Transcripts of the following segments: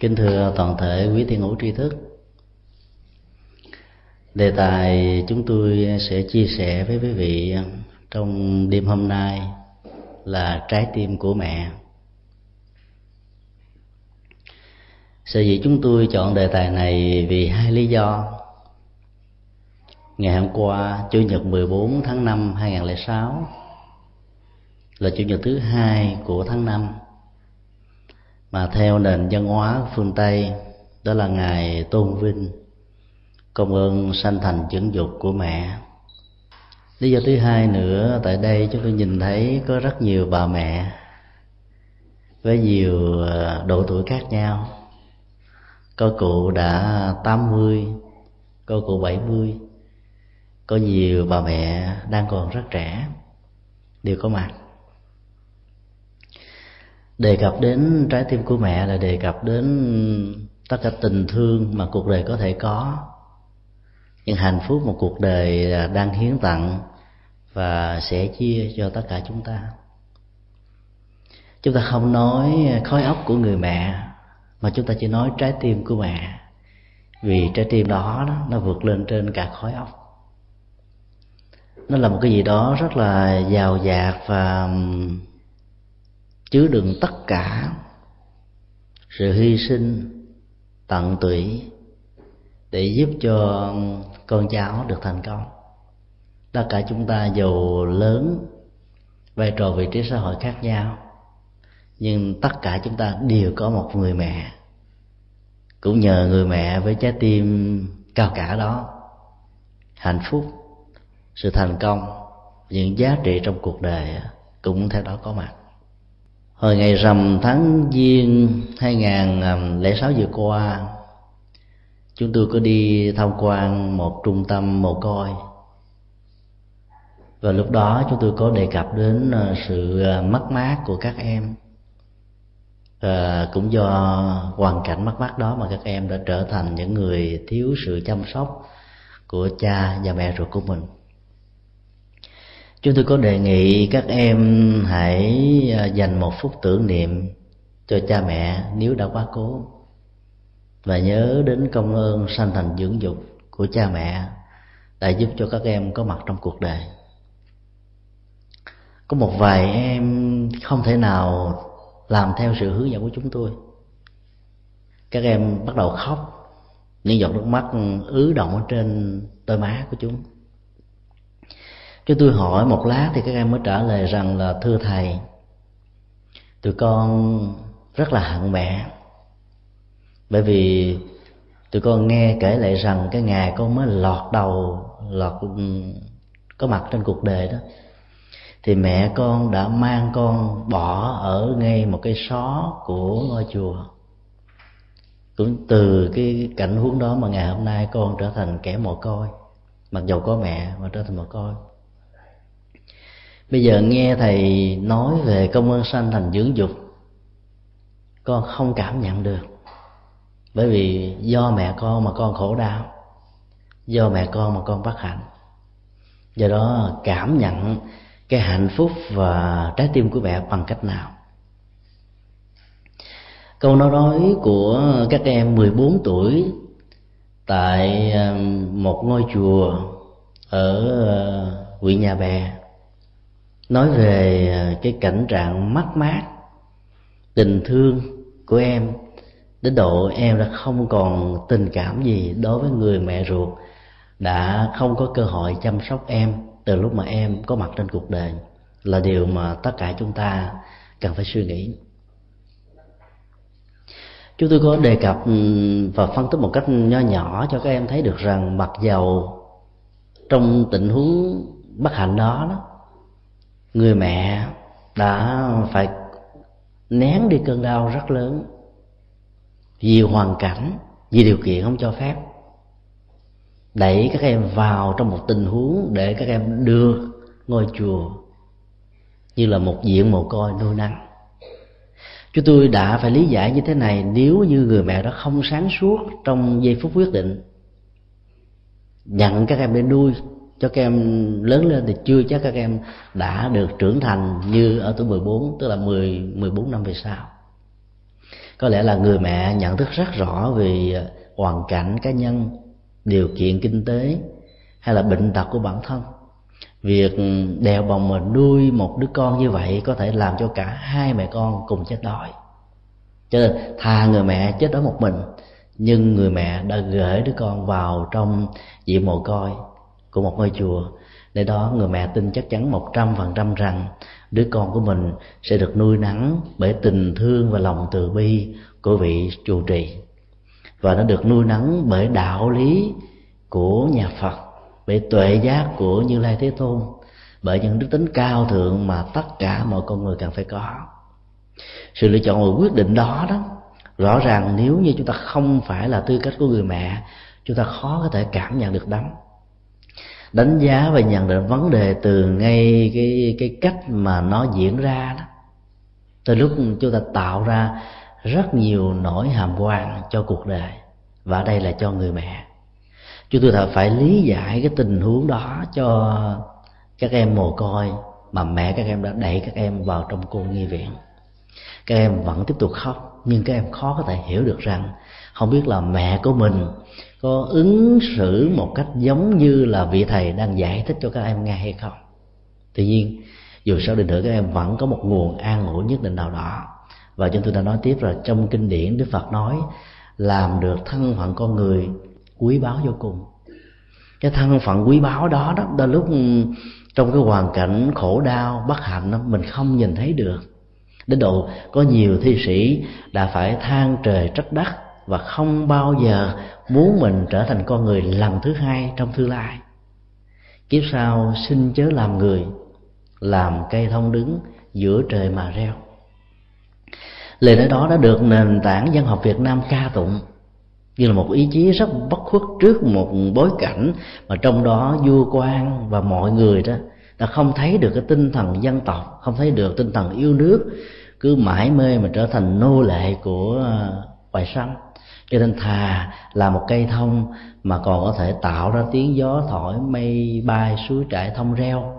Kính thưa toàn thể quý thiên hữu tri thức. Đề tài chúng tôi sẽ chia sẻ với quý vị trong đêm hôm nay là trái tim của mẹ. Sở dĩ chúng tôi chọn đề tài này vì hai lý do. Ngày hôm qua, Chủ nhật 14 tháng 5 2006 là Chủ nhật thứ hai của tháng 5 mà theo nền văn hóa phương Tây, đó là ngày tôn vinh, công ơn sanh thành dưỡng dục của mẹ. Lý do thứ hai nữa, tại đây chúng tôi nhìn thấy có rất nhiều bà mẹ với nhiều ờ, độ tuổi khác nhau. Có cụ đã 80 có cụ 70 có nhiều bà mẹ đang còn rất trẻ, đều có mặt đề cập đến trái tim của mẹ là đề cập đến tất cả tình thương mà cuộc đời có thể có. Những hạnh phúc một cuộc đời đang hiến tặng và sẽ chia cho tất cả chúng ta. Chúng ta không nói khói óc của người mẹ mà chúng ta chỉ nói trái tim của mẹ. Vì trái tim đó, đó nó vượt lên trên cả khói óc nó là một cái gì đó rất là giàu dạt và chứa đựng tất cả sự hy sinh tận tụy để giúp cho con cháu được thành công. Tất cả chúng ta dù lớn, vai trò vị trí xã hội khác nhau, nhưng tất cả chúng ta đều có một người mẹ. Cũng nhờ người mẹ với trái tim cao cả đó, hạnh phúc, sự thành công, những giá trị trong cuộc đời cũng theo đó có mặt hồi ngày rằm tháng giêng 2006 um, vừa qua chúng tôi có đi tham quan một trung tâm mồ côi. Và lúc đó chúng tôi có đề cập đến uh, sự uh, mất mát của các em. À, cũng do hoàn cảnh mất mát đó mà các em đã trở thành những người thiếu sự chăm sóc của cha và mẹ ruột của mình chúng tôi có đề nghị các em hãy à, dành một phút tưởng niệm cho cha mẹ nếu đã quá cố. Và nhớ đến công ơn sanh thành dưỡng dục của cha mẹ đã giúp cho các em có mặt trong cuộc đời. Có một vài em không thể nào làm theo sự hướng dẫn của chúng tôi. Các em bắt đầu khóc, những giọt nước mắt ứ động ở trên đôi má của chúng cái tôi hỏi một lát thì các em mới trả lời rằng là, thưa thầy, Tụi con rất là hận mẹ. Bởi vì tụi con nghe kể lại rằng cái ngày con mới lọt đầu, lọt ừ, có mặt trên cuộc đời đó, thì mẹ con đã mang con bỏ ở ngay một cái xó của ngôi chùa. Cũng từ cái cảnh huống đó mà ngày hôm nay con trở thành kẻ mồ côi, mặc dầu có mẹ mà trở thành mồ côi bây giờ nghe thầy nói về công ơn sanh thành dưỡng dục, con không cảm nhận được. Bởi vì do mẹ con mà con khổ đau, do mẹ con mà con bất hạnh. Do đó cảm nhận cái hạnh phúc và trái tim của mẹ bằng cách nào? Câu nói nói của các em 14 tuổi tại ờ, một ngôi chùa ở ờ, huyện Nhà Bè nói về à, cái cảnh trạng mất mát tình thương của em đến độ em đã không còn tình cảm gì đối với người mẹ ruột đã không có cơ hội chăm sóc em từ lúc mà em có mặt trên cuộc đời là điều mà tất cả chúng ta cần phải suy nghĩ. Chúng tôi có đề cập ừ, và phân tích một cách nho nhỏ cho các em thấy được rằng mặc dầu trong tình huống bất hạnh đó, đó người mẹ đã phải nén đi cơn đau rất lớn vì hoàn cảnh, vì điều kiện không cho phép. Đẩy các em vào trong một tình huống để các em đưa ngôi chùa như là một diện mồ côi nuôi nắng. Chúng tôi đã phải lý giải như thế này nếu như người mẹ đó không sáng suốt trong giây phút quyết định nhận các em để nuôi cho các em lớn lên thì chưa chắc các em đã được trưởng thành như ở tuổi 14 tức là 10 14 năm về sau. Có lẽ là người mẹ nhận thức rất rõ về à, hoàn cảnh cá nhân, điều kiện kinh tế hay là bệnh tật của bản thân. Việc đèo bồng mà nuôi một đứa con như vậy có thể làm cho cả hai mẹ con cùng chết đói. Cho nên thà người mẹ chết đói một mình, nhưng người mẹ đã gửi đứa con vào trong diện mồ côi của một ngôi chùa. Để đó người mẹ tin chắc chắn một trăm phần trăm rằng đứa con của mình sẽ được nuôi nắng bởi tình thương và lòng từ bi của vị trụ trì. Và nó được nuôi nắng bởi đạo lý của nhà Phật, bởi tuệ giác của Như Lai Thế Tôn, bởi những đức tính cao thượng mà tất cả mọi con người cần phải có. Sự lựa chọn và quyết định đó đó, rõ ràng nếu như chúng ta không phải là tư cách của người mẹ, chúng ta khó có thể cảm nhận được lắm đánh giá và nhận định vấn đề từ ngay cái cái cách mà nó diễn ra đó. Từ lúc chúng ta tạo ra rất nhiều nỗi hàm quan cho cuộc đời, và đây là cho người mẹ. Chúng tôi thật phải lý giải cái tình huống đó cho các em mồ côi mà mẹ các em đã đẩy các em vào trong cô nghi viện. Các em vẫn tiếp tục khóc, nhưng các em khó có thể hiểu được rằng không biết là mẹ của mình có ứng xử một cách giống như là vị thầy đang giải thích cho các em nghe hay không? Tuy nhiên dù sao đi nữa các em vẫn có một nguồn an ủi nhất định nào đó. Và chúng tôi đã nói tiếp là trong kinh điển đức phật nói làm được thân phận con người quý báu vô cùng. Cái thân phận quý báu đó đó đôi lúc ừ, trong cái hoàn cảnh khổ đau bất hạnh đó, mình không nhìn thấy được. Đến độ có nhiều thi sĩ đã phải than trời trách đất và không bao giờ muốn mình trở thành con người lần thứ hai trong tương lai. Kiếp sau xin chớ làm người, làm cây thông đứng giữa trời mà reo. Lời nói đó đã được nền tảng dân học việt nam ca tụng như là một ý chí rất bất khuất trước một bối cảnh mà trong đó vua quan và mọi người đó đã không thấy được cái tinh thần dân tộc, không thấy được tinh thần yêu nước, cứ mãi mê mà trở thành nô lệ của ờ, hoài sanh cho nên thà là một cây thông mà còn có thể tạo ra tiếng gió thổi mây bay, suối trải thông reo.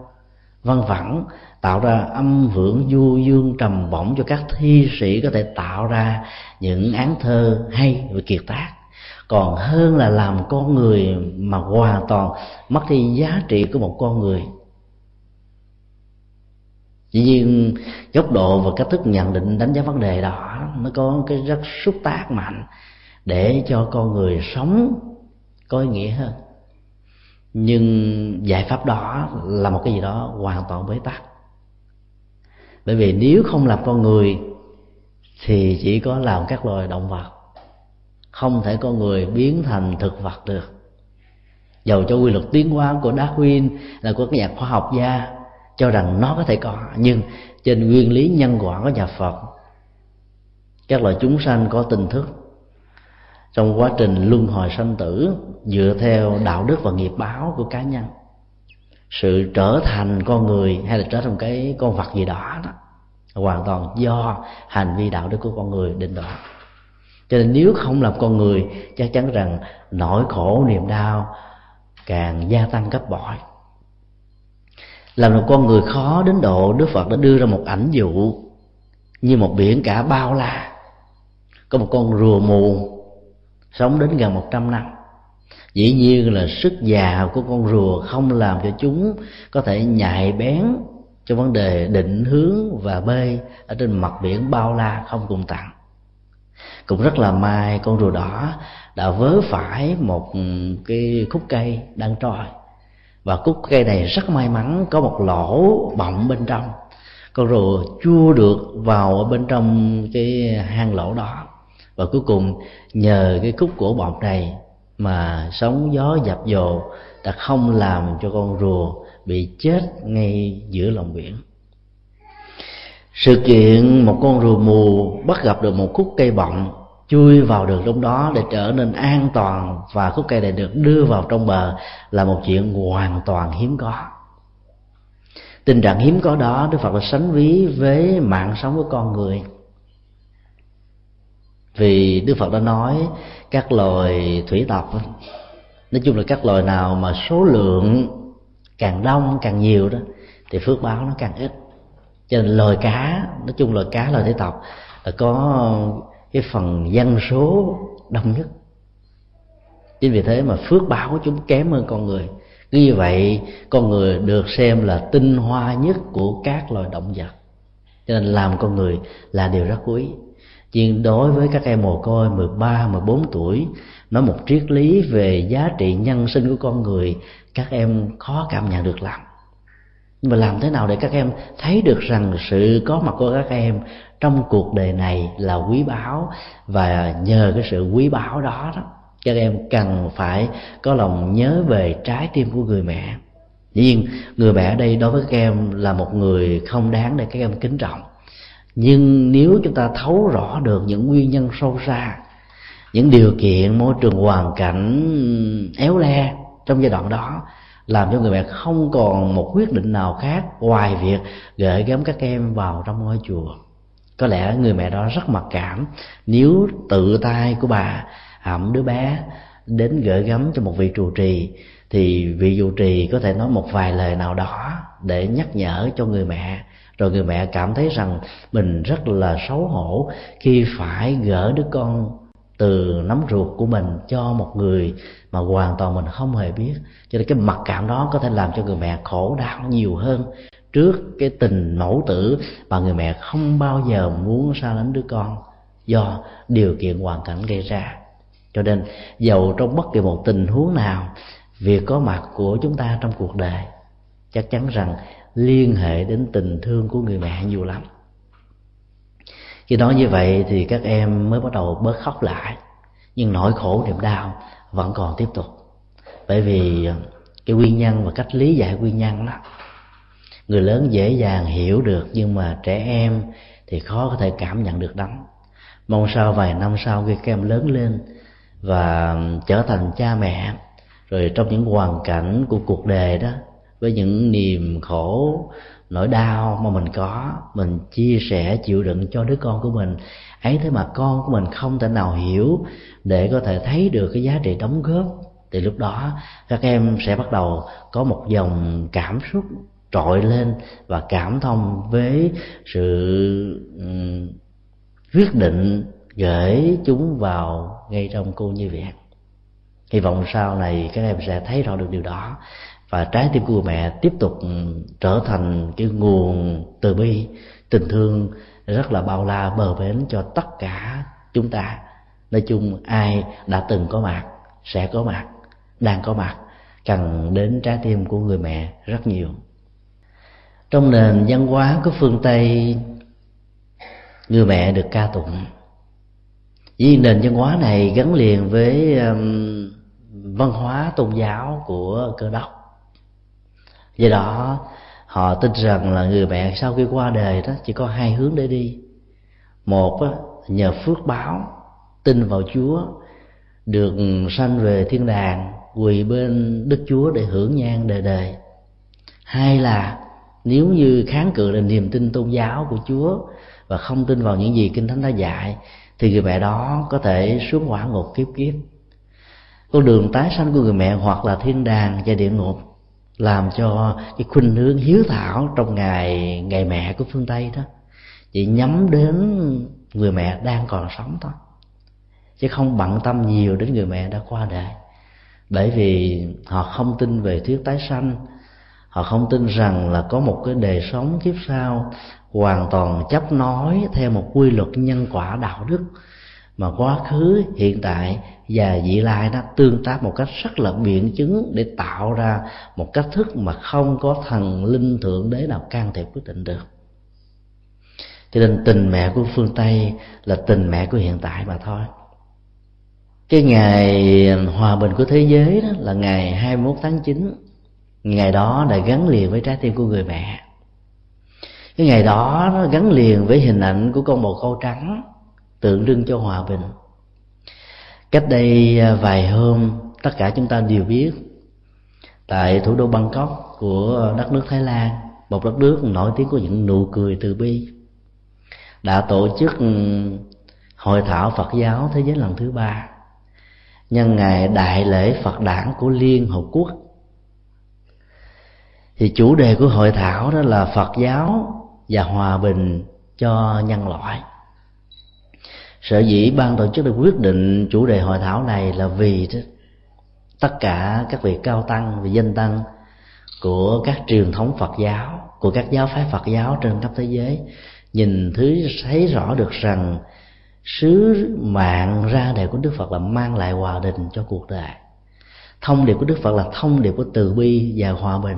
Vân vẳng tạo ra âm hưởng du dương trầm bổng cho các thi sĩ có thể tạo ra những án thơ hay và kiệt tác. Còn hơn là làm con người mà hoàn toàn mất đi giá trị của một con người. Dĩ nhiên, góc độ và cách thức nhận định đánh giá vấn đề đó, nó có cái rất xúc tác mạnh để cho con người sống có ý nghĩa hơn. Nhưng giải pháp đó là một cái gì đó hoàn toàn bế tắc. Bởi vì nếu không làm con người, thì chỉ có làm các loài động vật. Không thể con người biến thành thực vật được. Dầu cho quy luật tiến hóa của Darwin là của các nhà khoa học gia cho rằng nó có thể có, nhưng trên nguyên lý nhân quả của nhà Phật, các loài chúng sanh có tình thức trong quá trình luân hồi sanh tử, dựa theo đạo đức và nghiệp báo của cá nhân, sự trở thành con người hay là trở thành cái con vật gì đó đó, hoàn toàn do hành vi đạo đức của con người định đoạt. Cho nên nếu không làm con người, chắc chắn rằng nỗi khổ, niềm đau càng gia tăng gấp bội. Làm một con người khó đến độ đức phật đã đưa ra một ảnh dụ như một biển cả bao la. Có một con rùa mù sống đến gần một trăm năm. Dĩ nhiên là sức già của con rùa không làm cho chúng có thể nhạy bén cho vấn đề định hướng và bơi ở trên mặt biển bao la không cùng tặng. Cũng rất là may con rùa đỏ đã vớ phải một cái khúc cây đang trôi. Và khúc cây này rất may mắn có một lỗ bọng bên trong. Con rùa chua được vào ở bên trong cái hang lỗ đó và cuối cùng, nhờ cái khúc cổ bọc này mà sóng gió dập dồ đã không làm cho con rùa bị chết ngay giữa lòng biển. Sự kiện một con rùa mù bắt gặp được một khúc cây bọng chui vào được trong đó để trở nên an toàn và khúc cây này được đưa vào trong bờ là một chuyện hoàn toàn hiếm có. Tình trạng hiếm có đó, đức phật đã sánh ví với mạng sống của con người vì đức phật đã nói các loài thủy tộc nói chung là các loài nào mà số lượng càng đông, càng nhiều đó, thì phước báo nó càng ít. Cho nên loài cá, nói chung loài cá loài thủy tộc là có cái phần dân số đông nhất. Chính vì thế mà phước báo của chúng kém hơn con người. Cứ như vậy, con người được xem là tinh hoa nhất của các loài động vật. Cho nên làm con người là điều rất quý nhưng đối với các em mồ côi 13, 14 tuổi nói một triết lý về giá trị nhân sinh của con người các em khó cảm nhận được lắm nhưng mà làm thế nào để các em thấy được rằng sự có mặt của các em trong cuộc đời này là quý báu và nhờ cái sự quý báu đó đó các em cần phải có lòng nhớ về trái tim của người mẹ. Nhiên người mẹ ở đây đối với các em là một người không đáng để các em kính trọng nhưng nếu chúng ta thấu rõ được những nguyên nhân sâu xa, những điều kiện, môi trường hoàn cảnh éo le trong giai đoạn đó, làm cho người mẹ không còn một quyết định nào khác ngoài việc gửi gắm các em vào trong ngôi chùa. Có lẽ người mẹ đó rất mặc cảm nếu tự tay của bà à, ẩm đứa bé đến gửi gắm cho một vị trụ trì, thì vị trụ trì có thể nói một vài lời nào đó để nhắc nhở cho người mẹ rồi người mẹ cảm thấy rằng mình rất là xấu hổ khi phải gỡ đứa con từ nắm ruột của mình cho một người mà hoàn toàn mình không hề biết. Cho nên cái mặc cảm đó có thể làm cho người mẹ khổ đau nhiều hơn trước cái tình mẫu tử mà người mẹ không bao giờ muốn xa lánh đứa con do điều kiện hoàn cảnh gây ra. Cho nên dầu trong bất kỳ một tình huống nào, việc có mặt của chúng ta trong cuộc đời, chắc chắn rằng liên hệ đến tình thương của người mẹ nhiều lắm. Khi nói như vậy thì các em mới bắt đầu bớt khóc lại, nhưng nỗi khổ niềm đau vẫn còn tiếp tục. Bởi vì ờ, cái nguyên nhân và cách lý giải nguyên nhân đó, người lớn dễ dàng hiểu được nhưng mà trẻ em thì khó có thể cảm nhận được lắm. Mong sao vài năm sau khi các em lớn lên và trở thành cha mẹ, rồi trong những hoàn cảnh của cuộc đời đó với những niềm khổ, nỗi đau mà mình có, mình chia sẻ, chịu đựng cho đứa con của mình. Ấy thế mà con của mình không thể nào hiểu để có thể thấy được cái giá trị đóng góp. Thì lúc đó, các em sẽ bắt đầu có một dòng cảm xúc trội lên và cảm thông với sự quyết định gửi chúng vào ngay trong cô như vậy hy vọng sau này các em sẽ thấy rõ được điều đó và trái tim của mẹ tiếp tục ừ, trở thành cái nguồn từ bi tình thương rất là bao la bờ bến cho tất cả chúng ta. Nói chung ai đã từng có mặt sẽ có mặt đang có mặt cần đến trái tim của người mẹ rất nhiều. Trong nền văn hóa của phương tây người mẹ được ca tụng. Vì nền văn hóa này gắn liền với um, văn hóa tôn giáo của cơ đốc do đó họ tin rằng là người mẹ sau khi qua đời đó chỉ có hai hướng để đi. Một á, nhờ phước báo tin vào chúa được sanh về thiên đàng quỳ bên đức chúa để hưởng nhan đời đời. Hai là nếu như kháng cự là niềm tin tôn giáo của chúa và không tin vào những gì kinh thánh đã dạy thì người mẹ đó có thể xuống hỏa ngục kiếp kiếp con đường tái sanh của người mẹ hoặc là thiên đàng và địa ngục làm cho cái khuynh hướng hiếu thảo trong ngày ngày mẹ của phương tây đó, chỉ nhắm đến người mẹ đang còn sống thôi. Chứ không bận tâm nhiều đến người mẹ đã qua đời. Bởi vì họ không tin về thuyết tái sanh. Họ không tin rằng là có một cái đời sống kiếp sau hoàn toàn chấp nói theo một quy luật nhân quả đạo đức mà quá khứ, hiện tại và vị lai nó tương tác một cách rất là biện chứng để tạo ra một cách thức mà không có thần linh thượng đế nào can thiệp quyết định được. Cho nên tình mẹ của phương tây là tình mẹ của hiện tại mà thôi. Cái ngày hòa bình của thế giới đó là ngày 21 tháng 9 ngày đó đã gắn liền với trái tim của người mẹ. Cái ngày đó nó gắn liền với hình ảnh của con bồ câu trắng tượng trưng cho hòa bình. Cách đây à, vài hôm, tất cả chúng ta đều biết, tại thủ đô bangkok của đất nước thái lan, một đất nước nổi tiếng của những nụ cười từ bi, đã tổ chức ừ, hội thảo phật giáo thế giới lần thứ ba, nhân ngày đại lễ phật đản của liên hợp quốc. Thì chủ đề của hội thảo đó là phật giáo và hòa bình cho nhân loại sở dĩ ban tổ chức được quyết định chủ đề hội thảo này là vì tất cả các vị cao tăng và danh tăng của các truyền thống Phật giáo, của các giáo phái Phật giáo trên khắp thế giới nhìn thứ thấy rõ được rằng sứ mạng ra đời của Đức Phật là mang lại hòa bình cho cuộc đời. Thông điệp của Đức Phật là thông điệp của từ bi và hòa bình.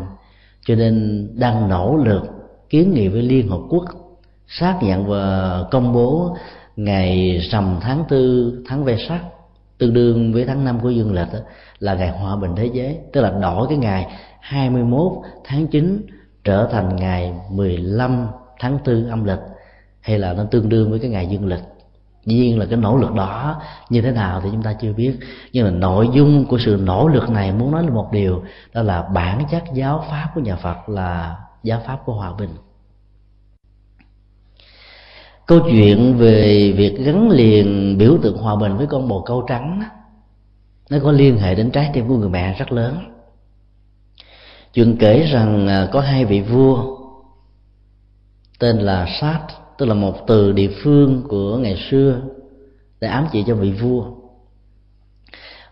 Cho nên đang nỗ lực kiến nghị với Liên Hợp Quốc xác nhận và công bố ngày rằm tháng tư, tháng ve sắc, tương đương với tháng năm của dương lịch là ngày hòa bình thế giới. Tức là đổi cái ngày 21 tháng 9 trở thành ngày 15 tháng 4 âm lịch, hay là nó tương đương với cái ngày dương lịch. Dĩ nhiên là cái nỗ lực đó như thế nào thì chúng ta chưa biết. Nhưng mà nội dung của sự nỗ lực này muốn nói là một điều, đó là bản chất giáo pháp của nhà phật là giáo pháp của hòa bình câu chuyện về việc gắn liền biểu tượng hòa bình với con bồ câu trắng nó có liên hệ đến trái tim của người mẹ rất lớn. Chuyện kể rằng à, có hai vị vua tên là sát tức là một từ địa phương của ngày xưa, để ám chỉ cho vị vua.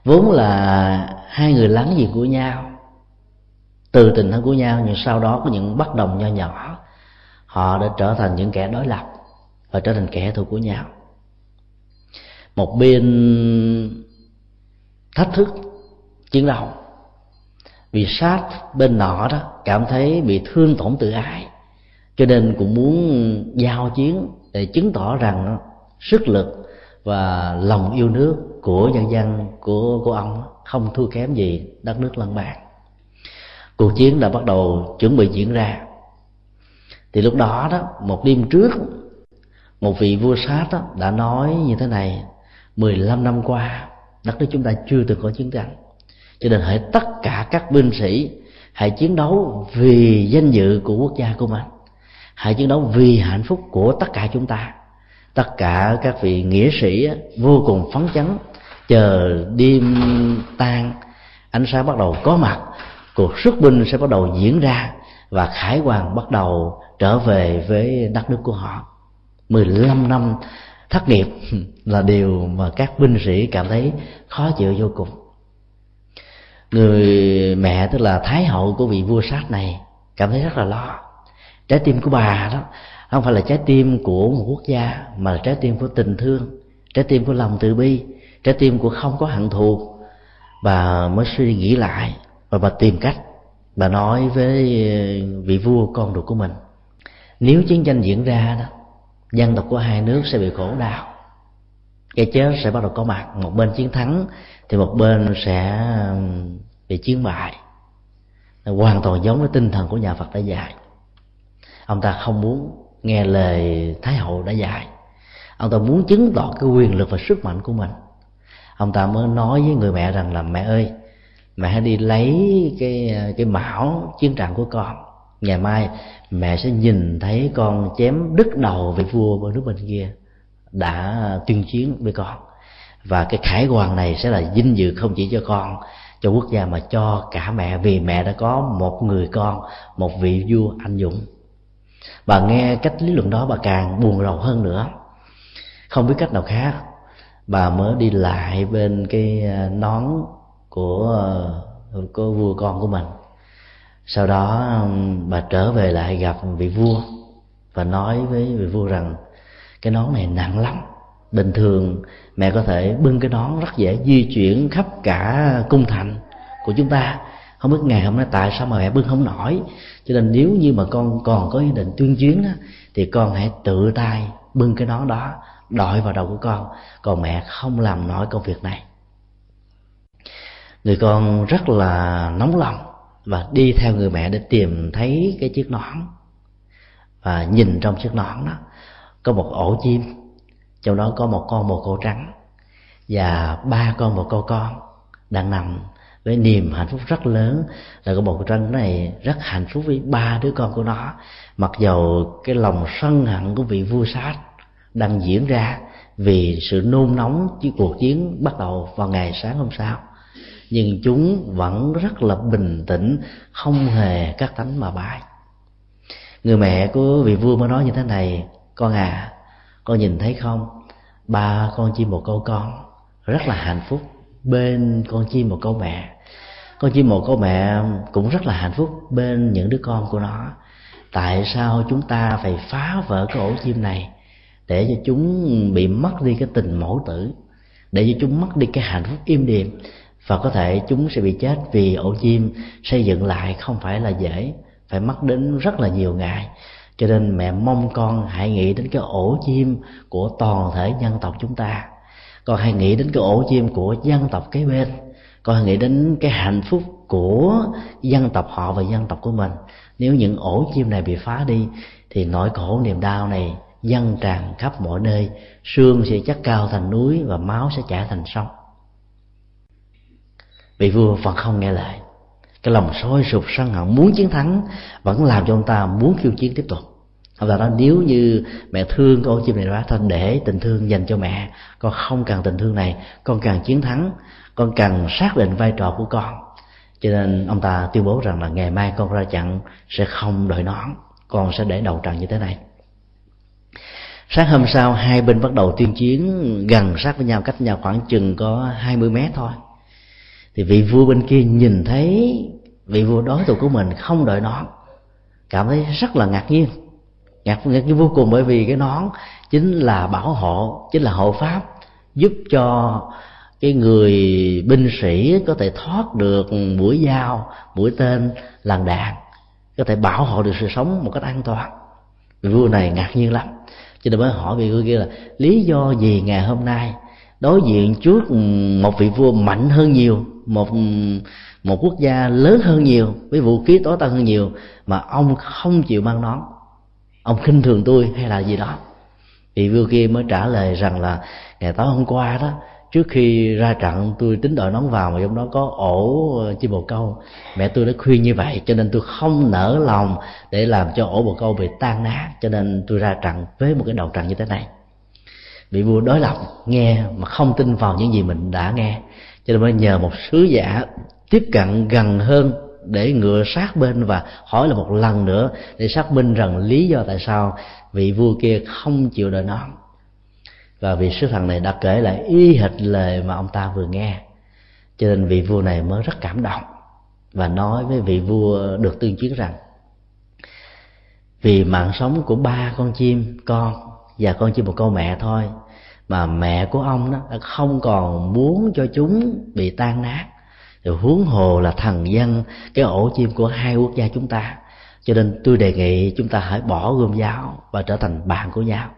Vốn là hai người láng giềng của nhau, từ tình thân của nhau, nhưng sau đó có những bất đồng nho nhỏ, họ đã trở thành những kẻ đối lập và trở thành kẻ thù của nhau. Một bên thách thức chiến đấu, vì sát bên nọ đó cảm thấy bị thương tổn tự ái, cho nên cũng muốn giao chiến để chứng tỏ rằng sức lực và lòng yêu nước của nhân dân, của của ông không thua kém gì đất nước lân bang cuộc chiến đã bắt đầu chuẩn bị diễn ra. Thì lúc đó đó, một đêm trước một vị vua sát đó, đã nói như thế này 15 năm qua đất nước chúng ta chưa từng có chiến tranh. Cho nên hãy tất cả các binh sĩ hãy chiến đấu vì danh dự của quốc gia của mình. Hãy chiến đấu vì hạnh phúc của tất cả chúng ta. Tất cả các vị nghĩa sĩ vô cùng phấn chấn chờ đêm tan ánh sáng bắt đầu có mặt cuộc xuất binh sẽ bắt đầu diễn ra và khải hoàng bắt đầu trở về với đất nước của họ. 15 năm thất nghiệp là điều mà các binh sĩ cảm thấy khó chịu vô cùng. Người mẹ, tức là thái hậu của vị vua sát này, cảm thấy rất là lo. Trái tim của bà đó, không phải là trái tim của một quốc gia, mà là trái tim của tình thương, trái tim của lòng từ bi, trái tim của không có hận thù. Bà mới suy nghĩ lại và bà tìm cách, bà nói với vị vua con ruột của mình, nếu chiến tranh diễn ra đó dân tộc của hai nước sẽ bị khổ đau. Cái chết sẽ bắt đầu có mặt. Một bên chiến thắng, thì một bên sẽ um, bị chiến bại. Hoàn toàn giống với tinh thần của nhà phật đã dạy. Ông ta không muốn nghe lời thái hậu đã dạy. Ông ta muốn chứng tỏ cái quyền lực và sức mạnh của mình. Ông ta mới nói với người mẹ rằng là, mẹ ơi, mẹ hãy đi lấy cái cái mão chiến trận của con. Ngày mai mẹ sẽ nhìn thấy con chém đứt đầu vị vua bên nước bên kia đã tuyên chiến với con. Và cái khải hoàn này sẽ là vinh dự không chỉ cho con, cho quốc gia mà cho cả mẹ, vì mẹ đã có một người con, một vị vua anh dũng. Bà nghe cách lý luận đó bà càng buồn rầu hơn nữa. Không biết cách nào khác, bà mới đi lại bên cái à, nón của à, của vua con của mình sau đó um, bà trở về lại gặp vị vua và nói với vị vua rằng cái nón này nặng lắm. Bình thường mẹ có thể bưng cái nón rất dễ di chuyển khắp cả cung thành của chúng ta. Không biết ngày hôm nay tại sao mà mẹ bưng không nổi. Cho nên nếu như mà con còn có ý định tuyên chuyến đó, thì con hãy tự tay bưng cái nón đó đội vào đầu của con. Còn mẹ không làm nổi công việc này. Người con rất là nóng lòng và đi theo người mẹ để tìm thấy cái chiếc nón. Và nhìn trong chiếc nón đó, có một ổ chim, trong đó có một con bồ câu trắng và ba con bồ câu con đang nằm với niềm hạnh phúc rất lớn. Là con bồ câu trắng này rất hạnh phúc với ba đứa con của nó, mặc dầu cái lòng sân hận của vị vua sát đang diễn ra vì sự nôn nóng chứ cuộc chiến bắt đầu vào ngày sáng hôm sau nhưng chúng vẫn rất là bình tĩnh, không hề cắt tánh mà bay người mẹ của vị vua mới nói như thế này, con à con nhìn thấy không? Ba con chim một câu con, rất là hạnh phúc. Bên con chim một câu mẹ, con chim một câu mẹ cũng rất là hạnh phúc bên những đứa con của nó. Tại sao chúng ta phải phá vỡ cái ổ chim này để cho chúng bị mất đi cái tình mẫu tử, để cho chúng mất đi cái hạnh phúc im điềm và có thể chúng sẽ bị chết vì ổ chim xây dựng lại không phải là dễ, phải mất đến rất là nhiều ngày cho nên mẹ mong con hãy nghĩ đến cái ổ chim của toàn thể dân tộc chúng ta. Con hãy nghĩ đến cái ổ chim của dân tộc kế bên. Con hãy nghĩ đến cái hạnh phúc của dân tộc họ và dân tộc của mình. Nếu những ổ chim này bị phá đi, thì nỗi khổ niềm đau này dâng tràn khắp mọi nơi. Xương sẽ chất cao thành núi và máu sẽ chảy thành sông vị vua vẫn không nghe lời. Cái lòng sôi sục sân hận muốn chiến thắng, vẫn làm cho ông ta muốn khiêu chiến tiếp tục. Ông ta nói, nếu như mẹ thương con chim này quá thân để tình thương dành cho mẹ, con không cần tình thương này, con cần chiến thắng, con cần xác định vai trò của con. Cho nên ông ta tuyên bố rằng là ngày mai con ra trận sẽ không đội nón, con sẽ để đầu trận như thế này. Sáng hôm sau, hai bên bắt đầu tuyên chiến gần sát với nhau cách nhau khoảng chừng có 20 mét thôi thì vị vua bên kia nhìn thấy vị vua đối thủ của mình không đợi nón, cảm thấy rất là ngạc nhiên. Ngạc nhiên vô cùng bởi vì cái nón chính là bảo hộ, chính là hộ pháp, giúp cho cái người binh sĩ có thể thoát được mũi dao, mũi tên làn đạn có thể bảo hộ được sự sống một cách an toàn. Vị vua này ngạc nhiên lắm. Cho nên mới hỏi vị vua kia là, lý do gì ngày hôm nay đối diện trước một vị vua mạnh hơn nhiều một một quốc gia lớn hơn nhiều, với vũ khí tối tân hơn nhiều, mà ông không chịu mang nón. Ông khinh thường tôi hay là gì đó. Thì vua kia mới trả lời rằng là, ngày tối hôm qua đó, trước khi ra trận, tôi tính đội nón vào mà trong đó có ổ ờ, chim bồ câu. Mẹ tôi đã khuyên như vậy, cho nên tôi không nỡ lòng để làm cho ổ bồ câu bị tan nát, cho nên tôi ra trận với một cái đầu trận như thế này. Bị vua đối lập, nghe mà không tin vào những gì mình đã nghe cho nên mới nhờ một sứ giả tiếp cận gần hơn để ngựa sát bên và hỏi là một lần nữa để xác minh rằng lý do tại sao vị vua kia không chịu đợi nó. Và vị sứ thần này đã kể lại y hệt lời mà ông ta vừa nghe. Cho nên vị vua này mới rất cảm động và nói với vị vua được tuyên chiến rằng, vì mạng sống của ba con chim, con và con chim một con mẹ thôi mà mẹ của ông đó đã không còn muốn cho chúng bị tan nát. Rồi huống hồ là thần dân, cái ổ chim của hai quốc gia chúng ta. Cho nên tôi đề nghị chúng ta hãy bỏ gươm giáo và trở thành bạn của nhau.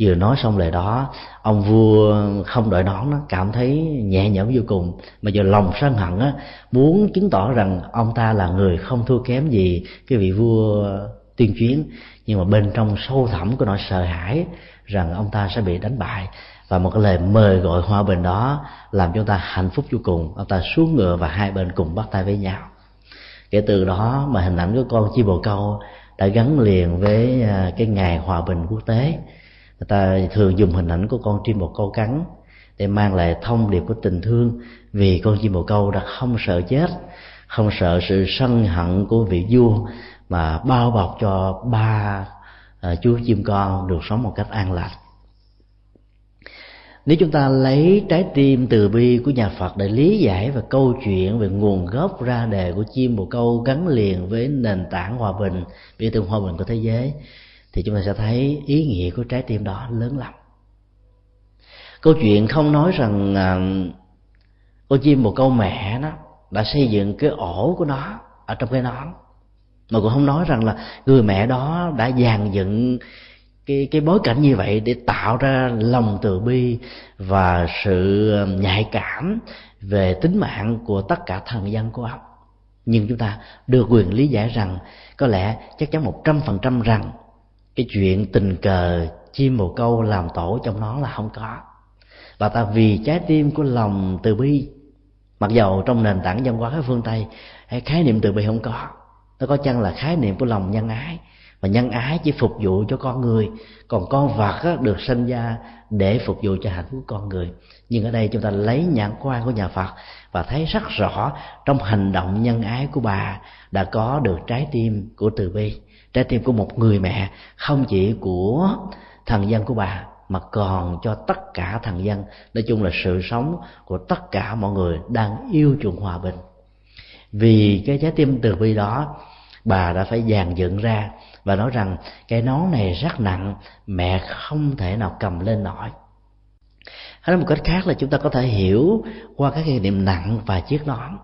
Vừa nói xong lời đó, ông vua không đợi nón nó, cảm thấy nhẹ nhõm vô cùng. Mà giờ lòng sân hận á, muốn chứng tỏ rằng ông ta là người không thua kém gì cái vị vua tuyên chuyến. Nhưng mà bên trong sâu thẳm của nỗi sợ hãi rằng ông ta sẽ bị đánh bại. Và một cái lời mời gọi hòa bình đó làm cho ta hạnh phúc vô cùng. Ông ta xuống ngựa và hai bên cùng bắt tay với nhau. Kể từ đó mà hình ảnh của con chim bồ câu đã gắn liền với à, cái ngày hòa bình quốc tế. Người ta thường dùng hình ảnh của con chim bồ câu cắn để mang lại thông điệp của tình thương vì con chim bồ câu đã không sợ chết, không sợ sự sân hận của vị vua mà bao bọc cho ba À, chú chim con được sống một cách an lạc. nếu chúng ta lấy trái tim từ bi của nhà Phật để lý giải về câu chuyện về nguồn gốc ra đề của chim bồ câu gắn liền với nền tảng hòa bình biểu tượng hòa bình của thế giới thì chúng ta sẽ thấy ý nghĩa của trái tim đó lớn lắm câu chuyện không nói rằng à, con chim bồ câu mẹ nó đã xây dựng cái ổ của nó ở trong cái nón mà cũng không nói rằng là người mẹ đó đã dàn dựng cái cái bối cảnh như vậy để tạo ra lòng từ bi và sự um, nhạy cảm về tính mạng của tất cả thần dân của ông. Nhưng chúng ta được quyền lý giải rằng có lẽ chắc chắn một trăm phần trăm rằng cái chuyện tình cờ chim bồ câu làm tổ trong nó là không có. Và ta vì trái tim của lòng từ bi, mặc dầu trong nền tảng văn hóa phương tây hay khái niệm từ bi không có nó có chăng là khái niệm của lòng nhân ái? Và nhân ái chỉ phục vụ cho con người còn con vật á, được sinh ra để phục vụ cho hạnh phúc con người. Nhưng ở đây chúng ta lấy nhãn quan của nhà phật và thấy rất rõ trong hành động nhân ái của bà đã có được trái tim của từ bi trái tim của một người mẹ không chỉ của thần dân của bà mà còn cho tất cả thần dân. Nói chung là sự sống của tất cả mọi người đang yêu chuộng hòa bình. Vì cái trái tim từ bi đó bà đã phải dàn dựng ra và nói rằng cái nón này rất nặng, mẹ không thể nào cầm lên nổi. Hay nói một cách khác là chúng ta có thể hiểu qua các khái niệm nặng và chiếc nón.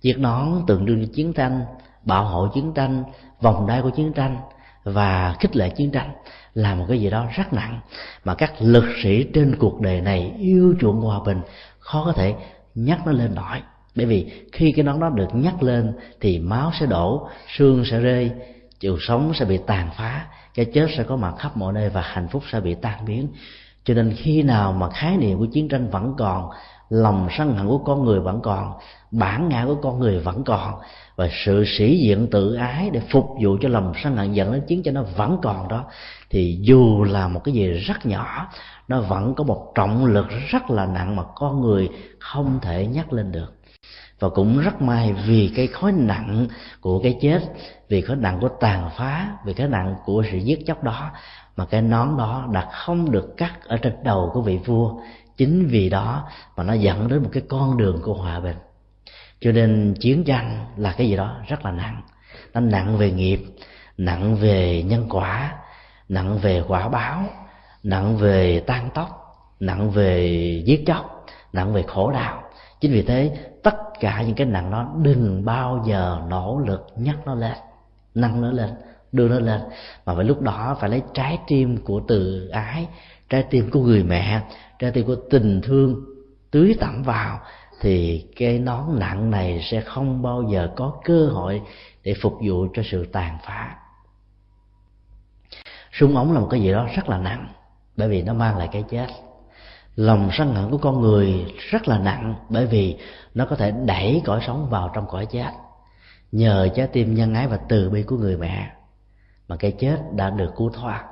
Chiếc nón tượng trưng chiến tranh, bảo hộ chiến tranh, vòng đai của chiến tranh và khích lệ chiến tranh là một cái gì đó rất nặng mà các lực sĩ trên cuộc đời này yêu chuộng hòa bình, khó có thể nhắc nó lên nổi bởi vì khi cái nón đó được nhắc lên thì máu sẽ đổ, xương sẽ rơi, chiều sống sẽ bị tàn phá, cái chết sẽ có mặt khắp mọi nơi và hạnh phúc sẽ bị tan biến. Cho nên khi nào mà khái niệm của chiến tranh vẫn còn, lòng sân hận của con người vẫn còn, bản ngã của con người vẫn còn, và sự sĩ diện tự ái để phục vụ cho lòng sân hận dẫn đến chiến tranh nó vẫn còn đó, thì dù là một cái gì rất nhỏ, nó vẫn có một trọng lực rất là nặng mà con người không thể nhắc lên được và cũng rất may vì cái khối nặng của cái chết, vì khối nặng của tàn phá, vì cái nặng của sự giết chóc đó, mà cái nón đó đã không được cắt ở trên đầu của vị vua. Chính vì đó mà nó dẫn đến một cái con đường của hòa bình. Cho nên chiến tranh là cái gì đó rất là nặng. Nó nặng về nghiệp, nặng về nhân quả, nặng về quả báo, nặng về tan tóc, nặng về giết chóc, nặng về khổ đau. Chính vì thế tất cả những cái nặng đó đừng bao giờ nỗ lực nhắc nó lên, nâng nó lên, đưa nó lên. Mà phải lúc đó phải lấy trái tim của từ ái, trái tim của người mẹ, trái tim của tình thương tưới tẩm vào, thì cái nón nặng này sẽ không bao giờ có cơ hội để phục vụ cho sự tàn phá. Súng ống là một cái gì đó rất là nặng, bởi vì nó mang lại cái chết lòng sân hận của con người rất là nặng bởi vì nó có thể đẩy cõi sống vào trong cõi chết. Nhờ trái tim nhân ái và từ bi của người mẹ mà cái chết đã được cứu thoát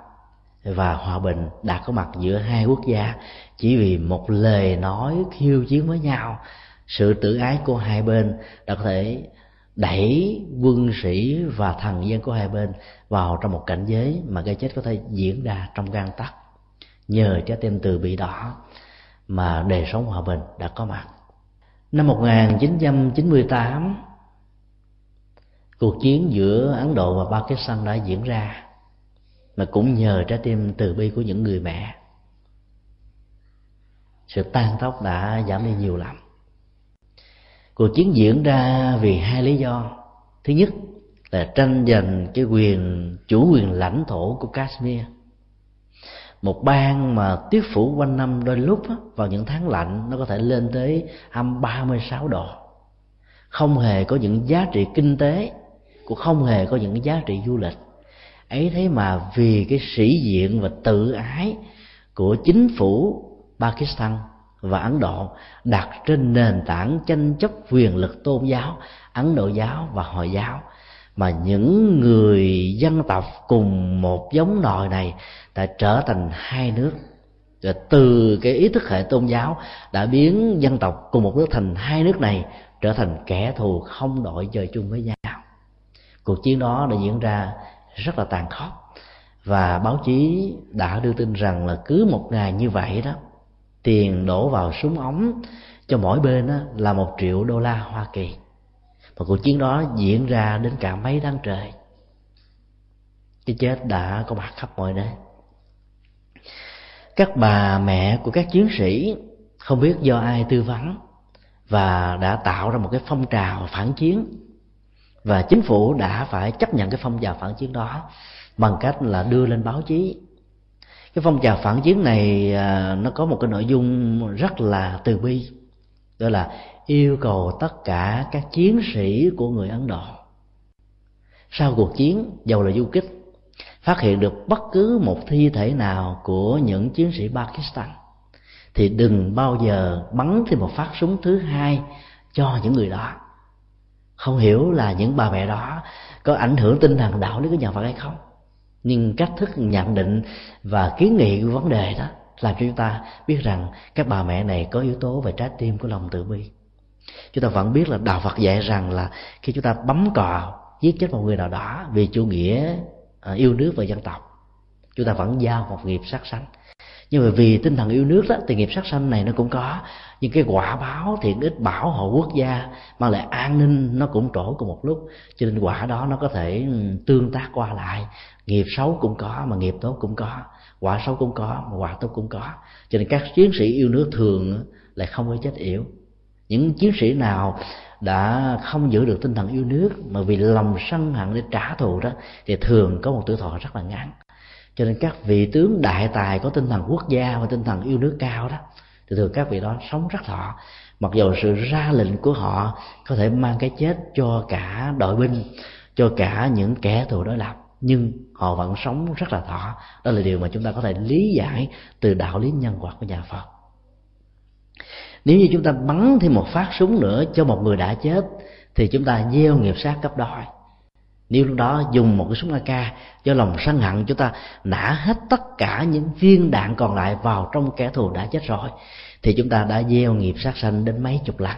và hòa bình đã có mặt giữa hai quốc gia chỉ vì một lời nói khiêu chiến với nhau. Sự tự ái của hai bên đã có thể đẩy quân sĩ và thần dân của hai bên vào trong một cảnh giới mà cái chết có thể diễn ra trong gan tắc nhờ trái tim từ bị đỏ mà đời sống hòa bình đã có mặt. Năm 1998 cuộc chiến giữa Ấn Độ và Pakistan đã diễn ra, mà cũng nhờ trái tim từ bi của những người mẹ. Sự tan tóc đã giảm đi nhiều lắm. Cuộc chiến diễn ra vì hai lý do. Thứ nhất là tranh giành cái quyền, chủ quyền lãnh thổ của Kashmir một bang mà tuyết phủ quanh năm đôi lúc á, vào những tháng lạnh, nó có thể lên tới âm 36 độ. Không hề có những giá trị kinh tế, cũng không hề có những giá trị du lịch. Ấy thế mà vì cái sĩ diện và tự ái của chính phủ Pakistan và Ấn Độ đặt trên nền tảng tranh chấp quyền lực tôn giáo, Ấn Độ giáo và Hồi giáo mà những người dân tộc cùng một giống nòi này đã trở thành hai nước. Và từ cái ý thức hệ tôn giáo đã biến dân tộc cùng một nước thành hai nước này trở thành kẻ thù không đội trời chung với nhau. Cuộc chiến đó đã diễn ra rất là tàn khốc. Và báo chí đã đưa tin rằng là cứ một ngày như vậy đó, tiền đổ vào súng ống cho mỗi bên đó là một triệu đô la hoa kỳ và cuộc chiến đó diễn ra đến cả mấy tháng trời. Cái chết đã có mặt khắp mọi nơi. Các bà mẹ của các chiến sĩ không biết do ai tư vấn và đã tạo ra một cái phong trào phản chiến. Và chính phủ đã phải chấp nhận cái phong trào phản chiến đó bằng cách là đưa lên báo chí. Cái phong trào phản chiến này à, nó có một cái nội dung rất là từ bi. Đó là yêu cầu tất cả các chiến sĩ của người ấn độ. Sau cuộc chiến, dầu là du kích, phát hiện được bất cứ một thi thể nào của những chiến sĩ pakistan, thì đừng bao giờ bắn thêm một phát súng thứ hai cho những người đó. Không hiểu là những bà mẹ đó có ảnh hưởng tinh thần đạo lý của nhà phật hay không, nhưng cách thức nhận định và kiến nghị của vấn đề đó làm cho chúng ta biết rằng các bà mẹ này có yếu tố về trái tim của lòng từ bi chúng ta vẫn biết là đạo phật dạy rằng là khi chúng ta bấm cò, giết chết một người nào đó vì chủ nghĩa à, yêu nước và dân tộc, chúng ta vẫn giao một nghiệp sát sanh. Nhưng mà vì tinh thần yêu nước đó, thì nghiệp sát sanh này nó cũng có nhưng cái quả báo thiện ích bảo hộ quốc gia, mang lại an ninh, nó cũng trổ cùng một lúc. Cho nên quả đó nó có thể ừ, tương tác qua lại. Nghiệp xấu cũng có, mà nghiệp tốt cũng có. Quả xấu cũng có, mà quả tốt cũng có. Cho nên các chiến sĩ yêu nước thường lại không có chết yểu những chiến sĩ nào đã không giữ được tinh thần yêu nước mà vì lòng sân hận để trả thù đó, thì thường có một tuổi thọ rất là ngắn. Cho nên các vị tướng đại tài có tinh thần quốc gia và tinh thần yêu nước cao đó, thì thường các vị đó sống rất thọ. Mặc dù sự ra lệnh của họ có thể mang cái chết cho cả đội binh, cho cả những kẻ thù đối lập, nhưng họ vẫn sống rất là thọ. Đó là điều mà chúng ta có thể lý giải từ đạo lý nhân quả của nhà phật nếu như chúng ta bắn thêm một phát súng nữa cho một người đã chết, thì chúng ta gieo nghiệp sát cấp đôi nếu lúc đó dùng một cái súng AK do lòng sân hận, chúng ta nã hết tất cả những viên đạn còn lại vào trong kẻ thù đã chết rồi, thì chúng ta đã gieo nghiệp sát sanh đến mấy chục lần.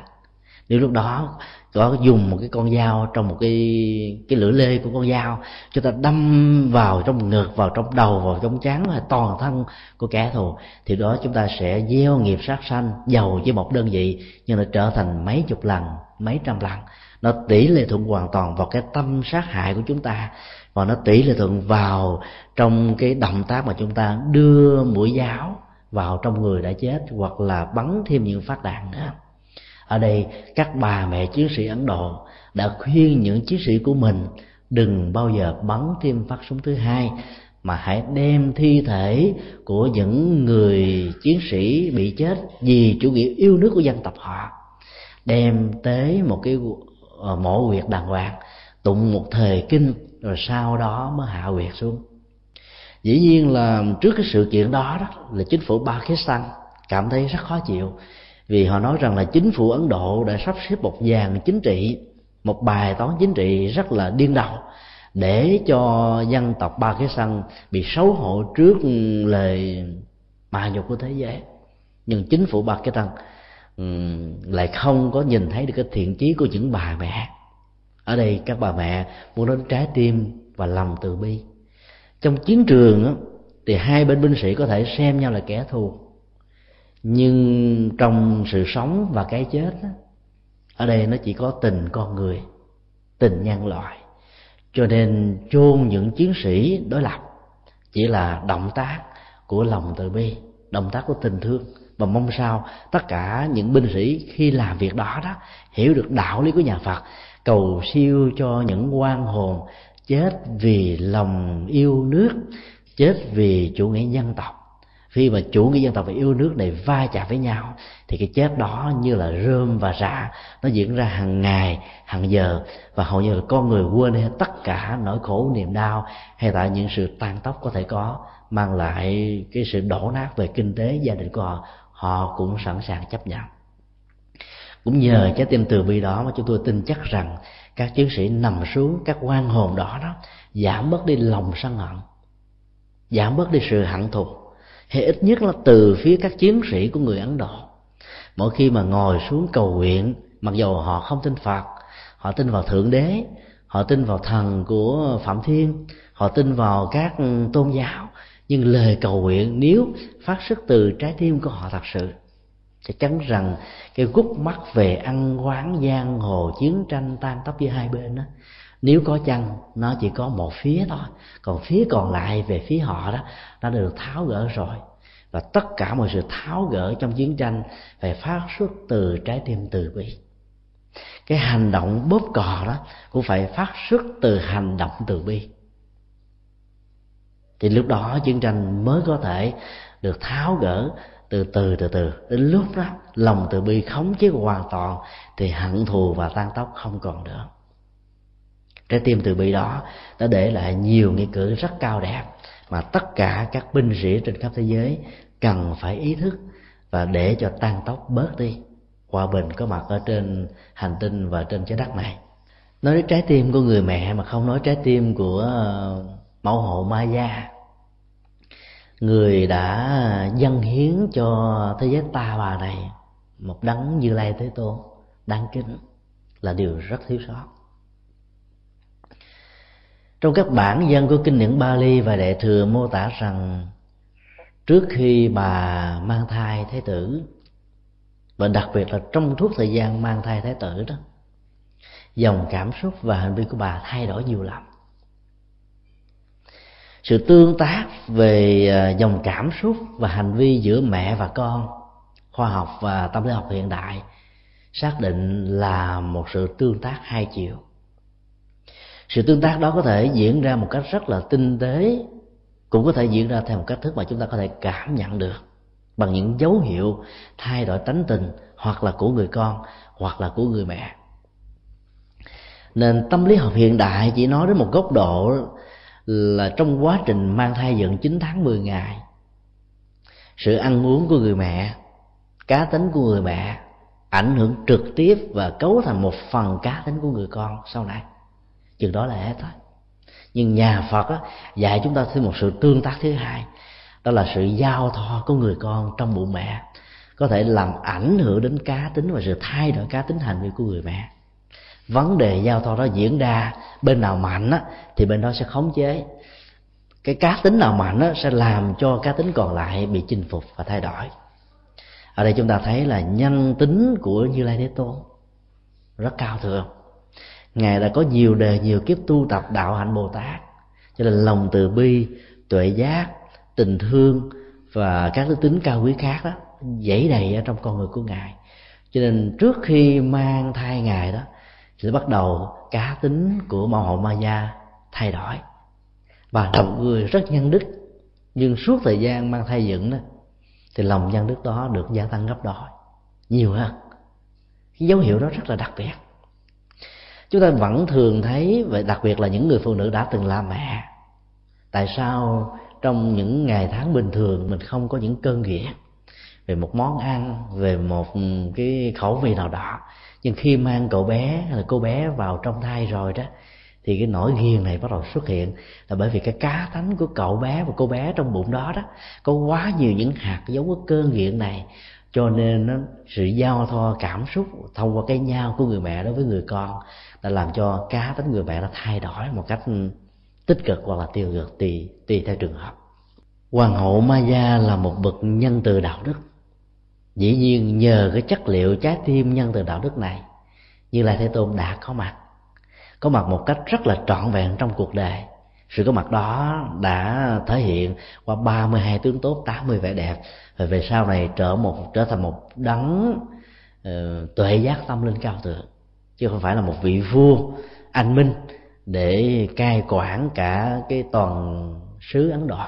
Nếu lúc đó có dùng một cái con dao trong một cái cái lưỡi lê của con dao chúng ta đâm vào trong ngực, vào trong đầu, vào trong trán và toàn thân của kẻ thù. Thì đó chúng ta sẽ gieo nghiệp sát sanh giàu với một đơn vị, nhưng nó trở thành mấy chục lần, mấy trăm lần. Nó tỷ lệ thuận hoàn toàn vào cái tâm sát hại của chúng ta và nó tỷ lệ thuận vào trong cái động tác mà chúng ta đưa mũi giáo vào trong người đã chết hoặc là bắn thêm những phát đạn nữa ở đây, các bà mẹ chiến sĩ ấn độ đã khuyên những chiến sĩ của mình đừng bao giờ bắn thêm phát súng thứ hai, mà hãy đem thi thể của những người chiến sĩ bị chết vì chủ nghĩa yêu nước của dân tộc họ, đem tới một cái ờ, mộ huyệt đàng hoàng, tụng một thời kinh, rồi sau đó mới hạ huyệt xuống. Dĩ nhiên là trước cái sự kiện đó đó, là chính phủ Pakistan cảm thấy rất khó chịu vì họ nói rằng là chính phủ ấn độ đã sắp xếp một dàn chính trị, một bài toán chính trị rất là điên đầu để cho dân tộc ba cái Pakistan bị xấu hổ trước lời mà nhục của thế giới. Nhưng chính phủ ba cái Pakistan lại không có nhìn thấy được cái thiện chí của những bà mẹ. Ở đây các bà mẹ muốn đến trái tim và lòng từ bi. Trong chiến trường thì hai bên binh sĩ có thể xem nhau là kẻ thù nhưng trong sự sống và cái chết ở đây nó chỉ có tình con người, tình nhân loại. Cho nên chôn những chiến sĩ đối lập chỉ là động tác của lòng từ bi, động tác của tình thương. Và mong sao tất cả những binh sĩ khi làm việc đó đó hiểu được đạo lý của nhà Phật, cầu siêu cho những quan hồn, chết vì lòng yêu nước, chết vì chủ nghĩa dân tộc khi mà chủ nghĩa dân tộc và yêu nước này va chạm với nhau, thì cái chết đó như là rơm và rạ nó diễn ra hàng ngày, hàng giờ, và hầu như là con người quên hết tất cả nỗi khổ, niềm đau, hay tại những sự tan tóc có thể có, mang lại cái sự đổ nát về kinh tế gia đình của họ họ cũng sẵn sàng chấp nhận. Cũng nhờ trái tim từ bi đó mà chúng tôi tin chắc rằng các chiến sĩ nằm xuống các quan hồn đó đó giảm bớt đi lòng sân hận, giảm bớt đi sự hận thù hay ít nhất là từ phía các chiến sĩ của người ấn độ. Mỗi khi mà ngồi xuống cầu nguyện, mặc dù họ không tin phật, họ tin vào thượng đế, họ tin vào thần của phạm thiên, họ tin vào các tôn giáo, nhưng lời cầu nguyện nếu phát xuất từ trái tim của họ thật sự, chắc chắn rằng cái gút mắt về ăn quán giang hồ chiến tranh tan tóc giữa hai bên đó nếu có chăng, nó chỉ có một phía thôi. Còn phía còn lại, về phía họ đó, nó được tháo gỡ rồi. Và tất cả mọi sự tháo gỡ trong chiến tranh phải phát xuất từ trái tim từ bi. Cái hành động bóp cò đó cũng phải phát xuất từ hành động từ bi. Thì lúc đó chiến tranh mới có thể được tháo gỡ từ từ từ từ. Đến lúc đó, lòng từ bi khống chế hoàn toàn, thì hận thù và tan tóc không còn nữa trái tim từ bi đó đã để lại nhiều nghĩa cử rất cao đẹp mà tất cả các binh sĩ trên khắp thế giới cần phải ý thức và để cho tan tốc bớt đi. Hòa bình có mặt ở trên hành tinh và trên trái đất này. Nói đến trái tim của người mẹ mà không nói trái tim của ờ, mẫu hộ ma gia người đã dâng hiến cho thế giới ta bà này một đấng như lai thế tôn, đáng kính là điều rất thiếu sót trong các bản dân của kinh điển Bali và Đại thừa mô tả rằng, trước khi bà mang thai thái tử, và đặc biệt là trong suốt thời gian mang thai thái tử đó, dòng cảm xúc và hành vi của bà thay đổi nhiều lắm. Sự tương tác về à, dòng cảm xúc và hành vi giữa mẹ và con, khoa học và tâm lý học hiện đại, xác định là một sự tương tác hai chiều sự tương tác đó có thể diễn ra một cách rất là tinh tế, cũng có thể diễn ra theo một cách thức mà chúng ta có thể cảm nhận được bằng những dấu hiệu thay đổi tánh tình hoặc là của người con hoặc là của người mẹ. Nên tâm lý học hiện đại chỉ nói đến một góc độ là trong quá trình mang thai dựng 9 tháng 10 ngày, sự ăn uống của người mẹ, cá tính của người mẹ ảnh hưởng trực tiếp và cấu thành một phần cá tính của người con sau này chừng đó là hết thôi nhưng nhà phật á, dạy chúng ta thêm một sự tương tác thứ hai. Đó là sự giao thoa của người con trong bụng mẹ. Có thể làm ảnh hưởng đến cá tính và sự thay đổi cá tính hành vi của người mẹ. Vấn đề giao thoa đó diễn ra bên nào mạnh á, thì bên đó sẽ khống chế. Cái cá tính nào mạnh á, sẽ làm cho cá tính còn lại bị chinh phục và thay đổi. Ở đây chúng ta thấy là nhân tính của như lai thế tôn rất cao thượng ngài đã có nhiều đề, nhiều kiếp tu tập đạo hạnh bồ tát cho nên lòng từ bi, tuệ giác, tình thương và các đức tính cao quý khác đó, dãy đầy ở trong con người của ngài. Cho nên trước khi mang thai ngài đó, thì bắt đầu cá tính của mẫu hậu ma gia thay đổi. Và lòng người rất nhân đức. Nhưng suốt thời gian mang thai dựng đó, thì lòng nhân đức đó được gia tăng gấp đôi. Nhiều hơn. Cái dấu hiệu đó rất là đặc biệt chúng ta vẫn thường thấy và đặc biệt là những người phụ nữ đã từng là mẹ. Tại sao trong những ngày tháng bình thường mình không có những cơn nghiện về một món ăn, về một cái khẩu vị nào đó, nhưng khi mang cậu bé hay là cô bé vào trong thai rồi đó, thì cái nỗi ghiền này bắt đầu xuất hiện là bởi vì cái cá tánh của cậu bé và cô bé trong bụng đó đó có quá nhiều những hạt giống của cơn nghiện này, cho nên nó sự giao thoa cảm xúc thông qua cái nhau của người mẹ đối với người con đã làm cho cá tính người mẹ nó thay đổi một cách tích cực hoặc là tiêu cực tùy tùy theo trường hợp. Hoàng hậu Maya là một bậc nhân từ đạo đức. Dĩ nhiên nhờ cái chất liệu trái tim nhân từ đạo đức này như lai thế tôn đã có mặt có mặt một cách rất là trọn vẹn trong cuộc đời. Sự có mặt đó đã thể hiện qua 32 tướng tốt 80 vẻ đẹp. Và về sau này trở một trở thành một đấng uh, tuệ giác tâm linh cao thượng chứ không phải là một vị vua anh minh để cai quản cả cái toàn xứ ấn độ.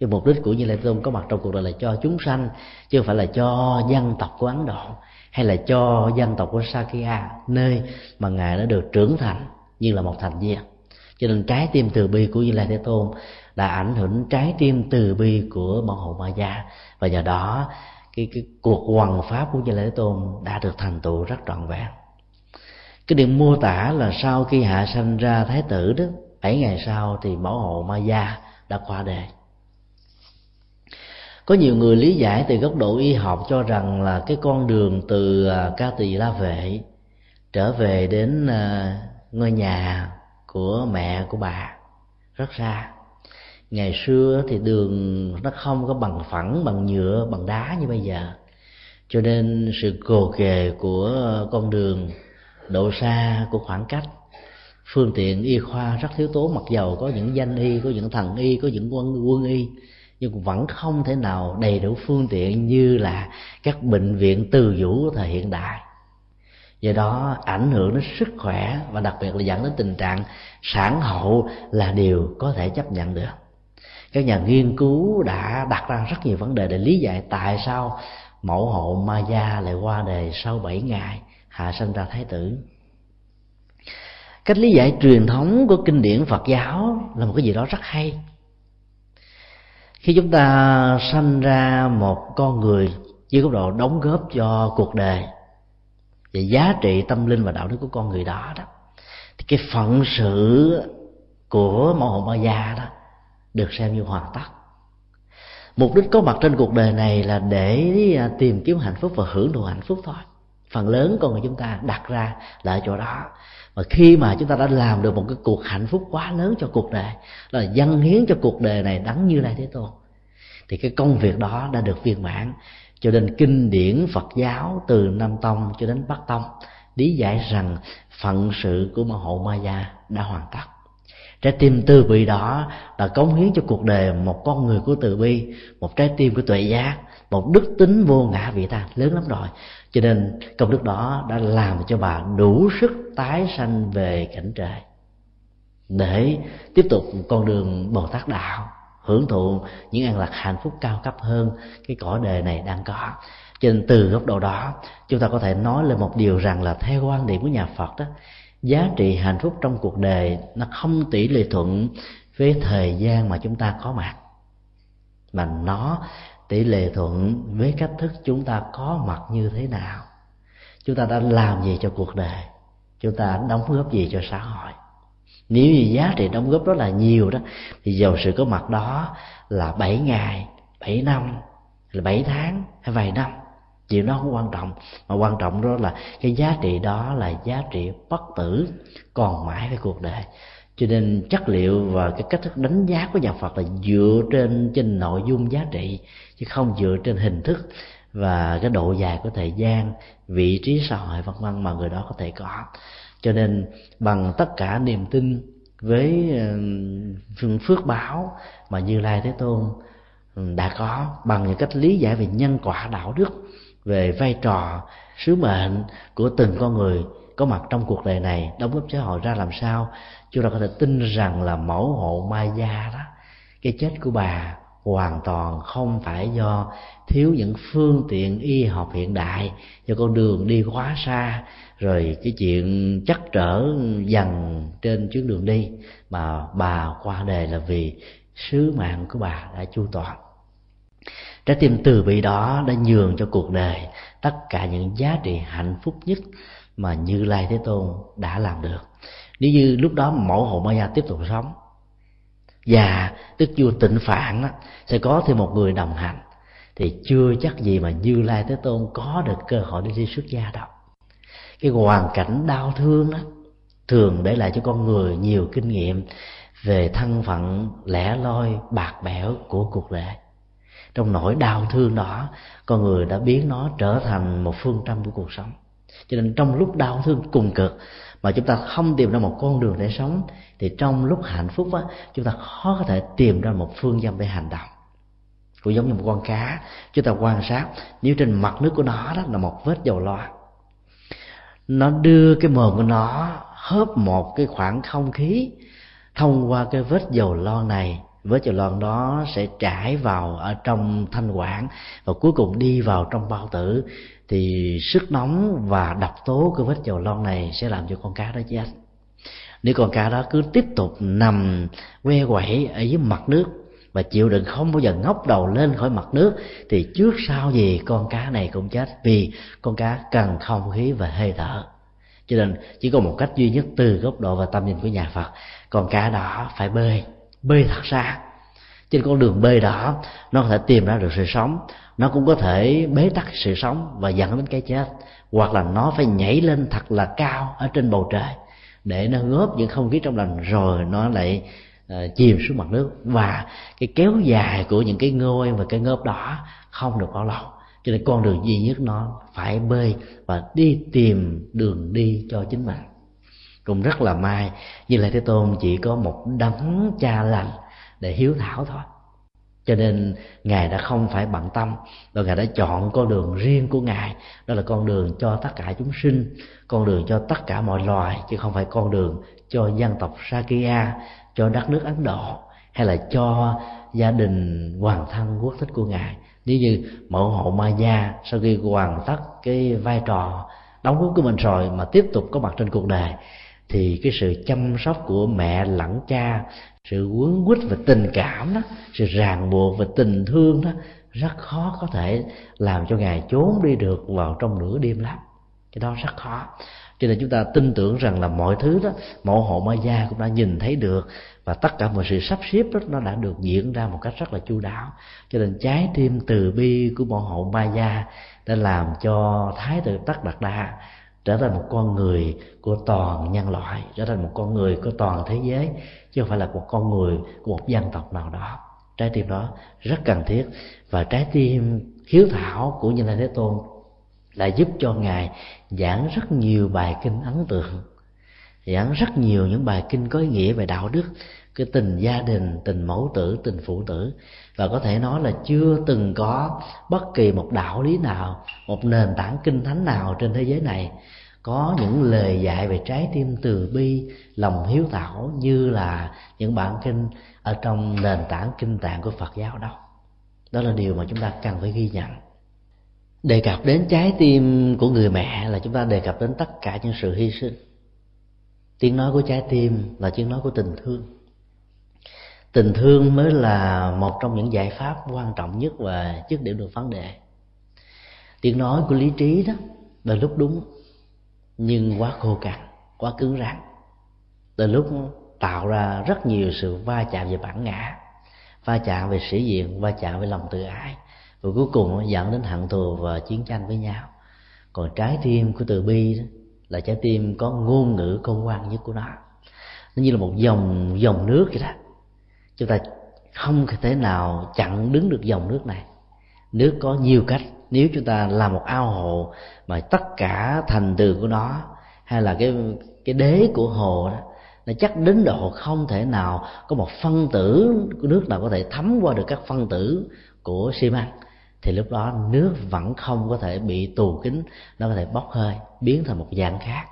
Cái mục đích của như lai tôn có mặt trong cuộc đời là cho chúng sanh chứ không phải là cho dân tộc của ấn độ hay là cho dân tộc của sakya nơi mà ngài đã được trưởng thành như là một thành viên. Cho nên trái tim từ bi của như lai thế tôn đã ảnh hưởng trái tim từ bi của mẫu hộ ma gia. Và nhờ đó cái, cái cuộc hoằng pháp của như lai thế tôn đã được thành tựu rất trọn vẹn cái điểm mô tả là sau khi hạ sanh ra thái tử đó, bảy ngày sau thì mẫu hộ ma gia đã qua đời. Có nhiều người lý giải từ góc độ y học cho rằng là cái con đường từ à, ca tỳ la vệ trở về đến à, ngôi nhà của mẹ của bà rất xa. Ngày xưa thì đường nó không có bằng phẳng, bằng nhựa, bằng đá như bây giờ. Cho nên sự cồ kề của con đường độ xa của khoảng cách. Phương tiện y khoa rất thiếu tố, mặc dầu có những danh y, có những thần y, có những quân quân y, nhưng vẫn không thể nào đầy đủ phương tiện như là các bệnh viện từ vũ của thời hiện đại. Do đó, ảnh hưởng đến sức khỏe và đặc biệt là dẫn đến tình trạng sản hậu là điều có thể chấp nhận được. Các nhà nghiên cứu đã đặt ra rất nhiều vấn đề để lý giải tại sao mẫu hộ ma gia lại qua đời sau 7 ngày hạ sinh ra thái tử. Cách lý giải truyền thống của kinh điển phật giáo là một cái gì đó rất hay. Khi chúng ta sanh ra một con người với góc độ đóng góp cho cuộc đời về giá trị tâm linh và đạo đức của con người đó đó, thì cái phận sự của mẫu hộ ma gia đó được xem như hoàn tất. Mục đích có mặt trên cuộc đời này là để à, tìm kiếm hạnh phúc và hưởng thụ hạnh phúc thôi phần lớn con người chúng ta đặt ra là ở chỗ đó. Và khi mà chúng ta đã làm được một cái cuộc hạnh phúc quá lớn cho cuộc đời là dâng hiến cho cuộc đời này đắng như lai thế tôn, thì cái công việc đó đã được viên mãn cho nên kinh điển phật giáo từ nam tông cho đến bắc tông lý giải rằng phận sự của ma hộ ma gia đã hoàn tất. Trái tim từ bi đó là cống hiến cho cuộc đời một con người của từ bi, một trái tim của tuệ giác, một đức tính vô ngã vị ta lớn lắm rồi cho nên công đức đó đã làm cho bà đủ sức tái sanh về cảnh trời. Để tiếp tục con đường bồ tát đạo, hưởng thụ những an lạc hạnh phúc cao cấp hơn cái cõi đời này đang có. Cho nên từ góc độ đó, chúng ta có thể nói lên một điều rằng là theo quan điểm của nhà phật đó, giá trị hạnh phúc trong cuộc đời nó không tỷ lệ thuận với thời gian mà chúng ta có mặt. Mà nó tỷ lệ thuận với cách thức chúng ta có mặt như thế nào? Chúng ta đã làm gì cho cuộc đời? Chúng ta đóng góp gì cho xã hội? Nếu như giá trị đóng góp đó là nhiều đó, thì dầu sự có mặt đó là 7 ngày 7 năm, là 7 tháng hay vài năm chuyện đó không quan trọng. Mà quan trọng đó là cái giá trị đó là giá trị bất tử còn mãi với cuộc đời. Cho nên chất liệu và cái cách thức đánh giá của nhà Phật là dựa trên trên nội dung giá trị chứ không dựa trên hình thức và cái độ dài của thời gian, vị trí xã hội, vân vân mà người đó có thể có. Cho nên bằng tất cả niềm tin với phương phước báo mà như lai thế tôn đã có, bằng những cách lý giải về nhân quả, đạo đức, về vai trò, sứ mệnh của từng con người có mặt trong cuộc đời này, đóng góp xã hội ra làm sao, chúng ta có thể tin rằng là mẫu hộ ma gia đó, cái chết của bà hoàn toàn không phải do thiếu những phương tiện y học hiện đại do con đường đi quá xa, rồi cái chuyện chắc trở dần trên chuyến đường đi mà bà qua đời là vì sứ mạng của bà đã chu toàn. Trái tim từ bi đó đã nhường cho cuộc đời tất cả những giá trị hạnh phúc nhất mà như lai thế tôn đã làm được. Nếu như lúc đó mẫu hộ ma gia tiếp tục sống và tức vua tịnh phạn sẽ có thêm một người đồng hành. Thì chưa chắc gì mà như lai thế tôn có được cơ hội để đi xuất gia đâu. Cái hoàn cảnh đau thương đó thường để lại cho con người nhiều kinh nghiệm về thân phận, lẻ loi, bạc bẽo của cuộc đời trong nỗi đau thương đó, con người đã biến nó trở thành một phương châm của cuộc sống. Cho nên trong lúc đau thương cùng cực mà chúng ta không tìm ra một con đường để sống, thì trong lúc hạnh phúc á, chúng ta khó có thể tìm ra một phương châm để hành động cũng giống như một con cá, chúng ta quan sát, nếu trên mặt nước của nó đó là một vết dầu loa, nó đưa cái mồm của nó hớp một cái khoảng không khí, thông qua cái vết dầu lon này, vết dầu lon đó sẽ trải vào ở trong thanh quản và cuối cùng đi vào trong bao tử thì sức nóng và độc tố của vết dầu lon này sẽ làm cho con cá đó chết. Nếu con cá đó cứ tiếp tục nằm que quẩy ở dưới mặt nước và chịu đựng không bao giờ ngóc đầu lên khỏi mặt nước, thì trước sau gì con cá này cũng chết, vì con cá cần không khí và hơi thở. Cho nên chỉ có một cách duy nhất từ góc độ và tâm nhìn của nhà phật, con cá đó phải bơi bơi thật xa. Trên con đường bơi đó, nó có thể tìm ra được sự sống nó cũng có thể bế tắc sự sống và dẫn đến cái chết hoặc là nó phải nhảy lên thật là cao ở trên bầu trời để nó góp những không khí trong lành rồi nó lại uh, chìm xuống mặt nước. Và cái kéo dài của những cái ngôi và cái ngớp đó không được bao lâu. Cho nên con đường duy nhất nó phải bơi và đi tìm đường đi cho chính mình. Cũng rất là may như là thế tôn chỉ có một đấng cha lành để hiếu thảo thôi cho nên ngài đã không phải bận tâm, và ngài đã chọn con đường riêng của ngài. Đó là con đường cho tất cả chúng sinh, con đường cho tất cả mọi loài, chứ không phải con đường cho dân tộc sakya cho đất nước ấn độ, hay là cho gia đình hoàng thân quốc thích của ngài. Nếu như mẫu hộ ma gia sau khi hoàn tất cái vai trò đóng góp của mình rồi mà tiếp tục có mặt trên cuộc đời, thì cái sự chăm sóc của mẹ lẫn cha sự quấn quýt và tình cảm đó, sự ràng buộc và tình thương đó, rất khó có thể làm cho ngài trốn đi được vào trong nửa đêm lắm. Cái đó rất khó. Cho nên chúng ta tin tưởng rằng là mọi thứ đó mẫu hộ ma gia cũng đã nhìn thấy được và tất cả mọi sự sắp xếp đó, nó đã được diễn ra một cách rất là chu đáo. Cho nên trái tim từ bi của mẫu hộ ma gia đã làm cho thái tử tất đạt đa trở thành một con người của toàn nhân loại, trở thành một con người của toàn thế giới, chứ không phải là một con người của một dân tộc nào đó. Trái tim đó rất cần thiết và trái tim hiếu thảo của như lai thế tôn đã giúp cho ngài giảng rất nhiều bài kinh ấn tượng, giảng rất nhiều những bài kinh có ý nghĩa về đạo đức, cái tình gia đình, tình mẫu tử, tình phụ tử và có thể nói là chưa từng có bất kỳ một đạo lý nào, một nền tảng kinh thánh nào trên thế giới này có những lời dạy về trái tim từ bi, lòng hiếu thảo như là những bản kinh ở trong nền tảng kinh tạng của phật giáo đâu đó là điều mà chúng ta cần phải ghi nhận. Đề cập đến trái tim của người mẹ là chúng ta đề cập đến tất cả những sự hy sinh. Tiếng nói của trái tim là tiếng nói của tình thương tình thương mới là một trong những giải pháp quan trọng nhất và dứt điểm được vấn đề tiếng nói của lý trí đó là lúc đúng, nhưng quá khô cằn quá cứng rắn. Từ lúc tạo ra rất nhiều sự va chạm về bản ngã, va chạm về sĩ diện, va chạm về lòng tự ái, và cuối cùng dẫn đến hận thù và chiến tranh với nhau. Còn trái tim của từ bi đó là trái tim có ngôn ngữ công quan nhất của nó. Nó như là một dòng dòng nước vậy đó chúng ta không thể nào chặn đứng được dòng nước này. Nước có nhiều cách. Nếu chúng ta làm một ao hồ mà tất cả thành tường của nó hay là cái cái đế của hồ đó, nó chắc đến độ không thể nào có một phân tử của nước nào có thể thấm qua được các phân tử của xi măng. Thì lúc đó nước vẫn không có thể bị tù kính, nó có thể bốc hơi, biến thành một dạng khác.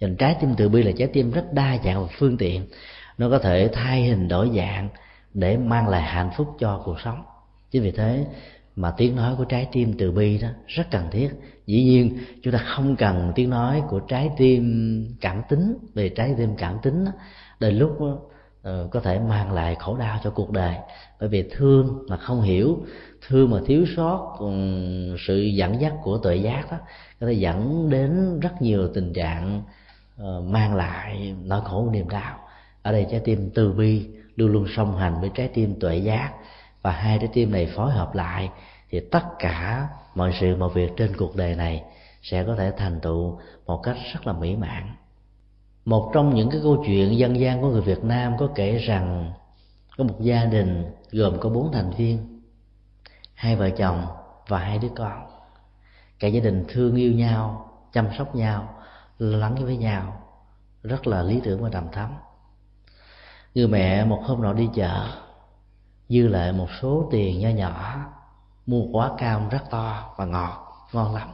Nên trái tim từ bi là trái tim rất đa dạng và phương tiện. Nó có thể thay hình đổi dạng để mang lại hạnh phúc cho cuộc sống. Chính vì thế mà tiếng nói của trái tim từ bi đó rất cần thiết. Dĩ nhiên chúng ta không cần tiếng nói của trái tim cảm tính về trái tim cảm tính đó, đến lúc đó, có thể mang lại khổ đau cho cuộc đời. Bởi vì thương mà không hiểu thương mà thiếu sót ừ, sự dẫn dắt của tuệ giác đó có thể dẫn đến rất nhiều tình trạng ờ, mang lại nỗi khổ niềm đau. Ở đây trái tim từ bi luôn luôn song hành với trái tim tuệ giác. Và hai trái tim này phối hợp lại, thì tất cả mọi sự, mọi việc trên cuộc đời này sẽ có thể thành tựu một cách rất là mỹ mãn. Một trong những cái câu chuyện dân gian của người Việt Nam có kể rằng có một gia đình gồm có bốn thành viên, hai vợ chồng và hai đứa con. Cả gia đình thương yêu nhau, chăm sóc nhau lắng với nhau, rất là lý tưởng và đầm thắm người mẹ, một hôm nọ đi chợ, dư lại một số tiền nho nhỏ, mua quả cam rất to và ngọt, ngon lắm.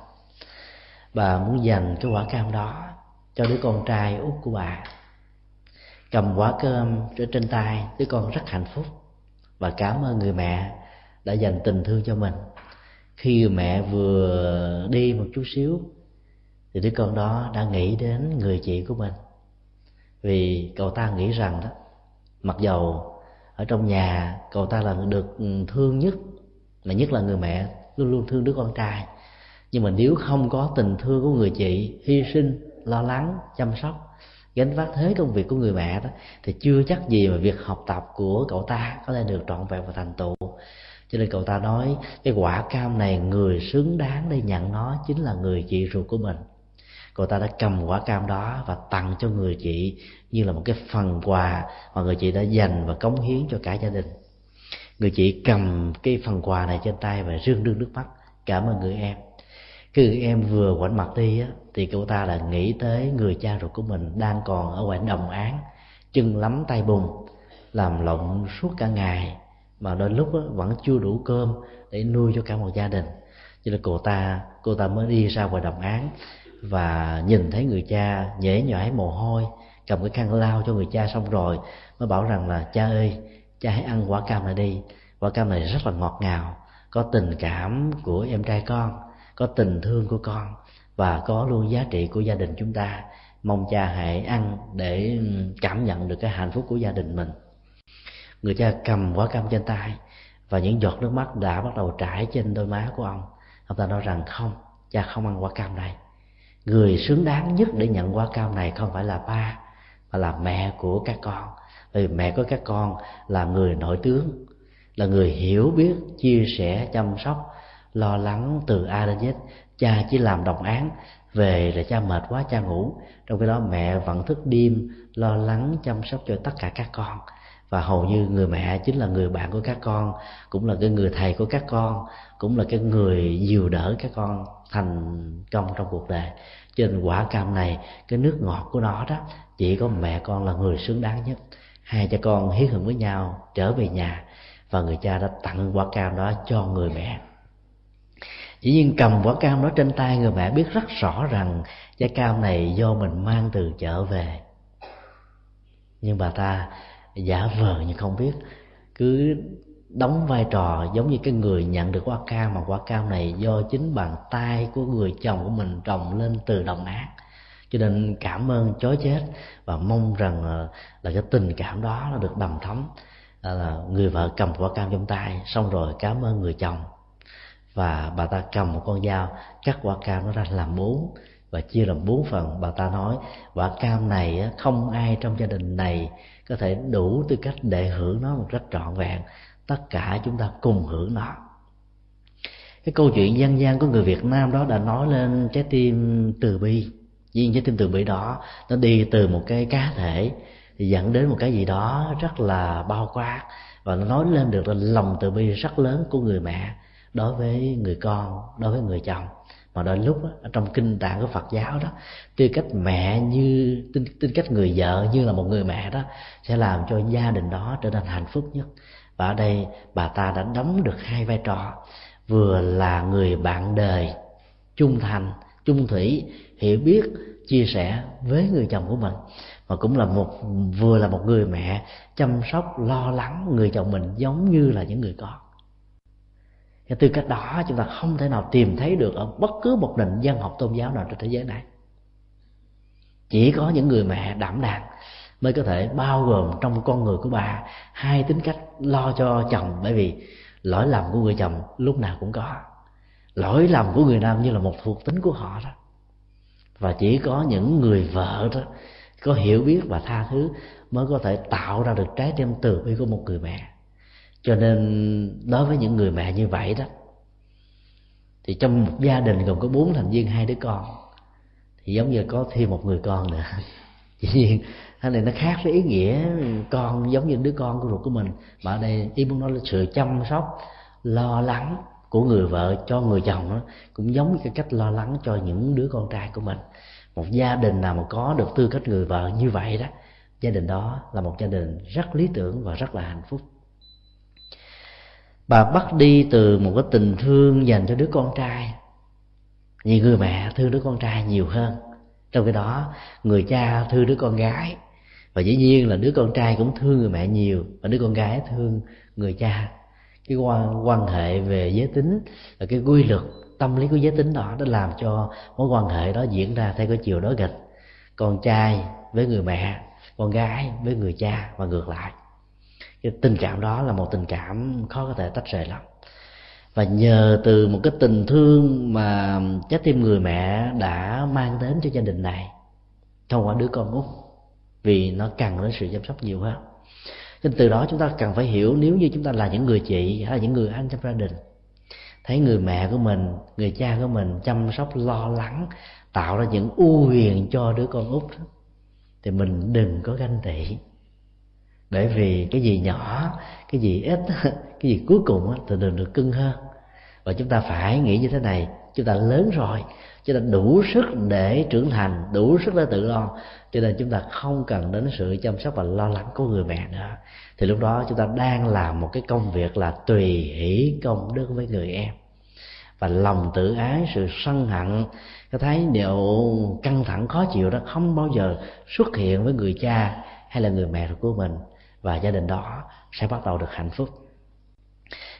Bà muốn dành cái quả cam đó cho đứa con trai út của bà. Cầm quả cơm trên tay, đứa con rất hạnh phúc. Và cảm ơn người mẹ đã dành tình thương cho mình. Khi người mẹ vừa đi một chút xíu, thì đứa con đó đã nghĩ đến người chị của mình. Vì cậu ta nghĩ rằng đó mặc dầu ở trong nhà cậu ta là được thương nhất, mà nhất là người mẹ, luôn luôn thương đứa con trai. Nhưng mà nếu không có tình thương của người chị, hy sinh, lo lắng, chăm sóc, gánh vác thế công việc của người mẹ đó, thì chưa chắc gì mà việc học tập của cậu ta có thể được trọn vẹn và thành tựu. Cho nên cậu ta nói, cái quả cam này người xứng đáng để nhận nó chính là người chị ruột của mình. Cậu ta đã cầm quả cam đó và tặng cho người chị như là một cái phần quà mà người chị đã dành và cống hiến cho cả gia đình. Người chị cầm cái phần quà này trên tay và rưng rưng nước mắt. Cảm ơn người em. Khi người em vừa quảnh mặt đi á, thì cậu ta là nghĩ tới người cha ruột của mình đang còn ở ngoài đồng án, chân lắm tay bùn, làm lộn suốt cả ngày, mà đôi lúc vẫn chưa đủ cơm để nuôi cho cả một gia đình. Cho nên cô ta cô ta mới đi ra ngoài đồng án và nhìn thấy người cha nhễ nhõi mồ hôi cầm cái khăn lau cho người cha xong rồi, mới bảo rằng là, cha ơi, cha hãy ăn quả cam này đi. Quả cam này rất là ngọt ngào, có tình cảm của em trai con, có tình thương của con, và có luôn giá trị của gia đình chúng ta. Mong cha hãy ăn để ừ, cảm nhận được cái hạnh phúc của gia đình mình. Người cha cầm quả cam trên tay, và những giọt nước mắt đã bắt đầu trải trên đôi má của ông. Ông ta nói rằng, không, cha không ăn quả cam này. Người xứng đáng nhất để nhận quả cam này không phải là ba là mẹ của các con. Vì mẹ của các con là người nổi tướng, là người hiểu biết, chia sẻ, chăm sóc, lo lắng từ a đến z. Cha chỉ làm đồng án, về là cha mệt quá, cha ngủ. Trong khi đó mẹ vẫn thức đêm, lo lắng, chăm sóc cho tất cả các con. Và hầu như người mẹ chính là người bạn của các con, cũng là cái người thầy của các con, cũng là cái người dìu đỡ các con thành công trong cuộc đời. Trên quả cam này, cái nước ngọt của nó đó chỉ có mẹ con là người xứng đáng nhất. Hai cha con hiến hưởng với nhau, trở về nhà, và người cha đã tặng quả cam đó cho người mẹ. Chỉ nhiên cầm quả cam đó trên tay người mẹ biết rất rõ rằng trái cam này do mình mang từ chợ về. Nhưng bà ta giả vờ như không biết, cứ đóng vai trò giống như cái người nhận được quả cam, mà quả cam này do chính bàn tay của người chồng của mình trồng lên từ đồng nát cho nên cảm ơn chối chết và mong rằng là, là cái tình cảm đó nó được đầm thấm là người vợ cầm quả cam trong tay xong rồi cảm ơn người chồng. Và bà ta cầm một con dao cắt quả cam nó ra làm bốn và chia làm bốn phần. Bà ta nói quả cam này không ai trong gia đình này có thể đủ tư cách để hưởng nó một cách trọn vẹn. Tất cả chúng ta cùng hưởng nó. Cái câu chuyện dân gian của người Việt Nam đó đã nói lên trái tim từ bi viên cái tin từ bi đó nó đi từ một cái cá thể thì dẫn đến một cái gì đó rất là bao quát và nó nói lên được là lòng từ bi rất lớn của người mẹ đối với người con đối với người chồng. Mà đôi lúc đó, trong kinh tạng của Phật giáo đó tư cách mẹ như tư, tư cách người vợ như là một người mẹ đó sẽ làm cho gia đình đó trở nên hạnh phúc nhất. Và ở đây bà ta đã đóng được hai vai trò vừa là người bạn đời trung thành chung thủy, hiểu biết, chia sẻ với người chồng của mình. Mà cũng là một, vừa là một người mẹ chăm sóc, lo lắng người chồng mình giống như là những người con. Và từ cách đó chúng ta không thể nào tìm thấy được ở bất cứ một nền văn học tôn giáo nào trên thế giới này. Chỉ có những người mẹ đảm đang mới có thể bao gồm trong con người của bà hai tính cách lo cho chồng, bởi vì lỗi lầm của người chồng lúc nào cũng có lỗi lầm của người nam như là một thuộc tính của họ đó. Và chỉ có những người vợ đó có hiểu biết và tha thứ mới có thể tạo ra được trái tim từ bi của một người mẹ. Cho nên đối với những người mẹ như vậy đó, thì trong một gia đình gồm có bốn thành viên hai đứa con, thì giống như có thêm một người con nữa. Dĩ nhiên, cái này nó khác với ý nghĩa con giống như đứa con của ruột của mình. Mà ở đây ý muốn nói là sự chăm sóc, lo lắng của người vợ cho người chồng đó, cũng giống như cái cách lo lắng cho những đứa con trai của mình. Một gia đình nào mà có được tư cách người vợ như vậy đó gia đình đó là một gia đình rất lý tưởng và rất là hạnh phúc. Bà bắt đi từ một cái tình thương dành cho đứa con trai nhiều người mẹ thương đứa con trai nhiều hơn. Trong cái đó người cha thương đứa con gái và dĩ nhiên là đứa con trai cũng thương người mẹ nhiều và đứa con gái thương người cha cái quan quan hệ về giới tính là cái quy luật tâm lý của giới tính đó đã làm cho mối quan hệ đó diễn ra theo cái chiều đối nghịch. Con trai với người mẹ, con gái với người cha và ngược lại. Cái tình cảm đó là một tình cảm khó có thể tách rời lắm. Và nhờ từ một cái tình thương mà trái tim người mẹ đã mang đến cho gia đình này thông qua đứa con út, vì nó cần đến sự chăm sóc nhiều hơn nên từ đó chúng ta cần phải hiểu nếu như chúng ta là những người chị hay là những người anh trong gia đình, thấy người mẹ của mình, người cha của mình chăm sóc, lo lắng, tạo ra những ưu huyền cho đứa con út thì mình đừng có ganh tị. Bởi vì cái gì nhỏ, cái gì ít, cái gì cuối cùng thì đừng được cưng hơn. Và chúng ta phải nghĩ như thế này, chúng ta lớn rồi cho nên đủ sức để trưởng thành, đủ sức để tự lo. Cho nên chúng ta không cần đến sự chăm sóc và lo lắng của người mẹ nữa. Thì lúc đó chúng ta đang làm một cái công việc là tùy hỷ công đức với người em. Và lòng tự ái, sự sân hận, cái thái độ căng thẳng, khó chịu đó không bao giờ xuất hiện với người cha hay là người mẹ của mình. Và gia đình đó sẽ bắt đầu được hạnh phúc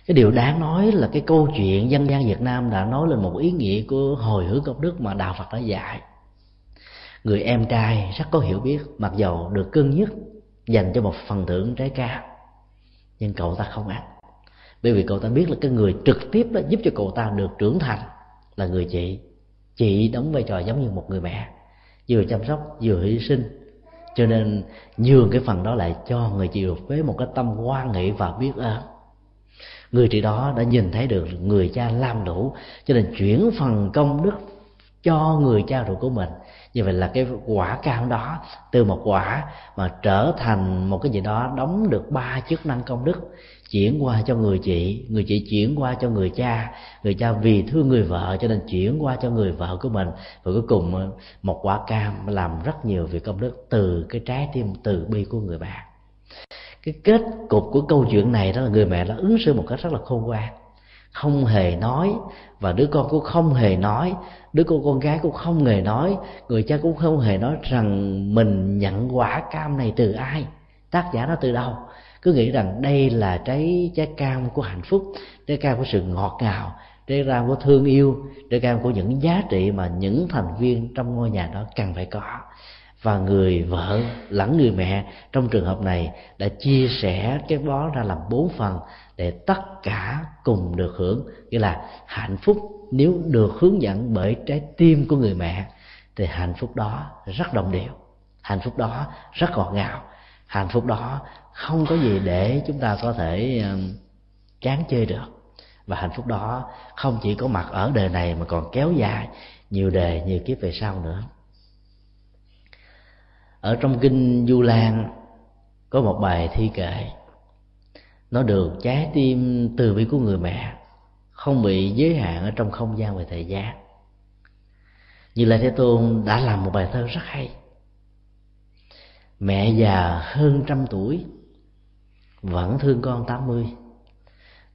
cái điều đáng nói là cái câu chuyện dân gian Việt Nam đã nói lên một ý nghĩa của hồi hướng công đức mà đạo Phật đã dạy. Người em trai rất có hiểu biết mặc dầu được cưng nhất dành cho một phần thưởng trái ca, nhưng cậu ta không ăn. Bởi vì cậu ta biết là cái người trực tiếp đó giúp cho cậu ta được trưởng thành là người chị. Chị đóng vai trò giống như một người mẹ vừa chăm sóc vừa hy sinh. Cho nên nhường cái phần đó lại cho người chị được với một cái tâm quan nghị và biết ơn người chị đó đã nhìn thấy được người cha làm đủ, cho nên chuyển phần công đức cho người cha ruột của mình. Như vậy là cái quả cam đó, từ một quả mà trở thành một cái gì đó đóng được ba chức năng công đức, chuyển qua cho người chị người chị chuyển qua cho người cha người cha vì thương người vợ cho nên chuyển qua cho người vợ của mình. Và cuối cùng, một quả cam làm rất nhiều việc công đức từ cái trái tim từ bi của người bạn cái kết cục của câu chuyện này đó là người mẹ đã ứng xử một cách rất là khôn ngoan. Không hề nói và đứa con cũng không hề nói, đứa con con gái cũng không hề nói, người cha cũng không hề nói rằng mình nhận quả cam này từ ai. Tác giả nó từ đâu? Cứ nghĩ rằng đây là trái trái cam của hạnh phúc, trái cam của sự ngọt ngào, trái cam của thương yêu, trái cam của những giá trị mà những thành viên trong ngôi nhà đó cần phải có và người vợ lẫn người mẹ trong trường hợp này đã chia sẻ cái bó ra làm bốn phần để tất cả cùng được hưởng. Nghĩa là hạnh phúc nếu được hướng dẫn bởi trái tim của người mẹ, thì hạnh phúc đó rất đồng đều. Hạnh phúc đó rất ngọt ngào. Hạnh phúc đó không có gì để chúng ta có thể chán chơi được. Và hạnh phúc đó không chỉ có mặt ở đời này mà còn kéo dài nhiều đề nhiều kiếp về sau nữa ở trong kinh du lan có một bài thi kệ. Nó được trái tim từ bi của người mẹ, không bị giới hạn ở trong không gian và thời gian. Như là thế tôn đã làm một bài thơ rất hay. Mẹ già hơn trăm tuổi, vẫn thương con tám mươi.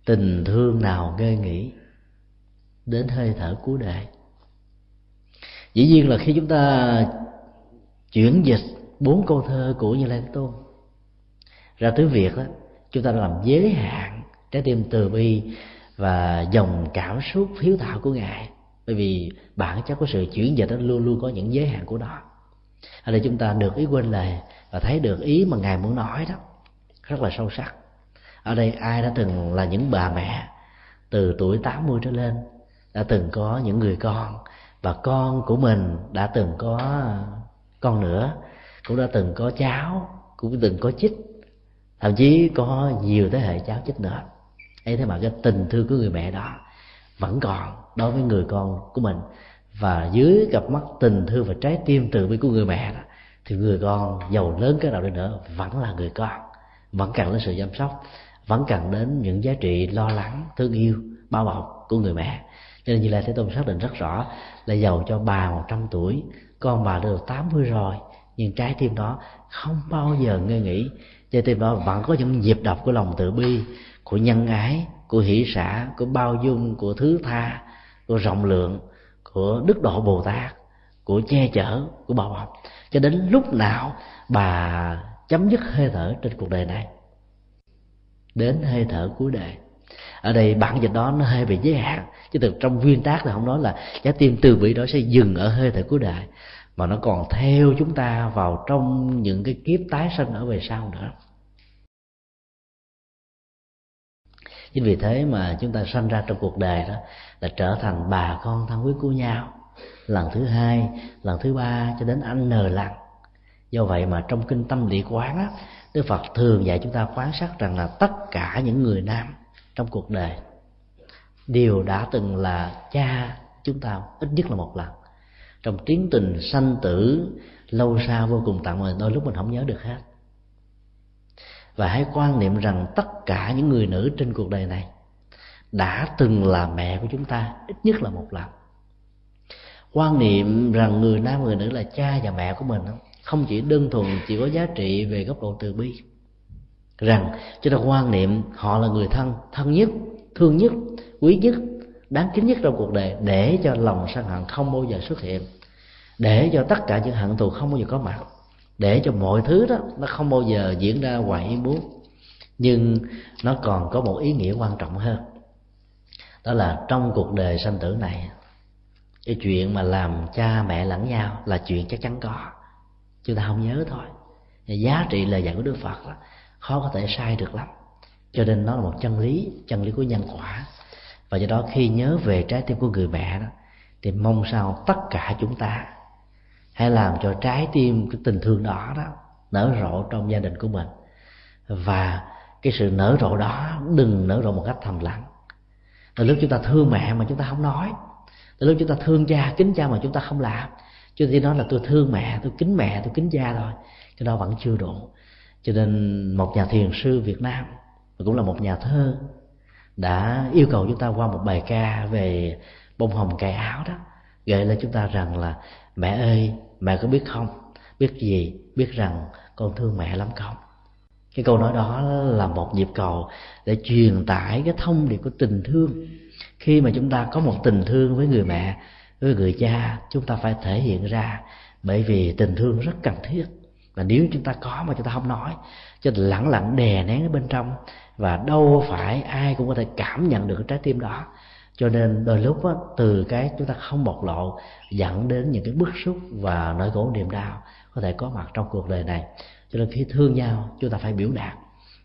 Tình thương nào ngơi nghỉ, đến hơi thở cuối đời. Dĩ nhiên là khi chúng ta chuyển dịch bốn câu thơ của như lai thế tôn. Ra tiếng việt đó chúng ta làm giới hạn trái tim từ bi và dòng cảm xúc hiếu thảo của ngài. Bởi vì bản chất của sự chuyển dịch đó luôn luôn có những giới hạn của nó. Ở đây chúng ta được ý quên lời và thấy được ý mà ngài muốn nói đó, rất là sâu sắc. Ở đây ai đã từng là những bà mẹ từ tuổi 80 trở lên đã từng có những người con và con của mình đã từng có con nữa? Cũng đã từng có cháu, cũng từng có chích. Thậm chí có nhiều thế hệ cháu chích nữa. Ấy thế mà cái tình thương của người mẹ đó vẫn còn đối với người con của mình. Và dưới cặp mắt tình thương và trái tim từ bi của người mẹ đó, thì người con giàu lớn cái nào đi nữa vẫn là người con. Vẫn cần đến sự chăm sóc, vẫn cần đến những giá trị lo lắng, thương yêu, bao bọc của người mẹ. Cho nên như lai thế tôn xác định rất rõ là giàu cho bà một trăm tuổi, con bà được tám mươi rồi nhưng trái tim đó không bao giờ ngơi nghỉ. Trái tim đó vẫn có những nhịp đập của lòng từ bi, của nhân ái, của hỷ xã của bao dung, của thứ tha, của rộng lượng, của đức độ bồ tát, của che chở, của bảo bọc. Cho đến lúc nào bà chấm dứt hơi thở trên cuộc đời này, đến hơi thở cuối đời. Ở đây bản dịch đó nó hơi bị giới hạn. Chứ thực trong nguyên tác thì không nói là trái tim từ bi đó sẽ dừng ở hơi thở cuối đời mà nó còn theo chúng ta vào trong những cái kiếp tái sinh ở về sau nữa. Chính vì thế mà chúng ta sanh ra trong cuộc đời đó là trở thành bà con thân quý của nhau, lần thứ hai, lần thứ ba cho đến anh nờ lần do vậy mà trong kinh tâm địa quán á, đức phật thường dạy chúng ta quán sát rằng là tất cả những người nam trong cuộc đời đều đã từng là cha chúng ta ít nhất là một lần trong tiến tình sanh tử, lâu xa vô cùng tận mà đôi lúc mình không nhớ được hết. Và hãy quan niệm rằng tất cả những người nữ trên cuộc đời này đã từng là mẹ của chúng ta, ít nhất là một lần. Quan niệm rằng người nam, người nữ là cha và mẹ của mình không chỉ đơn thuần chỉ có giá trị về góc độ từ bi. Rằng chúng ta quan niệm họ là người thân thân nhất, thương nhất, quý nhất đáng kính nhất trong cuộc đời, để cho lòng sân hận không bao giờ xuất hiện, để cho tất cả những hận thù không bao giờ có mặt, để cho mọi thứ đó nó không bao giờ diễn ra ngoài ý muốn nhưng nó còn có một ý nghĩa quan trọng hơn, đó là trong cuộc đời sanh tử này, cái chuyện mà làm cha mẹ lẫn nhau là chuyện chắc chắn có. Chúng ta không nhớ thôi. Giá trị lời dạy của đức phật là khó có thể sai được lắm. Cho nên nó là một chân lý chân lý của nhân quả và do đó khi nhớ về trái tim của người mẹ đó, thì mong sao tất cả chúng ta hãy làm cho trái tim cái tình thương đó đó nở rộ trong gia đình của mình. Và cái sự nở rộ đó, đừng nở rộ một cách thầm lặng. Từ lúc chúng ta thương mẹ mà chúng ta không nói, từ lúc chúng ta thương cha, kính cha mà chúng ta không làm cho nên nói là tôi thương mẹ, tôi kính mẹ, tôi kính cha thôi, cái đó vẫn chưa đủ. Cho nên một nhà thiền sư việt nam cũng là một nhà thơ đã yêu cầu chúng ta qua một bài ca về bông hồng cài áo đó, gợi lên chúng ta rằng là, mẹ ơi, mẹ có biết không? Biết gì? Biết rằng con thương mẹ lắm không? Cái câu nói đó là một nhịp cầu để truyền tải cái thông điệp của tình thương. Khi mà chúng ta có một tình thương với người mẹ, với người cha, chúng ta phải thể hiện ra bởi vì tình thương rất cần thiết. Và nếu chúng ta có mà chúng ta không nói, cho lẳng lặng đè nén ở bên trong và đâu phải ai cũng có thể cảm nhận được trái tim đó. Cho nên đôi lúc đó, từ cái chúng ta không bộc lộ dẫn đến những cái bức xúc và nỗi khổ niềm đau có thể có mặt trong cuộc đời này. Cho nên khi thương nhau chúng ta phải biểu đạt.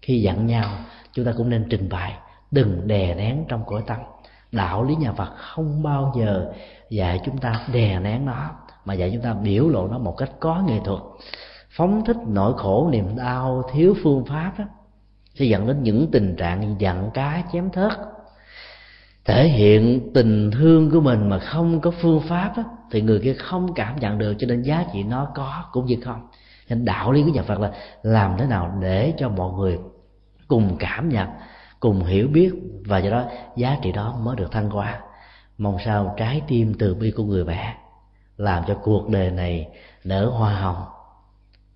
Khi giận nhau chúng ta cũng nên trình bày. Đừng đè nén trong cõi tâm. Đạo lý nhà Phật không bao giờ dạy chúng ta đè nén nó mà dạy chúng ta biểu lộ nó một cách có nghệ thuật. Phóng thích nỗi khổ niềm đau thiếu phương pháp đó sẽ dẫn đến những tình trạng giận cá chém thớt. Thể hiện tình thương của mình mà không có phương pháp đó, thì người kia không cảm nhận được cho nên giá trị nó có cũng như không. Nên đạo lý của nhà Phật là làm thế nào để cho mọi người cùng cảm nhận cùng hiểu biết và do đó giá trị đó mới được thăng hoa. Mong sao trái tim từ bi của người mẹ làm cho cuộc đời này nở hoa hồng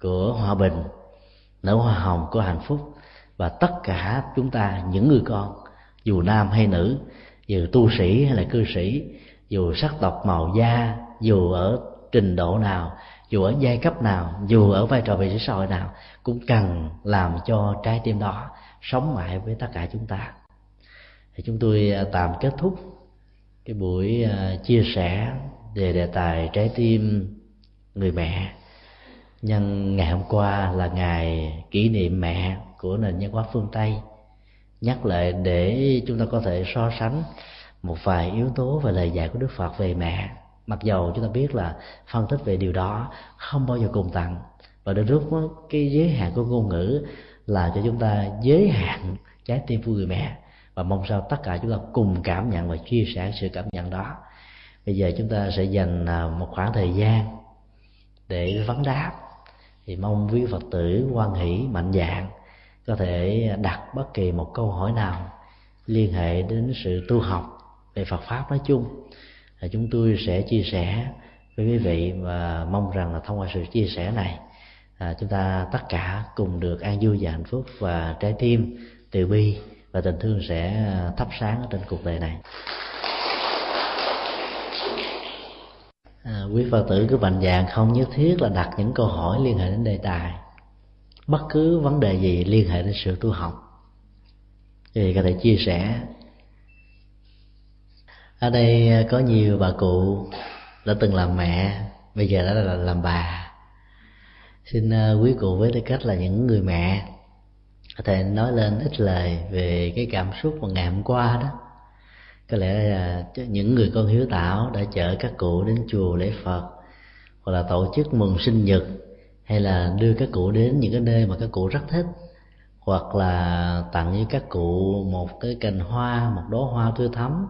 của hòa bình nở hoa hồng của hạnh phúc và tất cả chúng ta, những người con, dù nam hay nữ, dù tu sĩ hay là cư sĩ, dù sắc tộc màu da, dù ở trình độ nào, dù ở giai cấp nào, dù ở vai trò vị trí xã hội nào, cũng cần làm cho trái tim đó sống mãi với tất cả chúng ta. Thì chúng tôi à, tạm kết thúc cái buổi à, chia sẻ về đề tài trái tim người mẹ. Nhân ngày hôm qua là ngày kỷ niệm mẹ của nền văn hóa phương tây. Nhắc lại để chúng ta có thể so sánh một vài yếu tố về lời dạy của đức phật về mẹ. Mặc dầu chúng ta biết là phân tích về điều đó không bao giờ cùng tặng và đến lúc đó, cái giới hạn của ngôn ngữ là cho chúng ta giới hạn trái tim của người mẹ và mong sao tất cả chúng ta cùng cảm nhận và chia sẻ sự cảm nhận đó. Bây giờ chúng ta sẽ dành à, một khoảng thời gian để vấn đáp. Thì mong quý phật tử quan hỷ mạnh dạng có thể đặt bất kỳ một câu hỏi nào liên hệ đến sự tu học về Phật pháp nói chung thì chúng tôi sẽ chia sẻ với quý vị và mong rằng là thông qua sự chia sẻ này à, chúng ta tất cả cùng được an vui và hạnh phúc và trái tim từ bi và tình thương sẽ thắp sáng ở trên cuộc đời này. À, quý phật tử cứ mạnh dạng không nhất thiết là đặt những câu hỏi liên hệ đến đề tài bất cứ vấn đề gì liên hệ đến sự tu học. Thì có thể chia sẻ. Ở đây có nhiều bà cụ đã từng làm mẹ, bây giờ đã là làm bà. Xin ờ, quý cụ với tư cách là những người mẹ, có thể nói lên ít lời về cái cảm xúc mà ngày hôm qua đó. Có lẽ là những người con hiếu thảo đã chở các cụ đến chùa lễ phật hoặc là tổ chức mừng sinh nhật hay là đưa các cụ đến những cái nơi mà các cụ rất thích, hoặc là tặng cho các cụ một cái cành hoa, một đóa hoa tươi thắm,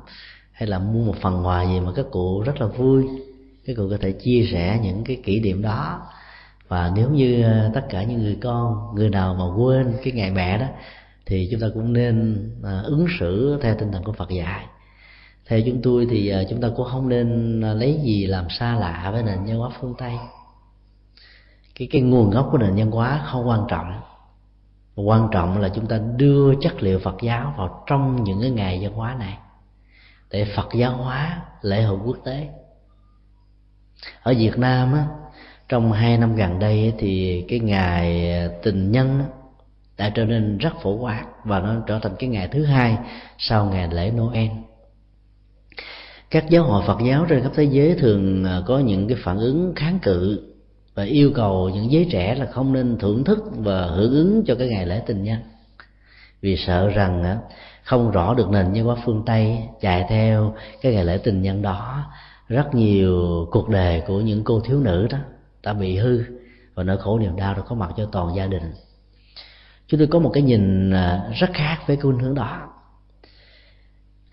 hay là mua một phần quà gì mà các cụ rất là vui, các cụ có thể chia sẻ những cái kỷ niệm đó. Và nếu như ờ, tất cả những người con, người nào mà quên cái ngày mẹ đó, thì chúng ta cũng nên ờ, ứng xử theo tinh thần của Phật dạy. Theo chúng tôi thì ờ, chúng ta cũng không nên lấy gì làm xa lạ với nền văn hóa phương Tây cái cái nguồn gốc của nền văn hóa không quan trọng. Quan trọng là chúng ta đưa chất liệu Phật giáo vào trong những cái ngày văn hóa này để Phật giáo hóa lễ hội quốc tế. Ở Việt Nam á, trong hai năm gần đây thì cái ngày tình nhân đã trở nên rất phổ quát và nó trở thành cái ngày thứ hai sau ngày lễ Noel. Các giáo hội Phật giáo trên khắp thế giới thường à, có những cái phản ứng kháng cự và yêu cầu những giới trẻ là không nên thưởng thức và hưởng ứng cho cái ngày lễ tình nhân. Vì sợ rằng không rõ được nền văn hóa phương tây chạy theo cái ngày lễ tình nhân đó, rất nhiều cuộc đời của những cô thiếu nữ đó đã bị hư và nỗi khổ niềm đau đã có mặt cho toàn gia đình. Chúng tôi có một cái nhìn à, rất khác với cái khuynh hướng đó.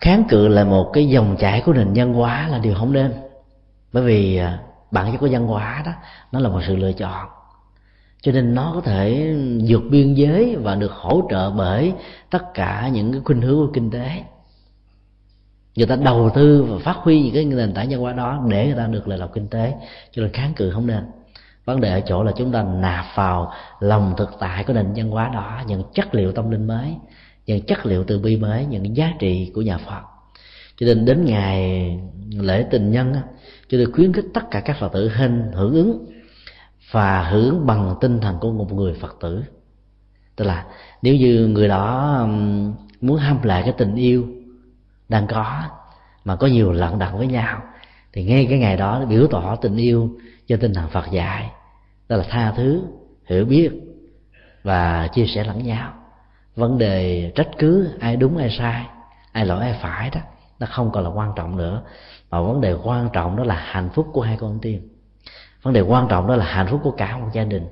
Kháng cự là một cái dòng chảy của nền văn hóa là điều không nên. Bởi vì à, bản chất của văn hóa đó, nó là một sự lựa chọn. Cho nên nó có thể vượt biên giới và được hỗ trợ bởi tất cả những cái khuynh hướng của kinh tế. Người ta đầu tư và phát huy những cái nền tảng văn hóa đó để người ta được lợi lộc kinh tế. Cho nên kháng cự không nên. Vấn đề ở chỗ là chúng ta nạp vào lòng thực tại của nền văn hóa đó, những chất liệu tâm linh mới, những chất liệu từ bi mới, những giá trị của nhà phật. Cho nên đến ngày lễ tình nhân cho nên khuyến khích tất cả các phật tử hên hưởng ứng và hưởng bằng tinh thần của một người phật tử. Tức là nếu như người đó muốn ham lại cái tình yêu đang có mà có nhiều lận đận với nhau, thì ngay cái ngày đó biểu tỏ tình yêu cho tinh thần phật dạy. Đó là tha thứ, hiểu biết và chia sẻ lẫn nhau. Vấn đề trách cứ ai đúng ai sai, ai lỗi ai phải đó, nó không còn là quan trọng nữa mà vấn đề quan trọng đó là hạnh phúc của hai con tim. Vấn đề quan trọng đó là hạnh phúc của cả một gia đình.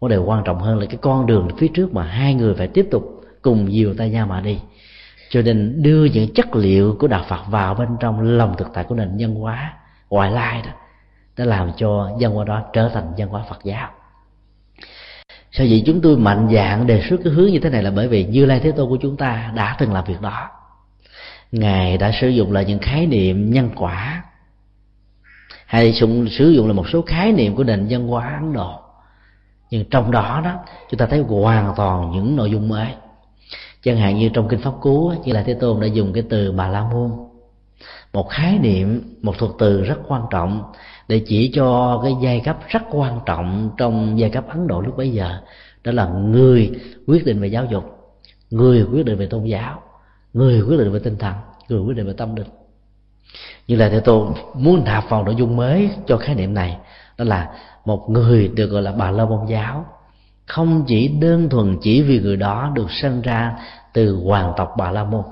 Vấn đề quan trọng hơn là cái con đường phía trước mà hai người phải tiếp tục cùng dìu tay nhau mà đi. Cho nên đưa những chất liệu của đạo phật vào bên trong lòng thực tại của nền nhân hóa ngoại lai đó, đã làm cho văn hóa đó trở thành văn hóa phật giáo. Sao vậy chúng tôi mạnh dạng đề xuất cái hướng như thế này là bởi vì như lai thế tôn của chúng ta đã từng làm việc đó ngài đã sử dụng là những khái niệm nhân quả. Hay sử dụng là một số khái niệm của nền văn hóa ấn độ. Nhưng trong đó đó, chúng ta thấy hoàn toàn những nội dung mới. Chẳng hạn như trong kinh pháp cú, như là thế tôn đã dùng cái từ bà la môn. Một khái niệm, một thuật từ rất quan trọng, để chỉ cho cái giai cấp rất quan trọng trong giai cấp ấn độ lúc bấy giờ. Đó là người quyết định về giáo dục, người quyết định về tôn giáo người quyết định về tinh thần, người quyết định về tâm linh. Như là thế tôn muốn nạp vào nội dung mới cho khái niệm này, đó là một người được gọi là bà la môn giáo. Không chỉ đơn thuần chỉ vì người đó được sinh ra từ hoàng tộc bà la môn,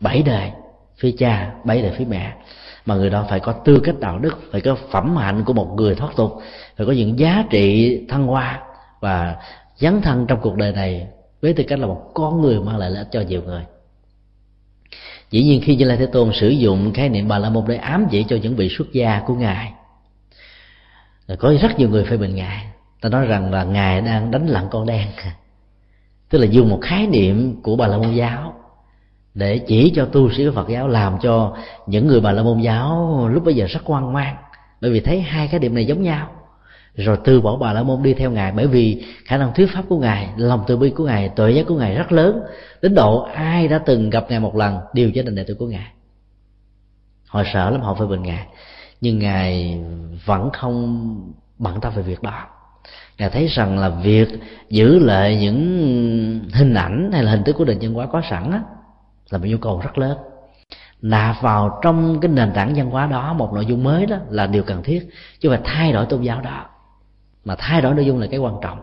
bảy đời, phía cha, bảy đời phía mẹ, mà người đó phải có tư cách đạo đức, phải có phẩm hạnh của một người thoát tục, phải có những giá trị thăng hoa và dấn thân trong cuộc đời này với tư cách là một con người mang lại lợi ích cho nhiều người dĩ nhiên khi như lai thế tôn sử dụng khái niệm bà la môn để ám chỉ cho những vị xuất gia của ngài có rất nhiều người phê bình ngài. Ta nói rằng là ngài đang đánh lặng con đen. Tức là dùng một khái niệm của bà la môn giáo để chỉ cho tu sĩ của phật giáo, làm cho những người bà la môn giáo lúc bây giờ rất hoang mang. Bởi vì thấy hai cái điểm này giống nhau rồi từ bỏ bà la môn đi theo ngài bởi vì khả năng thuyết pháp của ngài lòng từ bi của ngài tuệ giác của ngài rất lớn đến độ ai đã từng gặp ngài một lần đều trở thành đệ tử của ngài. Họ sợ lắm họ phê bình ngài. Nhưng ngài vẫn không bận tâm về việc đó. Ngài thấy rằng là việc giữ lại những hình ảnh hay là hình thức của nền văn hóa có sẵn á, là một nhu cầu rất lớn. Nạp vào trong cái nền tảng văn hóa đó một nội dung mới đó là điều cần thiết chứ phải thay đổi tôn giáo đó mà thay đổi nội dung là cái quan trọng.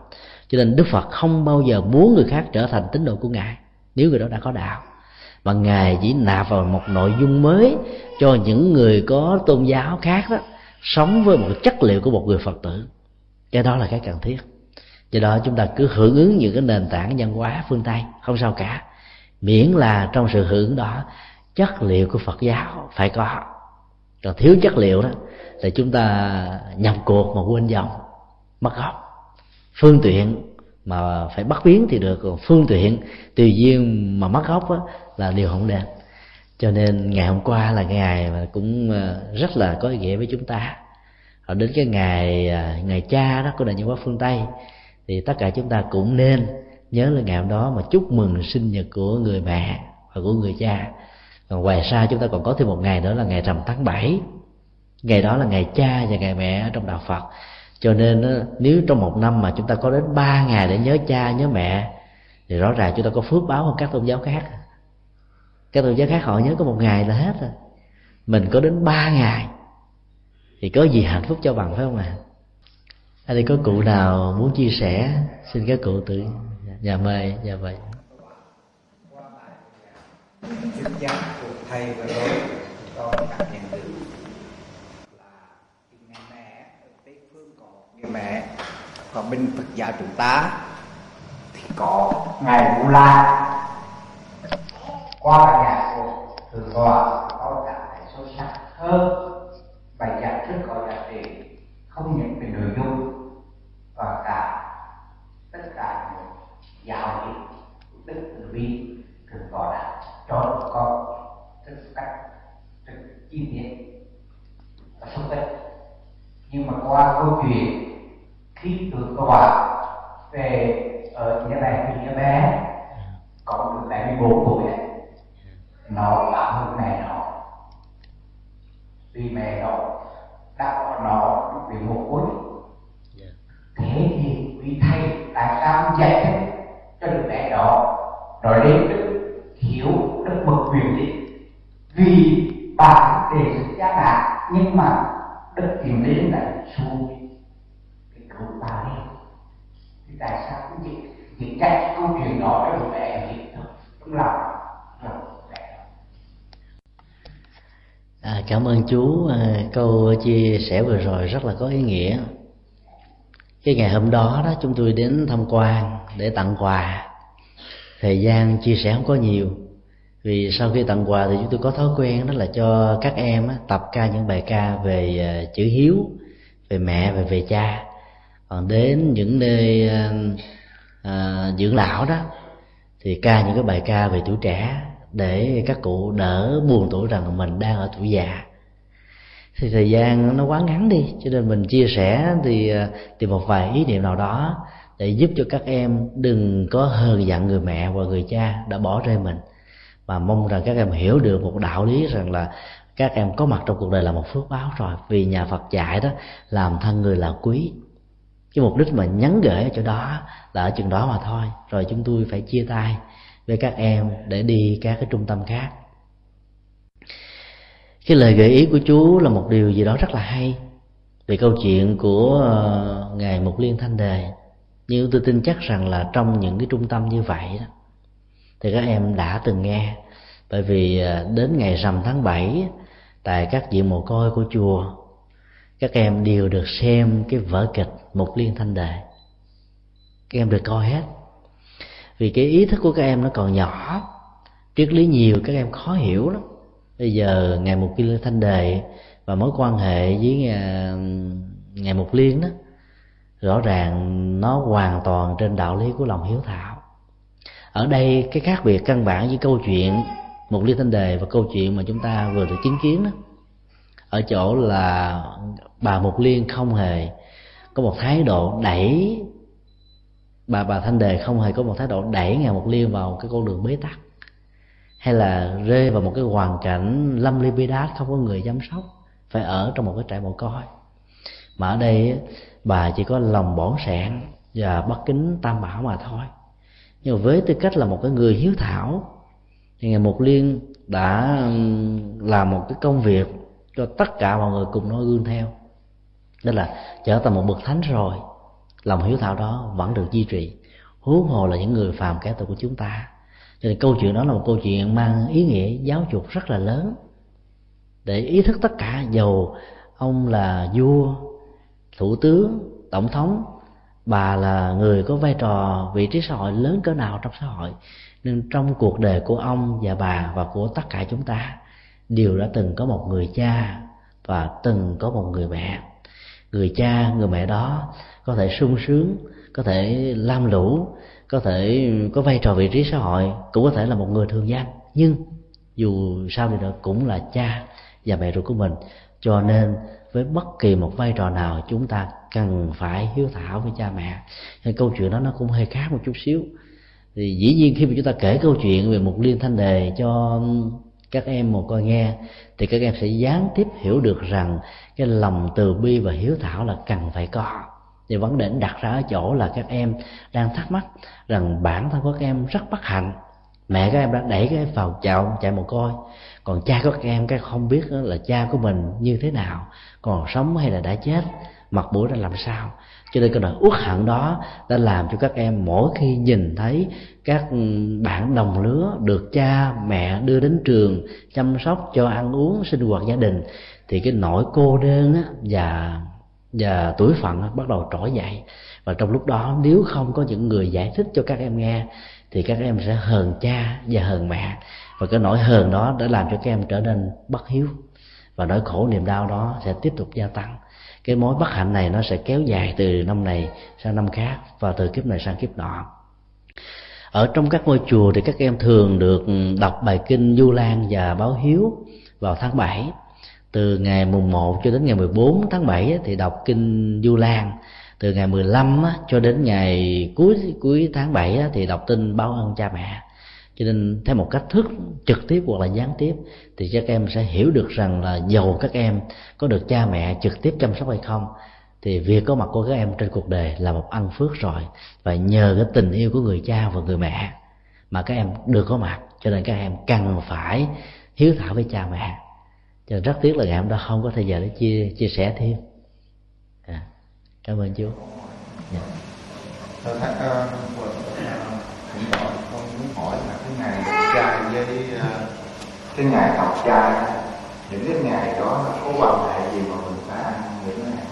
Cho nên đức phật không bao giờ muốn người khác trở thành tín đồ của ngài, nếu người đó đã có đạo. Mà ngài chỉ nạp vào một nội dung mới cho những người có tôn giáo khác đó, sống với một chất liệu của một người phật tử. Cái đó là cái cần thiết. Do đó chúng ta cứ hưởng ứng những cái nền tảng văn hóa phương tây, không sao cả. Miễn là trong sự hưởng đó, chất liệu của phật giáo phải có. Còn thiếu chất liệu đó thì chúng ta nhập cuộc mà quên dòng mất gốc. Phương tiện mà phải bắt biến thì được còn phương tiện tùy duyên mà mất gốc á, là điều không nên. Cho nên ngày hôm qua là ngày mà cũng ờ, rất là có ý nghĩa với chúng ta. Họ đến cái ngày ờ, ngày cha đó của nền văn hóa phương tây thì tất cả chúng ta cũng nên nhớ là ngày hôm đó mà chúc mừng sinh nhật của người mẹ và của người cha. Còn ngoài ra chúng ta còn có thêm một ngày nữa là ngày rằm tháng 7 ngày đó là ngày cha và ngày mẹ trong đạo phật cho nên nếu trong một năm mà chúng ta có đến ba ngày để nhớ cha, nhớ mẹ, thì rõ ràng chúng ta có phước báo hơn các tôn giáo khác. Các tôn giáo khác họ nhớ có một ngày là hết rồi. Mình có đến ba ngày, thì có gì hạnh phúc cho bằng, phải không ạ? À? ở đây có cụ nào muốn chia sẻ? Xin các cụ tự nhà mời nhà vậy chứng giác của thầy và tôi con cảm nhận được là ngày mẹ ở tây phương có ngày mẹ. Còn bên phật giáo chúng ta thì có ngày vu la. Qua nhà của thượng tọa có cảm thấy sâu sắc hơn bài giảng rất có giá trị, không những về nội dung và cả tất cả những giáo lý đức từ bi thượng tọa đã cho con rất cách rất chi tiết và xúc tích nhưng mà qua câu chuyện khi được gọi về ở nhà bè thì nhà bé còn được bảy mươi bốn tuổi. Ấy nó đã hơn mẹ nó. Vì mẹ nó đã có nó lúc bị một cuối thế thì quý thầy tại sao dạy thế cho đứa bé đó. Nó lên đức, hiểu đức bậc quyền lý vì bạn để sự gia hạn nhưng mà đức tìm đến là xui cái cứu đi thì tại sao cũng vậy thì cái câu chuyện đó nó đứa bé hiện trong lòng À, cảm ơn chú. À, câu chia sẻ vừa rồi rất là có ý nghĩa. Cái ngày hôm đó đó chúng tôi đến tham quan để tặng quà. Thời gian chia sẻ không có nhiều. Vì sau khi tặng quà thì chúng tôi có thói quen đó là cho các em á, tập ca những bài ca về à, chữ hiếu về mẹ và về cha còn đến những nơi à, à, dưỡng lão đó thì ca những cái bài ca về tuổi trẻ để các cụ đỡ buồn tuổi rằng mình đang ở tuổi già. Thì thời gian nó quá ngắn đi cho nên mình chia sẻ thì thì tìm một vài ý niệm nào đó để giúp cho các em đừng có hờn giận người mẹ và người cha đã bỏ rơi mình. Mà mong rằng các em hiểu được một đạo lý rằng là các em có mặt trong cuộc đời là một phước báo rồi vì nhà Phật dạy đó làm thân người là quý cái mục đích mà nhắn gửi ở chỗ đó là ở chừng đó mà thôi. Rồi chúng tôi phải chia tay với các em để đi các cái trung tâm khác. Cái lời gợi ý của chú là một điều gì đó rất là hay. Về câu chuyện của ờ, ngài mục liên thanh đề nhưng tôi tin chắc rằng là trong những cái trung tâm như vậy đó, thì các em đã từng nghe. Bởi vì ờ, đến ngày rằm tháng 7 tại các viện mồ côi của chùa các em đều được xem cái vở kịch một liên thanh đề các em được coi hết. Vì cái ý thức của các em nó còn nhỏ. Triết lý nhiều, các em khó hiểu lắm. Bây giờ ngày một liên thanh đề và mối quan hệ với à, ngày một liên đó, rõ ràng nó hoàn toàn trên đạo lý của lòng hiếu thảo. Ở đây, cái khác biệt căn bản với câu chuyện một liên thanh đề và câu chuyện mà chúng ta vừa được chứng kiến đó ở chỗ là bà mục liên không hề có một thái độ đẩy, bà bà thanh đề không hề có một thái độ đẩy ngài mục liên vào cái con đường bế tắc. Hay là rơi vào một cái hoàn cảnh lâm ly bi đát, không có người chăm sóc, phải ở trong một cái trại mồ coi. Mà ở đây bà chỉ có lòng bổn sẹn và bất kính tam bảo mà thôi. Nhưng mà với tư cách là một cái người hiếu thảo, thì ngài mục liên đã làm một cái công việc cho tất cả mọi người cùng nói gương theo. Đó là trở thành một bậc thánh rồi, lòng hiếu thảo đó vẫn được duy trì. Huống hồ là những người phàm kẻ tội của chúng ta. Cho nên câu chuyện đó là một câu chuyện mang ý nghĩa giáo dục rất là lớn. Để ý thức tất cả, dầu ông là vua, thủ tướng, tổng thống, bà là người có vai trò, vị trí xã hội lớn cỡ nào trong xã hội nên trong cuộc đời của ông và bà và của tất cả chúng ta đều đã từng có một người cha và từng có một người mẹ. Người cha, người mẹ đó có thể sung sướng, có thể lam lũ, có thể có vai trò vị trí xã hội, cũng có thể là một người thường gian. Nhưng dù sao đi nữa cũng là cha và mẹ ruột của mình, cho nên với bất kỳ một vai trò nào chúng ta cần phải hiếu thảo với cha mẹ. Thì câu chuyện đó nó cũng hơi khác một chút xíu. Thì dĩ nhiên khi mà chúng ta kể câu chuyện về một liên thanh đề cho các em một coi nghe, thì các em sẽ gián tiếp hiểu được rằng cái lòng từ bi và hiếu thảo là cần phải có. Thì vấn đề đặt ra ở chỗ là các em đang thắc mắc rằng bản thân của các em rất bất hạnh. Mẹ các em đã đẩy các em vào chậu, chạy một coi còn cha của các em, các không biết là cha của mình như thế nào, còn sống hay là đã chết, mặt mũi ra làm sao cho nên cái nỗi uất hận đó đã làm cho các em mỗi khi nhìn thấy các bạn đồng lứa được cha, mẹ đưa đến trường chăm sóc, cho ăn uống, sinh hoạt gia đình, thì cái nỗi cô đơn và và tuổi phận bắt đầu trỗi dậy. Và trong lúc đó, nếu không có những người giải thích cho các em nghe, thì các em sẽ hờn cha và hờn mẹ. Và cái nỗi hờn đó đã làm cho các em trở nên bất hiếu. Và nỗi khổ niềm đau đó sẽ tiếp tục gia tăng cái mối bất hạnh này nó sẽ kéo dài từ năm này sang năm khác và từ kiếp này sang kiếp nọ. Ở trong các ngôi chùa thì các em thường được đọc bài kinh Du Lan và báo hiếu vào tháng 7 từ ngày mùng 1 cho đến ngày 14 tháng 7 thì đọc kinh Du Lan. Từ ngày 15 cho đến ngày cuối cuối tháng 7 thì đọc tin báo ơn cha mẹ. Cho nên theo một cách thức trực tiếp hoặc là gián tiếp thì các em sẽ hiểu được rằng là dầu các em có được cha mẹ trực tiếp chăm sóc hay không. Thì việc có mặt của các em trên cuộc đời là một ăn phước rồi. Và nhờ cái tình yêu của người cha và người mẹ mà các em được có mặt. Cho nên các em cần phải hiếu thảo với cha mẹ. Cho nên rất tiếc là ngày hôm đó không có thời giờ để chia chia sẻ thêm. À, cảm ơn chú. Yeah. Dạ. Thưa ờ, thắc, uh, con muốn hỏi là cái ngày học trai với uh, cái ngày học trai những cái ngày đó có quan hệ gì mà mình phải ăn những cái này?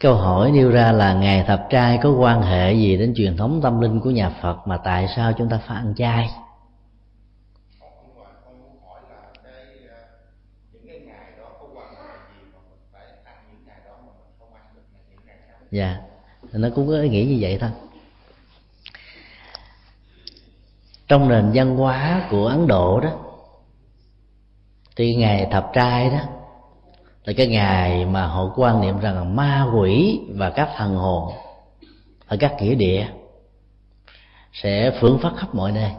Câu hỏi nêu ra là ngày thập trai có quan hệ gì đến truyền thống tâm linh của nhà phật mà tại sao chúng ta phải ăn chay dạ nó cũng có ý nghĩa như vậy thôi. Trong nền văn hóa của ấn độ đó, thì ngày thập trai đó, là cái ngày mà họ quan niệm rằng ma quỷ và các thần hồn ở các nghĩa địa sẽ phưởng phát khắp mọi nơi.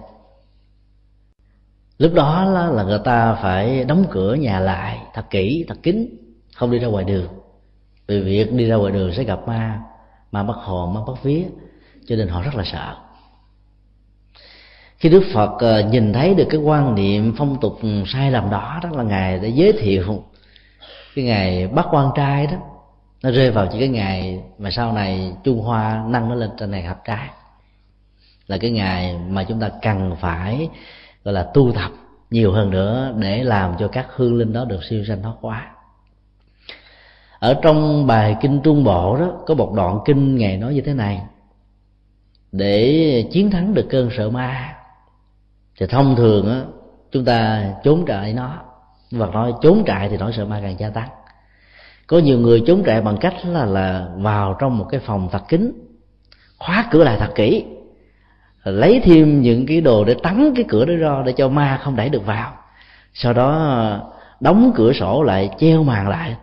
Lúc đó là người ta phải đóng cửa nhà lại thật kỹ, thật kín, không đi ra ngoài đường. Vì việc đi ra ngoài đường sẽ gặp ma ma bắt hồn, ma bắt vía, cho nên họ rất là sợ khi đức phật ờ, nhìn thấy được cái quan niệm phong tục sai lầm đó đó là ngài đã giới thiệu cái ngày bắt quan trai đó. Nó rơi vào chỉ cái ngày mà sau này trung hoa nâng nó lên trên này hợp trai. Là cái ngày mà chúng ta cần phải, gọi là, tu tập nhiều hơn nữa để làm cho các hương linh đó được siêu sanh thoát quá ở trong bài kinh trung bộ đó, có một đoạn kinh ngày nói như thế này. Để chiến thắng được cơn sợ ma thì thông thường á, chúng ta trốn trại nó, và nói trốn trại thì nỗi sợ ma càng gia tăng. Có nhiều người trốn trại bằng cách là là vào trong một cái phòng thật kín, khóa cửa lại thật kỹ, lấy thêm những cái đồ để tắm, cái cửa đó ra để cho ma không đẩy được vào. Sau đó, đóng cửa sổ lại, treo màn lại,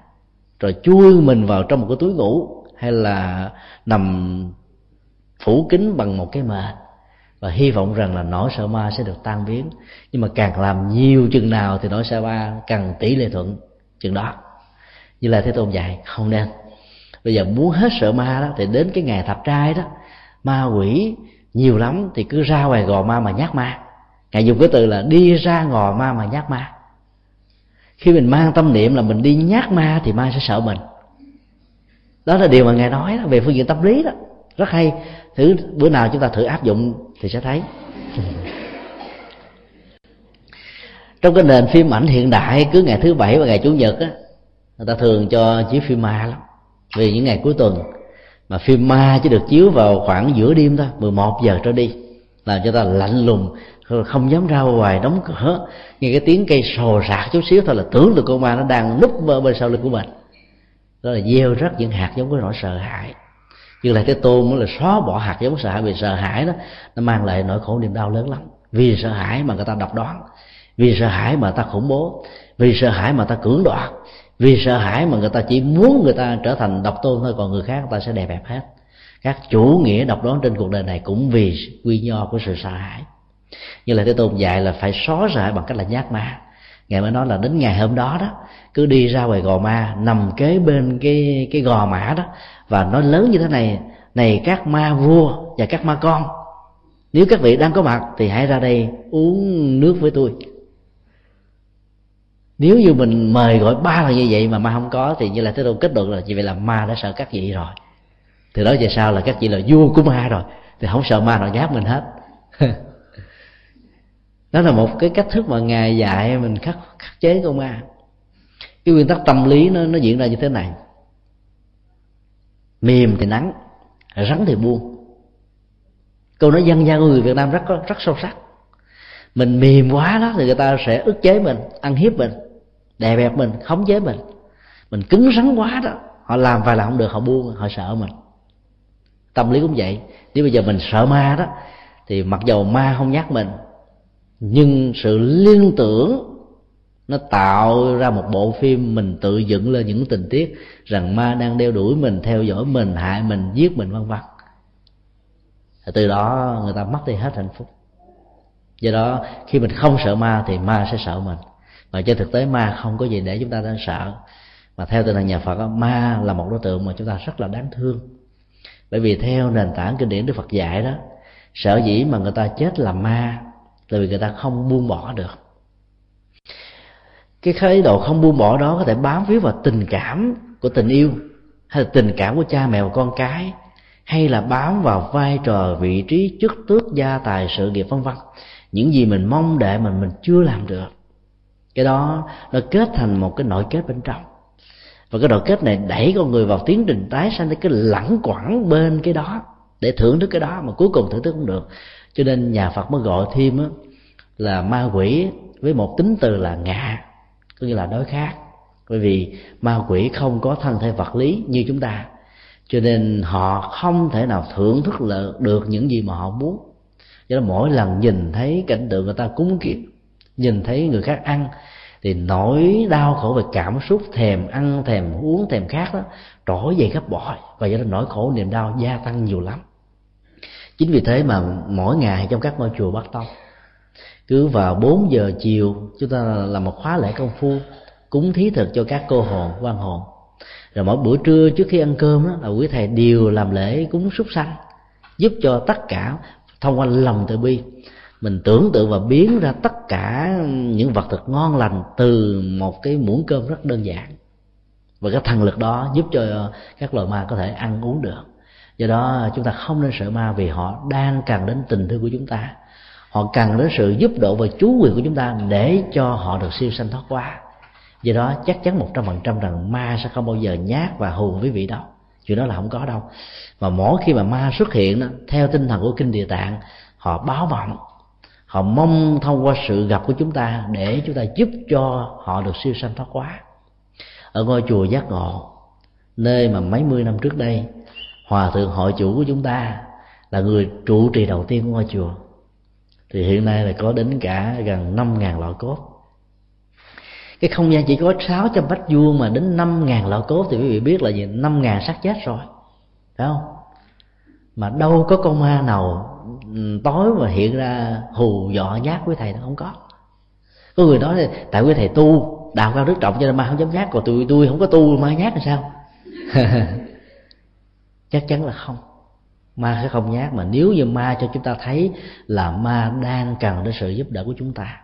rồi chui mình vào trong một cái túi ngủ, hay là nằm phủ kín bằng một cái mền và hy vọng rằng là nỗi sợ ma sẽ được tan biến. Nhưng mà càng làm nhiều chừng nào thì nỗi sợ ma càng tỷ lệ thuận chừng đó. Như là thế tôn dạy không nên. Bây giờ muốn hết sợ ma đó thì đến cái ngày thập trai đó ma quỷ nhiều lắm thì cứ ra ngoài gò ma mà nhát ma. Ngài dùng cái từ là đi ra gò ma mà nhát ma. Khi mình mang tâm niệm là mình đi nhát ma thì ma sẽ sợ mình. Đó là điều mà ngài nói đó, về phương diện tâm lý đó rất hay. Thử bữa nào chúng ta thử áp dụng thì sẽ thấy. Trong cái nền phim ảnh hiện đại, cứ ngày thứ bảy và ngày chủ nhật á, người ta thường cho chiếu phim ma lắm. Vì những ngày cuối tuần mà phim ma chỉ được chiếu vào khoảng giữa đêm thôi 11 giờ trở đi, làm cho ta lạnh lùng không dám ra ngoài đóng cửa. Nghe cái tiếng cây sồ sạc chút xíu thôi là tưởng được con ma nó đang núp bên sau lưng của mình. Đó là gieo rất những hạt giống cái nỗi sợ hãi như là thế tôn mới là xóa bỏ hạt giống sợ hãi vì sợ hãi đó, nó mang lại nỗi khổ niềm đau lớn lắm. Vì sợ hãi mà người ta độc đoán, vì sợ hãi mà ta khủng bố, vì sợ hãi mà ta cưỡng đoạt, vì sợ hãi mà người ta chỉ muốn người ta trở thành độc tôn thôi, còn người khác người ta sẽ đẹp đẹp hết. Các chủ nghĩa độc đoán trên cuộc đời này cũng vì quy nho của sự sợ hãi. Như là thế tôn dạy là phải xóa sợ hãi bằng cách là nhát ma. Ngài mới nói là đến ngày hôm đó đó, cứ đi ra ngoài gò ma, nằm kế bên cái cái gò mã đó và nói lớn như thế này này các ma vua và các ma con, nếu các vị đang có mặt thì hãy ra đây uống nước với tôi. Nếu như mình mời gọi ba lần như vậy mà ma không có, thì như là thế đâu kết luận là như vậy là ma đã sợ các vị rồi. Từ đó về sau là các vị là vua của ma rồi, thì không sợ ma nào nháp mình hết. Đó là một cái cách thức mà ngài dạy mình khắc khắc chế con ma. Cái nguyên tắc tâm lý nó nó diễn ra như thế này mềm thì nắng, rắn thì buông. Câu nói dân gian của người việt nam rất rất sâu sắc. Mình mềm quá đó thì người ta sẽ ức chế mình, ăn hiếp mình, đè bẹp mình, khống chế mình. Mình cứng rắn quá đó, họ làm vài lần không được, họ buông, họ sợ mình. Tâm lý cũng vậy. Nếu bây giờ mình sợ ma đó, thì mặc dầu ma không nhắc mình, nhưng sự liên tưởng nó tạo ra một bộ phim mình tự dựng lên những tình tiết rằng ma đang đeo đuổi mình, theo dõi mình, hại mình, giết mình, vân vân. Từ đó người ta mất đi hết hạnh phúc. Do đó, khi mình không sợ ma thì ma sẽ sợ mình. Và trên thực tế ma không có gì để chúng ta đang sợ. Mà theo tinh thần nhà phật ma là một đối tượng mà chúng ta rất là đáng thương. Bởi vì theo nền tảng kinh điển đức phật dạy đó, sở dĩ mà người ta chết là ma là vì người ta không buông bỏ được cái khái độ không buông bỏ đó có thể bám víu vào tình cảm của tình yêu, hay là tình cảm của cha mẹ và con cái, hay là bám vào vai trò, vị trí, chức tước, gia tài, sự nghiệp, vân vân. Những gì mình mong đợi mình mình chưa làm được. Cái đó nó kết thành một cái nội kết bên trong. Và cái nội kết này đẩy con người vào tiến trình tái sanh cái lẳng quẳng bên cái đó, để thưởng thức cái đó mà cuối cùng thưởng thức không được. Cho nên nhà phật mới gọi thêm là ma quỷ với một tính từ là ngạ có nghĩa là đối khác bởi vì ma quỷ không có thân thể vật lý như chúng ta. Cho nên họ không thể nào thưởng thức được những gì mà họ muốn. Do đó mỗi lần nhìn thấy cảnh tượng người ta cúng kiến nhìn thấy người khác ăn, thì nỗi đau khổ về cảm xúc thèm ăn, thèm uống, thèm khát đó, trỗi dậy gấp bội và do đó nỗi khổ niềm đau gia tăng nhiều lắm. Chính vì thế mà mỗi ngày trong các ngôi chùa bắt tông cứ vào 4 giờ chiều chúng ta làm một khóa lễ công phu cúng thí thực cho các cô hồn quan hồn. Rồi mỗi bữa trưa trước khi ăn cơm đó, là quý thầy đều làm lễ cúng súc sanh giúp cho tất cả thông qua lòng từ bi. Mình tưởng tượng và biến ra tất cả những vật thực ngon lành từ một cái muỗng cơm rất đơn giản. Và cái thần lực đó giúp cho các loài ma có thể ăn uống được. Do đó chúng ta không nên sợ ma vì họ đang cần đến tình thương của chúng ta họ cần đến sự giúp đỡ và chú quyền của chúng ta để cho họ được siêu sanh thoát qua. Do đó chắc chắn một trăm phần trăm rằng ma sẽ không bao giờ nhát và hù quý vị đâu chuyện đó là không có đâu. Mà mỗi khi mà ma xuất hiện đó, theo tinh thần của kinh địa tạng họ báo vọng. Họ mong thông qua sự gặp của chúng ta để chúng ta giúp cho họ được siêu sanh thoát quá ở ngôi chùa giác ngộ nơi mà mấy mươi năm trước đây hòa thượng hội chủ của chúng ta là người trụ trì đầu tiên của ngôi chùa thì hiện nay là có đến cả gần năm ngàn lọ cốt. Cái không gian chỉ có sáu trăm bách vuông mà đến năm ngàn lọ cốt thì quý vị biết là gì? năm ngàn xác chết rồi. Phải không? Mà đâu có con ma nào ừ, tối mà hiện ra hù dọa nhát với thầy nó không có. Có người nói tại quý thầy tu đạo cao đức trọng cho nên ma không dám nhát còn tụi tôi không có tu, ma nhát là sao? Chắc chắn là không ma sẽ không nhát mà nếu như ma cho chúng ta thấy là ma đang cần đến sự giúp đỡ của chúng ta.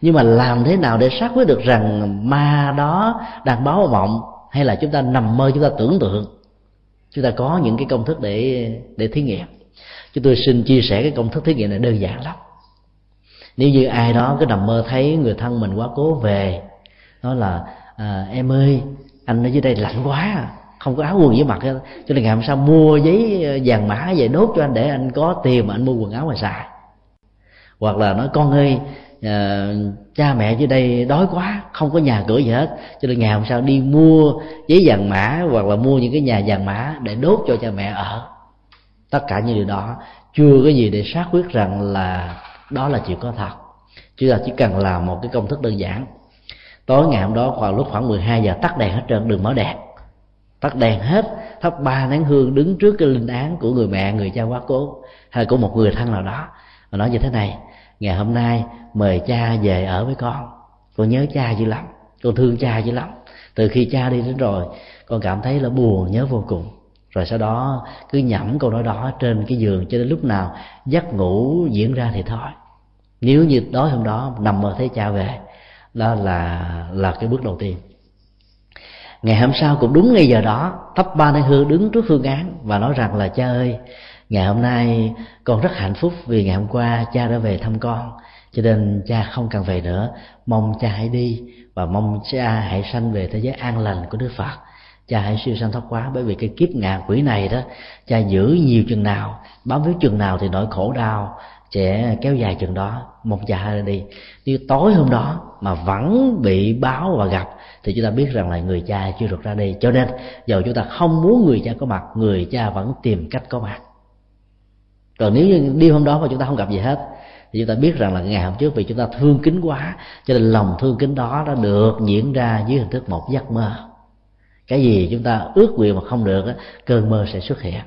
Nhưng mà làm thế nào để xác quyết được rằng ma đó đang báo vọng hay là chúng ta nằm mơ chúng ta tưởng tượng? Chúng ta có những cái công thức để để thí nghiệm. Chúng tôi xin chia sẻ cái công thức thí nghiệm này đơn giản lắm. Nếu như ai đó cứ nằm mơ thấy người thân mình quá cố về nói là à, em ơi anh ở dưới đây lạnh quá à không có áo quần với mặt cho nên ngày hôm sau mua giấy ờ, vàng mã về đốt cho anh để anh có tiền mà anh mua quần áo mà xài. Hoặc là nói con ơi à, cha mẹ dưới đây đói quá không có nhà cửa gì hết. Cho nên ngày hôm sau đi mua giấy vàng mã hoặc là mua những cái nhà vàng mã để đốt cho cha mẹ ở. Tất cả những điều đó chưa có gì để xác quyết rằng là đó là chuyện có thật. Chúng ta chỉ cần làm một cái công thức đơn giản. Tối ngày hôm đó khoảng lúc khoảng 12 giờ tắt đèn hết trơn đừng mở đèn tắt đèn hết, thắp ba nén hương đứng trước cái linh án của người mẹ, người cha quá cố, hay của một người thân nào đó. Và nói như thế này, ngày hôm nay mời cha về ở với con. Con nhớ cha dữ lắm, con thương cha dữ lắm. Từ khi cha đi đến rồi, con cảm thấy là buồn, nhớ vô cùng. Rồi sau đó, cứ nhẩm câu nói đó trên cái giường cho đến lúc nào giấc ngủ diễn ra thì thôi. Nếu như tối hôm đó nằm mơ thấy cha về, đó là là cái bước đầu tiên ngày hôm sau cũng đúng ngay giờ đó thắp ba nén hương đứng trước phương án và nói rằng là, cha ơi, ngày hôm nay con rất hạnh phúc vì ngày hôm qua cha đã về thăm con. Cho nên cha không cần về nữa. Mong cha hãy đi và mong cha hãy sanh về thế giới an lành của đức phật. Cha hãy siêu sanh thoát quá bởi vì cái kiếp ngạ quỷ này đó, cha giữ nhiều chừng nào, bám víu chừng nào thì nỗi khổ đau sẽ kéo dài chừng đó. Mong cha hãy đi. Nếu tối hôm đó mà vẫn bị báo và gặp thì chúng ta biết rằng là người cha chưa được ra đi. Cho nên, dầu chúng ta không muốn người cha có mặt, người cha vẫn tìm cách có mặt. Còn nếu như đêm hôm đó mà chúng ta không gặp gì hết, thì chúng ta biết rằng là ngày hôm trước vì chúng ta thương kính quá, cho nên lòng thương kính đó đã được diễn ra dưới hình thức một giấc mơ. Cái gì chúng ta ước nguyện mà không được cơn mơ sẽ xuất hiện.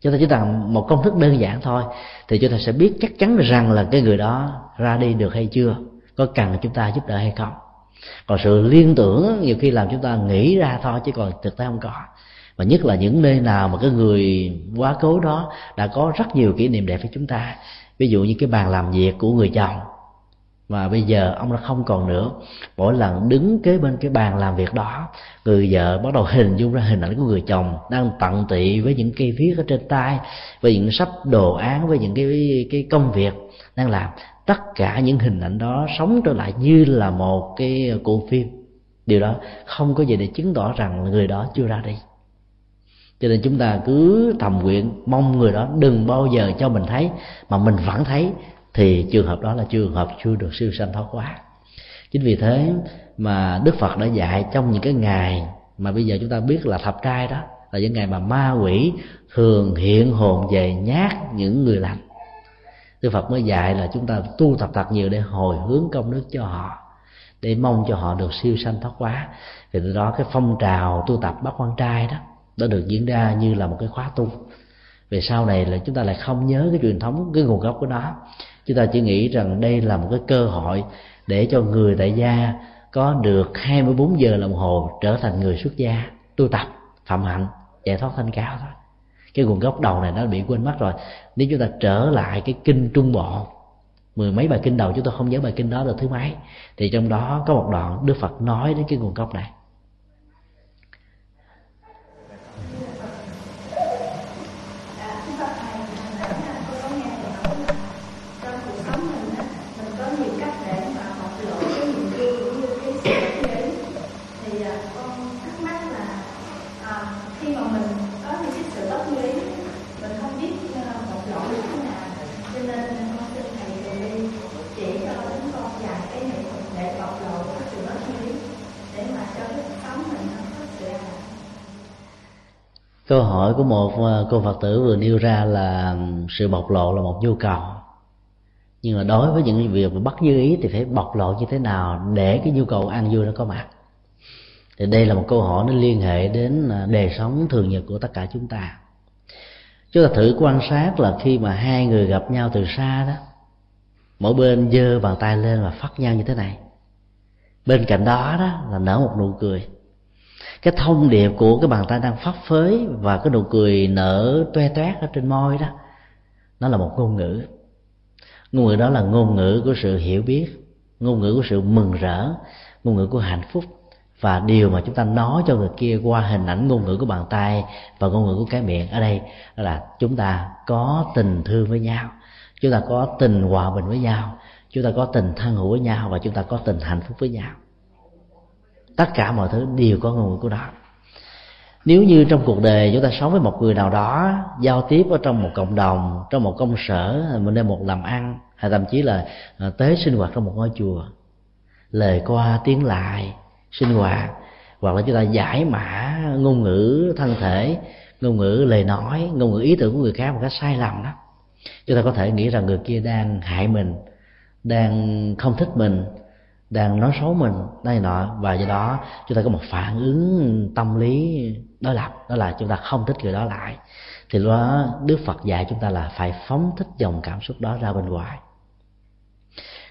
Chúng ta chỉ cần một công thức đơn giản thôi, thì chúng ta sẽ biết chắc chắn rằng là cái người đó ra đi được hay chưa, có cần chúng ta giúp đỡ hay không còn sự liên tưởng nhiều khi làm chúng ta nghĩ ra thôi, chứ còn thực tế không có. Và nhất là những nơi nào mà cái người quá cố đó đã có rất nhiều kỷ niệm đẹp với chúng ta. Ví dụ như cái bàn làm việc của người chồng. Mà bây giờ ông đã không còn nữa. Mỗi lần đứng kế bên cái bàn làm việc đó, người vợ bắt đầu hình dung ra hình ảnh của người chồng đang tận tị với những cây viết ở trên tay, với những sắp đồ án, với những cái cái công việc đang làm tất cả những hình ảnh đó sống trở lại như là một cái cuộn phim. Điều đó không có gì để chứng tỏ rằng người đó chưa ra đi. Cho nên chúng ta cứ thầm nguyện, mong người đó đừng bao giờ cho mình thấy, mà mình vẫn thấy, thì trường hợp đó là trường hợp chưa được siêu sanh thoát quá chính vì thế mà đức phật đã dạy trong những cái ngày mà bây giờ chúng ta biết là thập trai đó, là những ngày mà ma quỷ thường hiện hồn về nhát những người lành đức phật mới dạy là chúng ta tu tập thật nhiều để hồi hướng công đức cho họ, để mong cho họ được siêu sanh thoát quá thì từ đó cái phong trào tu tập bác quan trai đó đã được diễn ra như là một cái khóa tu. Về sau này là chúng ta lại không nhớ cái truyền thống, cái nguồn gốc của nó. Chúng ta chỉ nghĩ rằng đây là một cái cơ hội để cho người tại gia có được 24 giờ đồng hồ trở thành người xuất gia tu tập, phạm hạnh, giải thoát thanh cao thôi cái nguồn gốc đầu này nó bị quên mất rồi. Nếu chúng ta trở lại cái kinh trung bộ, mười mấy bài kinh đầu, chúng ta không nhớ bài kinh đó là thứ mấy, thì trong đó có một đoạn đức phật nói đến cái nguồn gốc này. Hỏi của một à, cô phật tử vừa nêu ra là sự bộc lộ là một nhu cầu. Nhưng mà đối với những việc mà bắt dư ý thì phải bộc lộ như thế nào để cái nhu cầu ăn vui nó có mặt? Thì đây là một câu hỏi nó liên hệ đến à, đời sống thường nhật của tất cả chúng ta. Chúng ta thử quan sát là khi mà hai người gặp nhau từ xa đó, mỗi bên giơ bàn tay lên và phát nhau như thế này. Bên cạnh đó đó là nở một nụ cười cái thông điệp của cái bàn tay đang phấp phới và cái nụ cười nở toe toét ở trên môi đó, nó là một ngôn ngữ. Ngôn ngữ đó là ngôn ngữ của sự hiểu biết, ngôn ngữ của sự mừng rỡ, ngôn ngữ của hạnh phúc. Và điều mà chúng ta nói cho người kia qua hình ảnh ngôn ngữ của bàn tay và ngôn ngữ của cái miệng ở đây là chúng ta có tình thương với nhau, chúng ta có tình hòa bình với nhau, chúng ta có tình thân hữu với nhau và chúng ta có tình hạnh phúc với nhau tất cả mọi thứ đều có ngôn ngữ của nó. Nếu như trong cuộc đời chúng ta sống với một người nào đó, giao tiếp ở trong một cộng đồng, trong một công sở, mình nên một làm ăn, hay thậm chí là à, tới tế sinh hoạt trong một ngôi chùa, lời qua tiếng lại, sinh hoạt, hoặc là chúng ta giải mã ngôn ngữ thân thể, ngôn ngữ lời nói, ngôn ngữ ý tưởng của người khác một cách sai lầm đó, chúng ta có thể nghĩ rằng người kia đang hại mình, đang không thích mình đang nói xấu mình đây nọ. Và do đó chúng ta có một phản ứng tâm lý đối lập đó là chúng ta không thích người đó lại. Thì lúc đó đức phật dạy chúng ta là phải phóng thích dòng cảm xúc đó ra bên ngoài.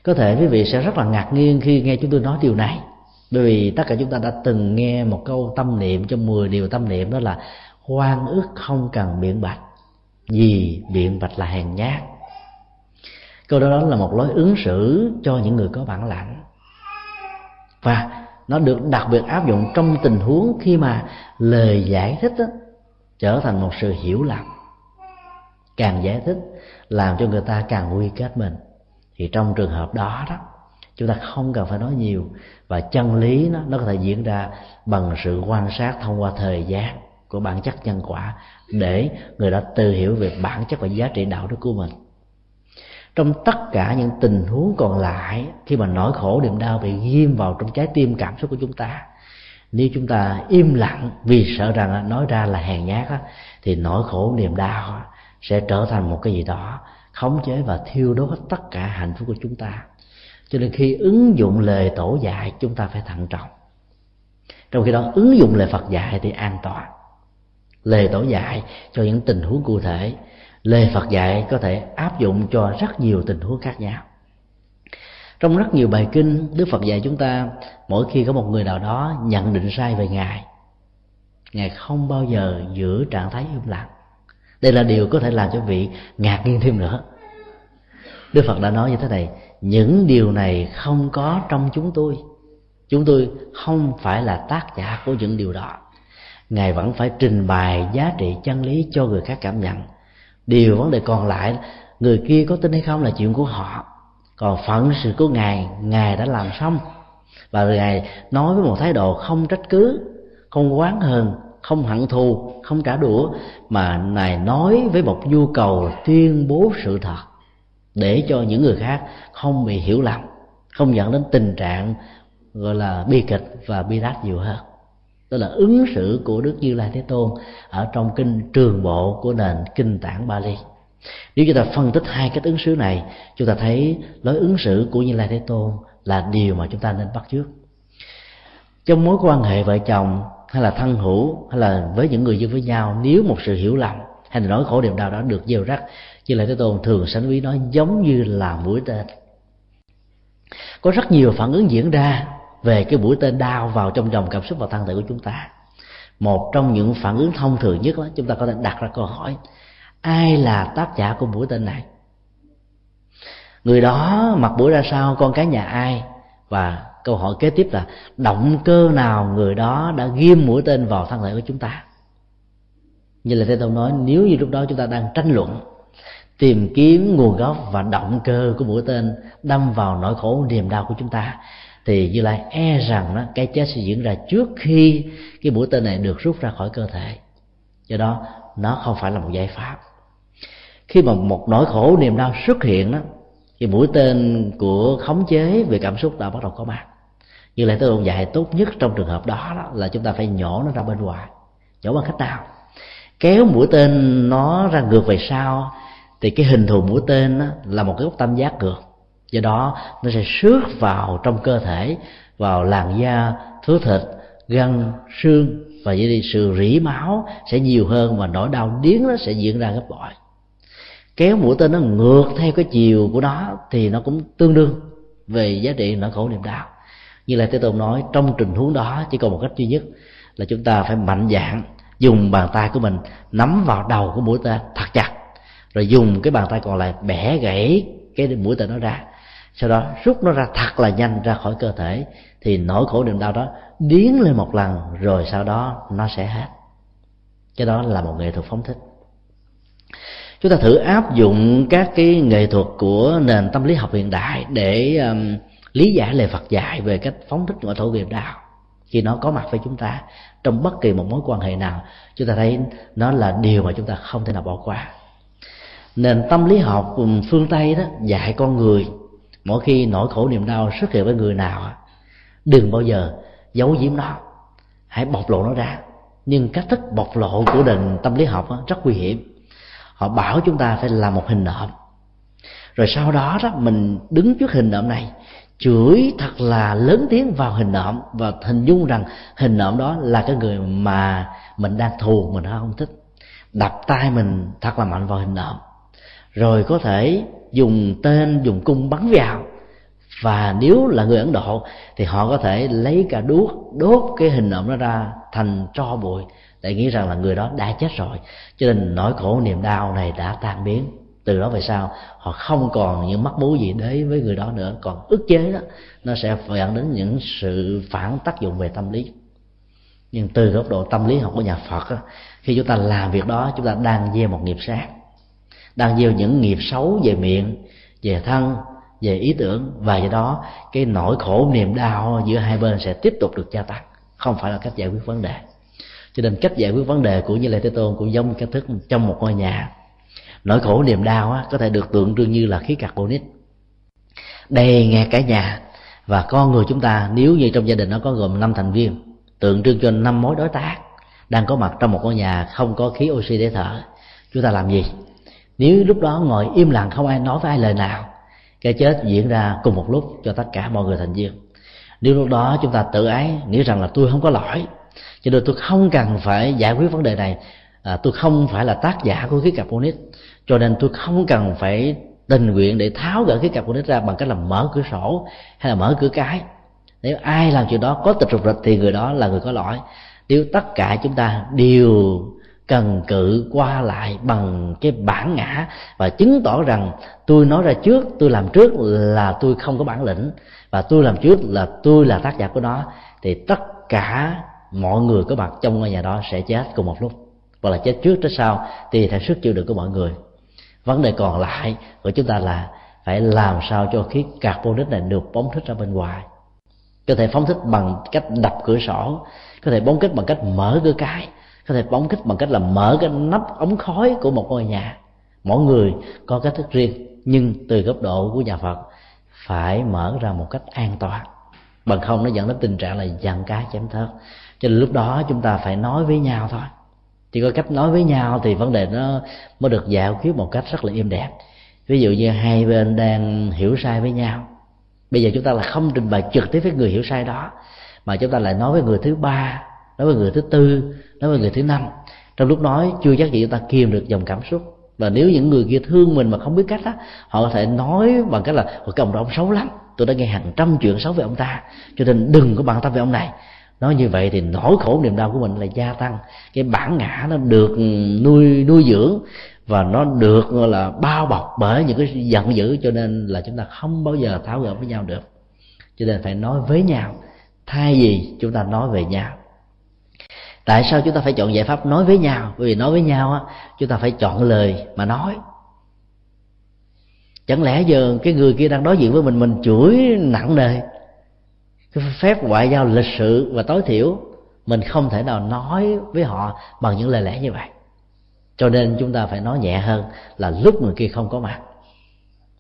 Có thể quý vị sẽ rất là ngạc nhiên khi nghe chúng tôi nói điều này. Bởi vì tất cả chúng ta đã từng nghe một câu tâm niệm trong 10 điều tâm niệm đó là hoan ức không cần biện bạch vì biện bạch là hèn nhát. Câu đó, đó là một lối ứng xử cho những người có bản lãnh và nó được đặc biệt áp dụng trong tình huống khi mà lời giải thích đó, trở thành một sự hiểu lầm. Càng giải thích làm cho người ta càng quy kết mình. Thì trong trường hợp đó đó chúng ta không cần phải nói nhiều và chân lý nó nó có thể diễn ra bằng sự quan sát thông qua thời gian của bản chất nhân quả để người đó tự hiểu về bản chất và giá trị đạo đức của mình trong tất cả những tình huống còn lại, khi mà nỗi khổ, niềm đau bị ghim vào trong trái tim, cảm xúc của chúng ta, nếu chúng ta im lặng vì sợ rằng nói ra là hèn nhát thì nỗi khổ, niềm đau sẽ trở thành một cái gì đó khống chế và thiêu đốt hết tất cả hạnh phúc của chúng ta. Cho nên khi ứng dụng lời tổ dạy, chúng ta phải thận trọng. Trong khi đó, ứng dụng lời phật dạy thì an toàn. Lời tổ dạy cho những tình huống cụ thể lời phật dạy có thể áp dụng cho rất nhiều tình huống khác nhau. Trong rất nhiều bài kinh, đức phật dạy chúng ta, mỗi khi có một người nào đó nhận định sai về ngài ngài không bao giờ giữ trạng thái im lặng. Đây là điều có thể làm cho vị ngạc nhiên thêm nữa. Đức phật đã nói như thế này, những điều này không có trong chúng tôi. Chúng tôi không phải là tác giả của những điều đó. Ngài vẫn phải trình bày giá trị chân lý cho người khác cảm nhận điều vấn đề còn lại, người kia có tin hay không là chuyện của họ. Còn phận sự của ngài ngài đã làm xong. Và ngài nói với một thái độ không trách cứ, không oán hờn, không hận thù, không trả đũa, mà ngài nói với một nhu cầu tuyên bố sự thật, để cho những người khác không bị hiểu lầm, không dẫn đến tình trạng, gọi là bi kịch và bi đát nhiều hơn đó là ứng xử của đức như lai thế tôn ở trong kinh trường bộ của nền kinh tạng bali. Nếu chúng ta phân tích hai cách ứng xử này, chúng ta thấy lối ứng xử của như lai thế tôn là điều mà chúng ta nên bắt chước. Trong mối quan hệ vợ chồng, hay là thân hữu, hay là với những người dân với nhau, nếu một sự hiểu lầm hay là nỗi khổ niềm đau đó được gieo rắc, như lai thế tôn thường sánh ví nói giống như là mũi tên. Có rất nhiều phản ứng diễn ra về cái mũi tên đau vào trong dòng cảm xúc và thân thể của chúng ta. Một trong những phản ứng thông thường nhất đó, chúng ta có thể đặt ra câu hỏi, ai là tác giả của mũi tên này? Người đó mặt mũi ra sao, con cái nhà ai? Và câu hỏi kế tiếp là, động cơ nào người đó đã ghim mũi tên vào thân thể của chúng ta? Như là thế tôi nói, nếu như lúc đó chúng ta đang tranh luận, tìm kiếm nguồn gốc và động cơ của mũi tên đâm vào nỗi khổ niềm đau của chúng ta thì như lai e rằng đó, cái chết sẽ diễn ra trước khi cái mũi tên này được rút ra khỏi cơ thể. Do đó nó không phải là một giải pháp. Khi mà một nỗi khổ niềm đau xuất hiện đó thì mũi tên của khống chế về cảm xúc đã bắt đầu có mặt. Như lại tôi ông dạy tốt nhất trong trường hợp đó, đó là chúng ta phải nhổ nó ra bên ngoài nhổ bằng cách nào? Kéo mũi tên nó ra ngược về sau thì cái hình thù mũi tên đó là một cái góc tam giác ngược do đó, nó sẽ xước vào trong cơ thể, vào làn da, thứ thịt, gân, xương và vậy thì sự rỉ máu sẽ nhiều hơn và nỗi đau điếng nó sẽ diễn ra gấp bội. Kéo mũi tên nó ngược theo cái chiều của nó thì nó cũng tương đương về giá trị nỗi khổ niềm đau. Như là thế tôn nói, trong tình huống đó, chỉ còn một cách duy nhất là chúng ta phải mạnh dạn dùng bàn tay của mình nắm vào đầu của mũi tên thật chặt, rồi dùng cái bàn tay còn lại bẻ gãy cái mũi tên nó ra sau đó rút nó ra thật là nhanh ra khỏi cơ thể thì nỗi khổ niềm đau đó điến lên một lần rồi sau đó nó sẽ hết. Cái đó là một nghệ thuật phóng thích. Chúng ta thử áp dụng các cái nghệ thuật của nền tâm lý học hiện đại để um, lý giải lời Phật dạy về cách phóng thích nỗi khổ niềm đau khi nó có mặt với chúng ta trong bất kỳ một mối quan hệ nào chúng ta thấy nó là điều mà chúng ta không thể nào bỏ qua. Nền tâm lý học um, phương tây đó dạy con người mỗi khi nỗi khổ niềm đau xuất hiện với người nào đừng bao giờ giấu giếm nó. Hãy bộc lộ nó ra. Nhưng cách thức bộc lộ của nền tâm lý học rất nguy hiểm. Họ bảo chúng ta phải làm một hình nộm. Rồi sau đó đó, mình đứng trước hình nộm này, chửi thật là lớn tiếng vào hình nộm và hình dung rằng hình nộm đó là cái người mà mình đang thù, mình không thích. Đập tay mình thật là mạnh vào hình nộm. Rồi có thể dùng tên dùng cung bắn vào. Và nếu là người ấn độ thì họ có thể lấy cả đuốc đốt cái hình ảnh nó ra thành tro bụi để nghĩ rằng là người đó đã chết rồi. Cho nên nỗi khổ niềm đau này đã tan biến. Từ đó về sau họ không còn những mắc mú gì đến với người đó nữa. Còn ức chế đó nó sẽ dẫn đến những sự phản tác dụng về tâm lý. Nhưng từ góc độ tâm lý học của nhà phật đó, khi chúng ta làm việc đó chúng ta đang gieo một nghiệp sát đang gieo những nghiệp xấu về miệng về thân về ý tưởng. Và do đó cái nỗi khổ niềm đau giữa hai bên sẽ tiếp tục được gia tăng. Không phải là cách giải quyết vấn đề. Cho nên cách giải quyết vấn đề của như lai thế tôn cũng giống cách thức trong một ngôi nhà. Nỗi khổ niềm đau á, có thể được tượng trưng như là khí carbonic. Đầy nghe cả nhà. Và con người chúng ta nếu như trong gia đình nó có gồm năm thành viên tượng trưng cho năm mối đối tác đang có mặt trong một ngôi nhà không có khí oxy để thở chúng ta làm gì? Nếu lúc đó ngồi im lặng không ai nói với ai lời nào cái chết diễn ra cùng một lúc cho tất cả mọi người thành viên. Nếu lúc đó chúng ta tự ái nghĩ rằng là tôi không có lỗi cho nên tôi không cần phải giải quyết vấn đề này à, tôi không phải là tác giả của khí carbonic cho nên tôi không cần phải tình nguyện để tháo gỡ cái carbonic ra bằng cách là mở cửa sổ hay là mở cửa cái. Nếu ai làm chuyện đó có tịch rụt rịch thì người đó là người có lỗi. Nếu tất cả chúng ta đều cần cự qua lại bằng cái bản ngã và chứng tỏ rằng tôi nói ra trước, tôi làm trước là tôi không có bản lĩnh và tôi làm trước là tôi là tác giả của nó, thì tất cả mọi người có mặt trong ngôi nhà đó sẽ chết cùng một lúc. Hoặc là chết trước chết sau thì theo sức chịu đựng của mọi người. Vấn đề còn lại của chúng ta là phải làm sao cho khí carbonic này được phóng thích ra bên ngoài. Có thể phóng thích bằng cách đập cửa sổ, có thể phóng thích bằng cách mở cửa cái có thể phóng thích bằng cách là mở cái nắp ống khói của một ngôi nhà. Mỗi người có cách thức riêng, nhưng từ góc độ của nhà phật, phải mở ra một cách an toàn. Bằng không, nó dẫn đến tình trạng là dàn cá chém thớt. Cho nên lúc đó chúng ta phải nói với nhau thôi. Chỉ có cách nói với nhau thì vấn đề nó mới được giải quyết một cách rất là êm đẹp. Ví dụ như hai bên đang hiểu sai với nhau. Bây giờ chúng ta là không trình bày trực tiếp với người hiểu sai đó, mà chúng ta lại nói với người thứ ba, nói với người thứ tư nói với người thứ năm, trong lúc nói, chưa chắc gì chúng ta kiềm được dòng cảm xúc. Và nếu những người kia thương mình mà không biết cách đó họ có thể nói bằng cách là cái ông đó ông xấu lắm, tôi đã nghe hàng trăm chuyện xấu về ông ta, cho nên đừng có bàn tâm về ông này. Nói như vậy thì nỗi khổ niềm đau của mình là gia tăng. Cái bản ngã nó được nuôi nuôi dưỡng và nó được là, bao bọc bởi những cái giận dữ, cho nên là chúng ta không bao giờ tháo gỡ với nhau được. Cho nên phải nói với nhau, thay vì chúng ta nói về nhau tại sao chúng ta phải chọn giải pháp nói với nhau? Bởi vì nói với nhau á, chúng ta phải chọn lời mà nói. Chẳng lẽ giờ cái người kia đang đối diện với mình mình chửi nặng nề? Cái phép ngoại giao lịch sự và tối thiểu, mình không thể nào nói với họ bằng những lời lẽ như vậy. Cho nên chúng ta phải nói nhẹ hơn là lúc người kia không có mặt.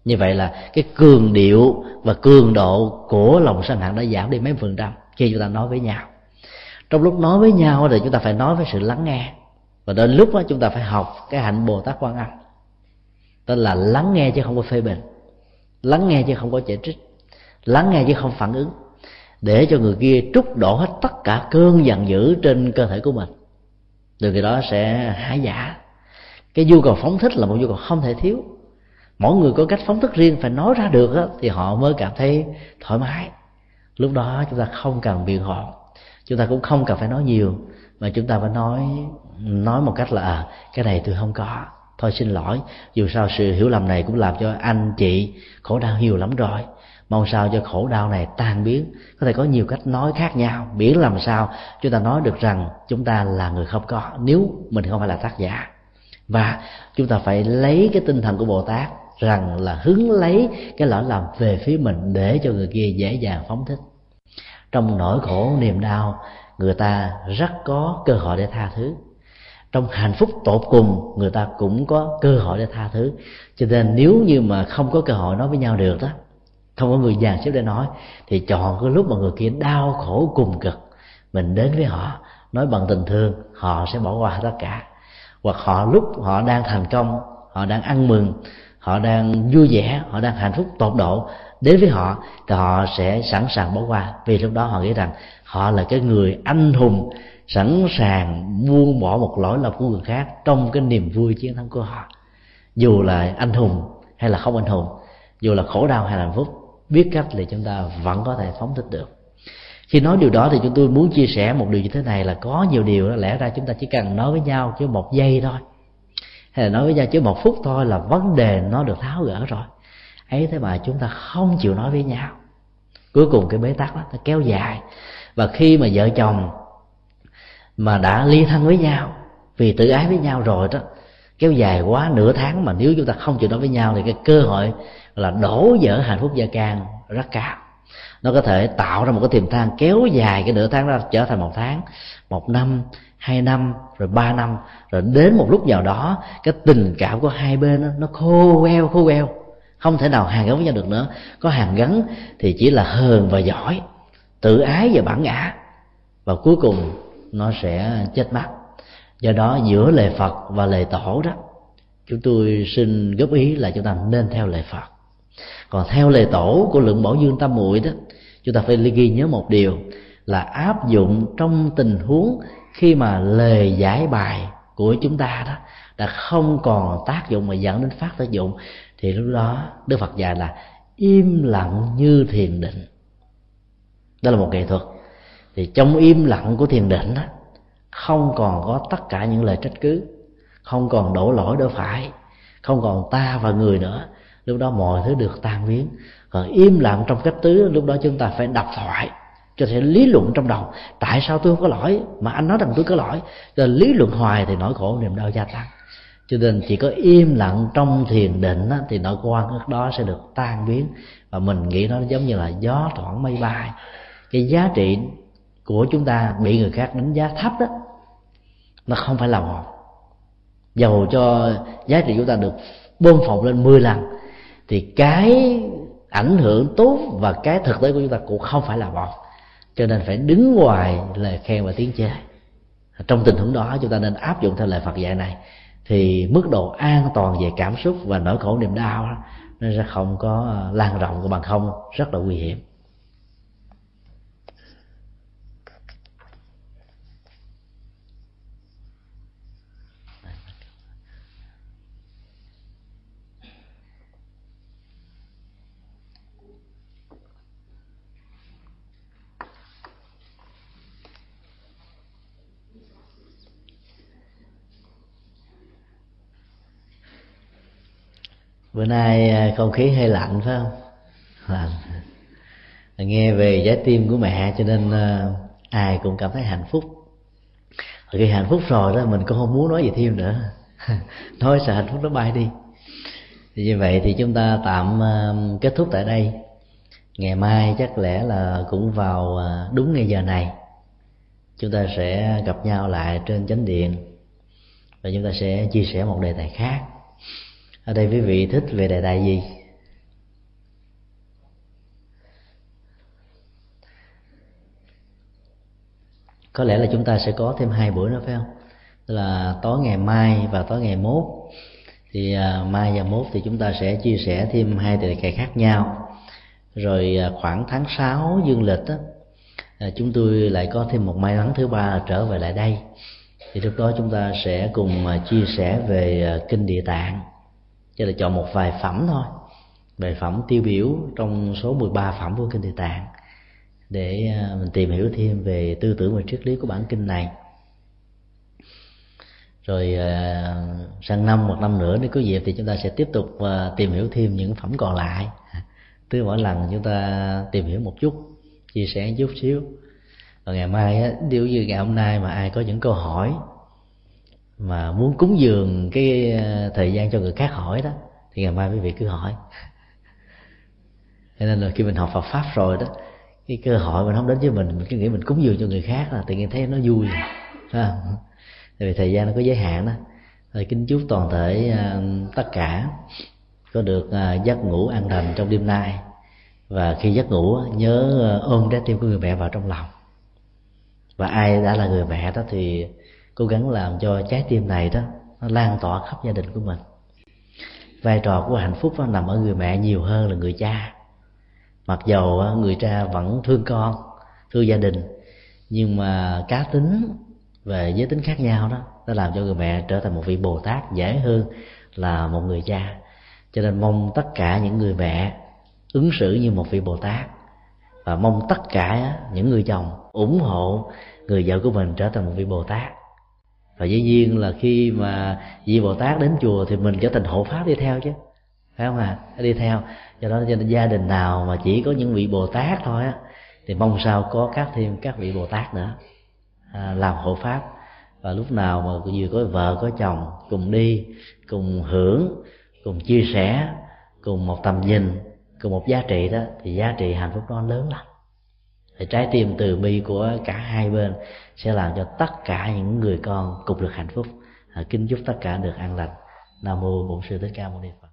Như vậy là cái cường điệu và cường độ của lòng sân hận đã giảm đi mấy phần trăm khi chúng ta nói với nhau trong lúc nói với nhau thì chúng ta phải nói với sự lắng nghe. Và đến lúc đó chúng ta phải học cái hạnh bồ tát quan âm. Tức là lắng nghe chứ không có phê bình. Lắng nghe chứ không có chỉ trích. Lắng nghe chứ không phản ứng. Để cho người kia trút đổ hết tất cả cơn giận dữ trên cơ thể của mình. Từ khi đó sẽ hái giả. Cái nhu cầu phóng thích là một nhu cầu không thể thiếu. Mỗi người có cách phóng thích riêng phải nói ra được đó, thì họ mới cảm thấy thoải mái. Lúc đó chúng ta không cần biện hộ chúng ta cũng không cần phải nói nhiều mà chúng ta phải nói nói một cách là à, cái này tôi không có. Thôi xin lỗi dù sao sự hiểu lầm này cũng làm cho anh chị khổ đau nhiều lắm rồi. Mong sao cho khổ đau này tan biến. Có thể có nhiều cách nói khác nhau miễn làm sao chúng ta nói được rằng chúng ta là người không có nếu mình không phải là tác giả. Và chúng ta phải lấy cái tinh thần của bồ tát rằng là hứng lấy cái lỗi lầm về phía mình để cho người kia dễ dàng phóng thích trong nỗi khổ niềm đau, người ta rất có cơ hội để tha thứ. Trong hạnh phúc tột cùng, người ta cũng có cơ hội để tha thứ. Cho nên nếu như mà không có cơ hội nói với nhau được đó, không có người dàn xếp để nói, thì chọn cái lúc mà người kia đau khổ cùng cực, mình đến với họ, nói bằng tình thương, họ sẽ bỏ qua tất cả. Hoặc họ lúc họ đang thành công, họ đang ăn mừng, họ đang vui vẻ, họ đang hạnh phúc tột độ đến với họ, thì họ sẽ sẵn sàng bỏ qua. Vì lúc đó họ nghĩ rằng họ là cái người anh hùng, sẵn sàng buông bỏ một lỗi lầm của người khác trong cái niềm vui chiến thắng của họ. Dù là anh hùng hay là không anh hùng, dù là khổ đau hay là hạnh phúc, biết cách thì chúng ta vẫn có thể phóng thích được. Khi nói điều đó thì chúng tôi muốn chia sẻ một điều như thế này là có nhiều điều đó, lẽ ra chúng ta chỉ cần nói với nhau chứ một giây thôi. Hay là nói với nhau chứ một phút thôi là vấn đề nó được tháo gỡ rồi ấy thế mà chúng ta không chịu nói với nhau. Cuối cùng cái bế tắc đó nó kéo dài. Và khi mà vợ chồng mà đã ly thân với nhau vì tự ái với nhau rồi đó kéo dài quá nửa tháng mà nếu chúng ta không chịu nói với nhau thì cái cơ hội là đổ vỡ hạnh phúc gia can rất cao. Nó có thể tạo ra một cái tiềm than kéo dài cái nửa tháng ra trở thành một tháng một năm hai năm rồi ba năm. Rồi đến một lúc nào đó cái tình cảm của hai bên đó, nó khô queo khô queo không thể nào hàn gắn với nhau được nữa. Có hàn gắn thì chỉ là hờn và giỏi, tự ái và bản ngã. Và cuối cùng, nó sẽ chết mất do đó, giữa lời phật và lời tổ đó, chúng tôi xin góp ý là chúng ta nên theo lời phật. Còn theo lời tổ của lượng bảo dương tâm muội đó, chúng ta phải ghi nhớ một điều là áp dụng trong tình huống khi mà lời giải bài của chúng ta đó đã không còn tác dụng mà dẫn đến phát tác dụng thì lúc đó, đức phật dạy là im lặng như thiền định. Đó là một nghệ thuật. Thì trong im lặng của thiền định đó không còn có tất cả những lời trách cứ, không còn đổ lỗi đổ phải, không còn ta và người nữa. Lúc đó mọi thứ được tan biến. Còn im lặng trong cách tứ, lúc đó chúng ta phải đọc thoại cho thể lý luận trong đầu. Tại sao tôi không có lỗi? Mà anh nói rằng tôi có lỗi. Rồi lý luận hoài thì nỗi khổ niềm đau gia tăng cho nên chỉ có im lặng trong thiền định đó, thì nỗi quan ức đó sẽ được tan biến. Và mình nghĩ nó giống như là gió thoảng mây bay. Cái giá trị của chúng ta bị người khác đánh giá thấp đó nó không phải là một. Dầu cho giá trị chúng ta được bơm phồng lên 10 lần thì cái ảnh hưởng tốt và cái thực tế của chúng ta cũng không phải là một. Cho nên phải đứng ngoài lời khen và tiếng chê. Trong tình huống đó chúng ta nên áp dụng theo lời Phật dạy này thì mức độ an toàn về cảm xúc và nỗi khổ niềm đau nó sẽ không có ờ, lan rộng của bằng không, rất là nguy hiểm. Bữa nay à, không khí hơi lạnh, phải không? Lạnh. Nghe về trái tim của mẹ, cho nên à, ai cũng cảm thấy hạnh phúc. Khi hạnh phúc rồi đó, mình cũng không muốn nói gì thêm nữa. Nói sợ hạnh phúc nó bay đi. Thì như vậy thì chúng ta tạm à, kết thúc tại đây. Ngày mai chắc lẽ là cũng vào đúng ngày giờ này. Chúng ta sẽ gặp nhau lại trên chánh điện. Và chúng ta sẽ chia sẻ một đề tài khác ở đây quý vị thích về đề tài gì? Có lẽ là chúng ta sẽ có thêm hai buổi nữa phải không? Là tối ngày mai và tối ngày mốt. Thì à, mai và mốt thì chúng ta sẽ chia sẻ thêm hai đề tài khác nhau. Rồi à, khoảng tháng 6 dương lịch đó, à, chúng tôi lại có thêm một may mắn thứ ba trở về lại đây. Thì lúc đó chúng ta sẽ cùng à, chia sẻ về à, kinh địa tạng cho là chọn một vài phẩm thôi. Bài phẩm tiêu biểu trong số 13 phẩm của kinh địa tạng. Để à, mình tìm hiểu thêm về tư tưởng và triết lý của bản kinh này. Rồi à, sang năm một năm nữa, nếu có dịp thì chúng ta sẽ tiếp tục à, tìm hiểu thêm những phẩm còn lại. Cứ mỗi lần chúng ta tìm hiểu một chút, chia sẻ một chút xíu. Và ngày mai nếu như ngày hôm nay mà ai có những câu hỏi mà muốn cúng dường cái ờ, thời gian cho người khác hỏi đó thì ngày mai quý vị cứ hỏi. Cho nên là khi mình học Phật pháp rồi đó cái cơ hội mình không đến với mình mình cứ nghĩ mình cúng dường cho người khác là tự nhiên thấy nó vui tại vì thời gian nó có giới hạn đó. Rồi kính chúc toàn thể uh, tất cả có được uh, giấc ngủ an lành trong đêm nay. Và khi giấc ngủ nhớ uh, ôm trái tim của người mẹ vào trong lòng. Và ai đã là người mẹ đó thì cố gắng làm cho trái tim này đó, nó lan tỏa khắp gia đình của mình. Vai trò của hạnh phúc nó nằm ở người mẹ nhiều hơn là người cha. Mặc dầu người cha vẫn thương con, thương gia đình, nhưng mà cá tính về giới tính khác nhau đó, nó làm cho người mẹ trở thành một vị bồ tát dễ hơn là một người cha. Cho nên mong tất cả những người mẹ ứng xử như một vị bồ tát và mong tất cả những người chồng ủng hộ người vợ của mình trở thành một vị bồ tát và dĩ nhiên là khi mà vị bồ tát đến chùa thì mình trở thành hộ pháp đi theo chứ. Phải không à đi theo. Do đó cho nên gia đình nào mà chỉ có những vị bồ tát thôi á thì mong sao có các thêm các vị bồ tát nữa à, làm hộ pháp. Và lúc nào mà vừa có vợ có chồng cùng đi cùng hưởng cùng chia sẻ cùng một tầm nhìn cùng một giá trị đó thì giá trị hạnh phúc đó lớn lắm thì trái tim từ bi của cả hai bên sẽ làm cho tất cả những người con cùng được hạnh phúc. Kính chúc tất cả được an lành. Nam mô bổn sư thích ca mâu ni phật.